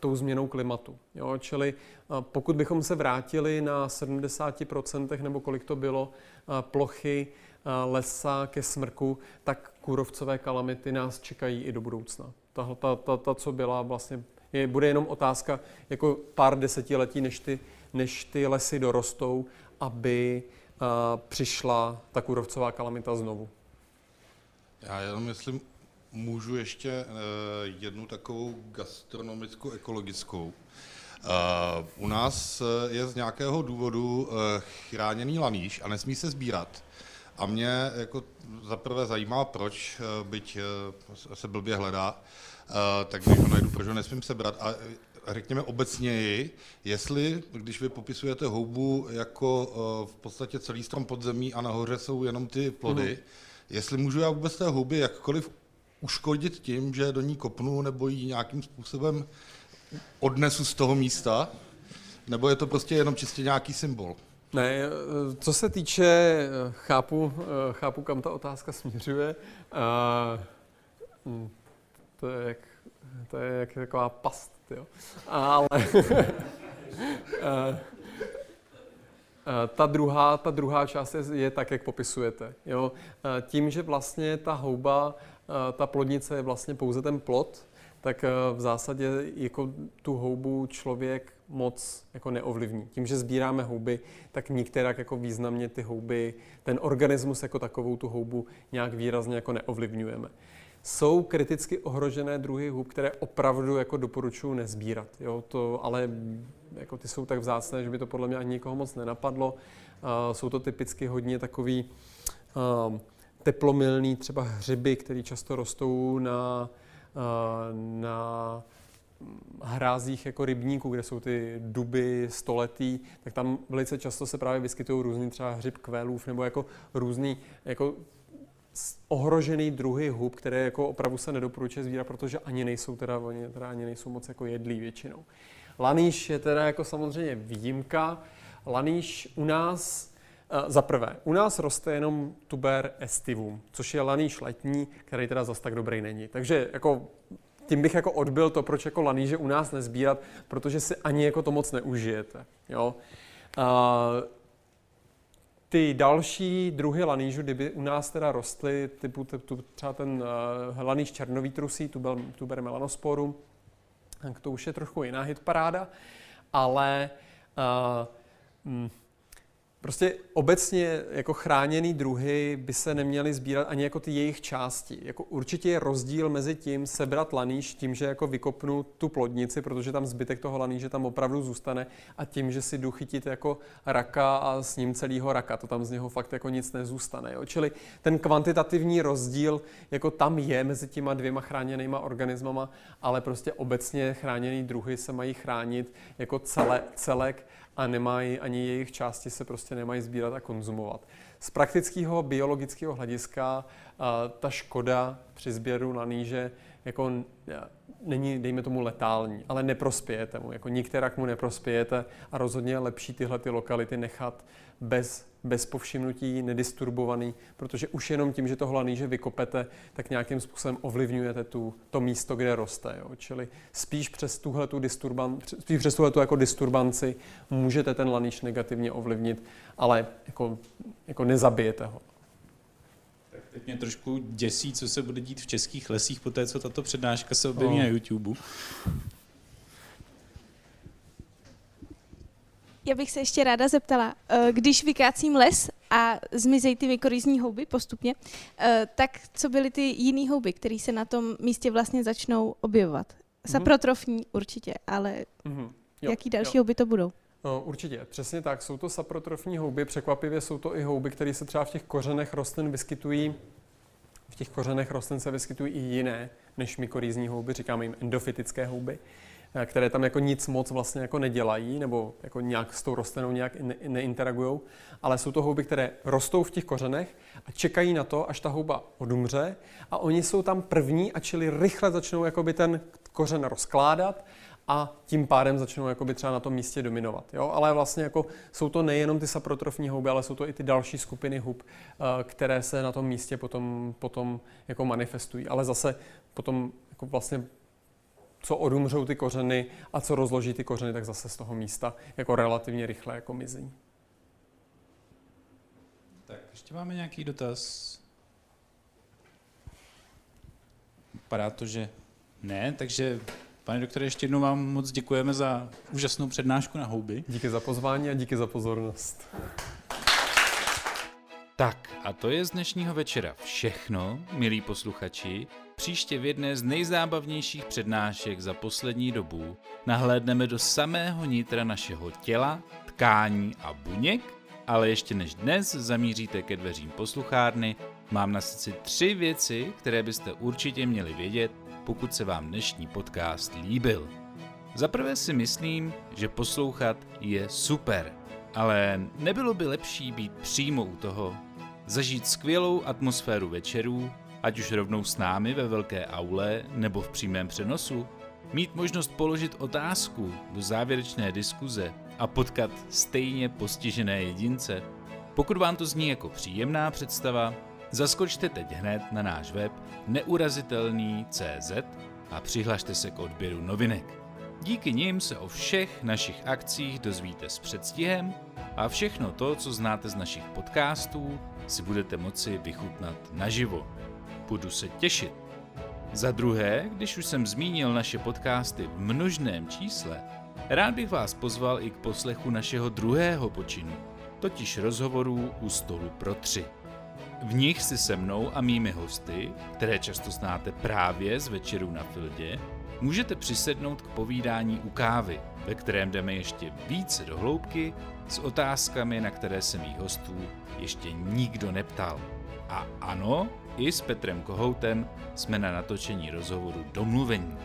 tou změnou klimatu. Jo? Čili uh, pokud bychom se vrátili na 70% nebo kolik to bylo uh, plochy lesa ke smrku, tak kůrovcové kalamity nás čekají i do budoucna. Ta, ta, ta, ta co byla vlastně, je, bude jenom otázka jako pár desetiletí, než ty, než ty lesy dorostou aby uh, přišla ta kůrovcová kalamita znovu. Já jenom myslím, můžu ještě uh, jednu takovou gastronomickou, ekologickou. Uh, u nás je z nějakého důvodu chráněný laníš a nesmí se sbírat. A mě jako zaprvé zajímá, proč, byť se blbě hledá, tak když ho najdu, proč ho nesmím sebrat. A řekněme obecněji, jestli, když vy popisujete houbu jako uh, v podstatě celý strom podzemí a nahoře jsou jenom ty plody, mm-hmm. jestli můžu já vůbec té houby jakkoliv uškodit tím, že do ní kopnu nebo ji nějakým způsobem odnesu z toho místa, nebo je to prostě jenom čistě nějaký symbol? Ne, eh, co se týče, eh, chápu, chápu kam ta otázka směřuje. Uh, to je jak, to je jak taková past jo. Ale eh, eh, ta druhá, ta druhá část je, je tak, jak popisujete. Jo. Eh, tím, že vlastně ta houba, ta plodnice je vlastně pouze ten plod, tak v zásadě jako tu houbu člověk moc jako neovlivní. Tím, že sbíráme houby, tak nikterak jako významně ty houby, ten organismus jako takovou tu houbu nějak výrazně jako neovlivňujeme. Jsou kriticky ohrožené druhy hub, které opravdu jako doporučuji nezbírat. Jo? To, ale jako ty jsou tak vzácné, že by to podle mě ani nikoho moc nenapadlo. Uh, jsou to typicky hodně takový uh, teplomilný třeba hřiby, které často rostou na, uh, na hrázích jako rybníků, kde jsou ty duby stoletý, tak tam velice často se právě vyskytují různý třeba hřib kvélův nebo jako různý jako ohrožený druhy hub, které jako opravdu se nedoporučuje sbírat, protože ani nejsou teda, oni teda ani nejsou moc jako jedlí většinou. Laníš je teda jako samozřejmě výjimka. Laníš u nás eh, za prvé, u nás roste jenom tuber estivum, což je laníš letní, který teda zas tak dobrý není. Takže jako tím bych jako odbil to, proč jako laníže u nás nezbírat, protože si ani jako to moc neužijete. Jo? Uh, ty další druhy lanížů, kdyby u nás teda rostly, typu, typu třeba ten uh, laníž černový trusí, tuber, tuber melanosporum, tak to už je trošku jiná hitparáda, ale uh, Prostě obecně jako chráněný druhy by se neměly sbírat ani jako ty jejich části. Jako určitě je rozdíl mezi tím sebrat laníž tím, že jako vykopnu tu plodnici, protože tam zbytek toho laníže tam opravdu zůstane a tím, že si jdu chytit jako raka a s ním celýho raka. To tam z něho fakt jako nic nezůstane. Jo? Čili ten kvantitativní rozdíl jako tam je mezi těma dvěma chráněnýma organismama, ale prostě obecně chráněný druhy se mají chránit jako celé, celek a nemají, ani jejich části se prostě nemají sbírat a konzumovat. Z praktického biologického hlediska ta škoda při sběru na níže jako není, dejme tomu, letální, ale neprospějete mu. Jako nikterak mu neprospějete a rozhodně je lepší tyhle ty lokality nechat bez, bez povšimnutí, nedisturbovaný, protože už jenom tím, že to hlaníže vykopete, tak nějakým způsobem ovlivňujete tu, to místo, kde roste. Jo. Čili spíš přes tuhle tu disturban, spíš přes tuhle tu jako disturbanci můžete ten laníž negativně ovlivnit, ale jako, jako nezabijete ho. Teď mě trošku děsí, co se bude dít v českých lesích po té, co tato přednáška se objeví oh. na YouTube. Já bych se ještě ráda zeptala, eh, když vykácím les a zmizejí ty mykorizní houby postupně, eh, tak co byly ty jiné houby, které se na tom místě vlastně začnou objevovat? Mm-hmm. Saprotrofní určitě, ale mm-hmm. jo, jaký další jo. houby to budou? No, určitě, přesně tak. Jsou to saprotrofní houby, překvapivě jsou to i houby, které se třeba v těch kořenech rostlin vyskytují. V těch kořenech rostlin se vyskytují i jiné než mykorizní houby, říkáme jim endofitické houby. Eh, které tam jako nic moc vlastně jako nedělají, nebo jako nějak s tou rostlinou nějak ne- neinteragují, ale jsou to houby, které rostou v těch kořenech a čekají na to, až ta houba odumře a oni jsou tam první a čili rychle začnou jakoby ten kořen rozkládat a tím pádem začnou jakoby třeba na tom místě dominovat. Jo? Ale vlastně jako jsou to nejenom ty saprotrofní houby, ale jsou to i ty další skupiny hub, eh, které se na tom místě potom, potom jako manifestují. Ale zase potom jako vlastně co odumřou ty kořeny a co rozloží ty kořeny, tak zase z toho místa jako relativně rychle jako mizí. Tak ještě máme nějaký dotaz? Vypadá to, že ne, takže pane doktore, ještě jednou vám moc děkujeme za úžasnou přednášku na houby. Díky za pozvání a díky za pozornost. Tak a to je z dnešního večera všechno, milí posluchači. Příště v jedné z nejzábavnějších přednášek za poslední dobu nahlédneme do samého nitra našeho těla, tkání a buněk, ale ještě než dnes zamíříte ke dveřím posluchárny, mám na srdci tři věci, které byste určitě měli vědět, pokud se vám dnešní podcast líbil. Za prvé si myslím, že poslouchat je super, ale nebylo by lepší být přímo u toho, zažít skvělou atmosféru večerů ať už rovnou s námi ve velké aule nebo v přímém přenosu, mít možnost položit otázku do závěrečné diskuze a potkat stejně postižené jedince. Pokud vám to zní jako příjemná představa, zaskočte teď hned na náš web neurazitelný.cz a přihlašte se k odběru novinek. Díky nim se o všech našich akcích dozvíte s předstihem a všechno to, co znáte z našich podcastů, si budete moci vychutnat naživo. Budu se těšit. Za druhé, když už jsem zmínil naše podcasty v množném čísle, rád bych vás pozval i k poslechu našeho druhého počinu, totiž rozhovorů u stolu pro tři. V nich si se mnou a mými hosty, které často znáte právě z večerů na Fildě, můžete přisednout k povídání u kávy, ve kterém jdeme ještě více do hloubky s otázkami, na které se mých hostů ještě nikdo neptal. A ano, i s Petrem Kohoutem jsme na natočení rozhovoru domluvení.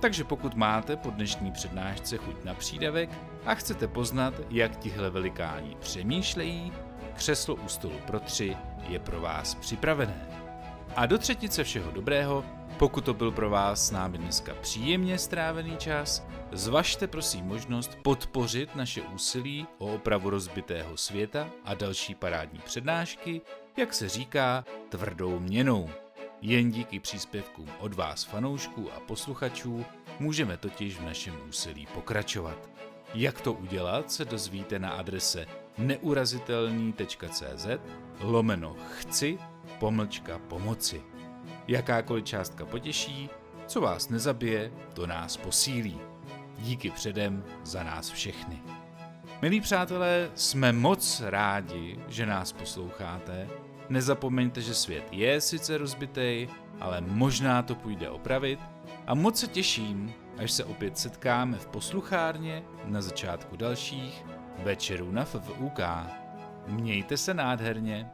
Takže pokud máte po dnešní přednášce chuť na přídavek a chcete poznat, jak tihle velikáni přemýšlejí, křeslo u stolu pro tři je pro vás připravené. A do třetice všeho dobrého, pokud to byl pro vás s námi dneska příjemně strávený čas, zvažte prosím možnost podpořit naše úsilí o opravu rozbitého světa a další parádní přednášky, jak se říká, tvrdou měnou. Jen díky příspěvkům od vás fanoušků a posluchačů můžeme totiž v našem úsilí pokračovat. Jak to udělat, se dozvíte na adrese neurazitelný.cz lomeno chci pomlčka pomoci. Jakákoliv částka potěší, co vás nezabije, to nás posílí. Díky předem za nás všechny. Milí přátelé, jsme moc rádi, že nás posloucháte. Nezapomeňte, že svět je sice rozbitej, ale možná to půjde opravit a moc se těším, až se opět setkáme v posluchárně na začátku dalších večerů na FFUK. Mějte se nádherně.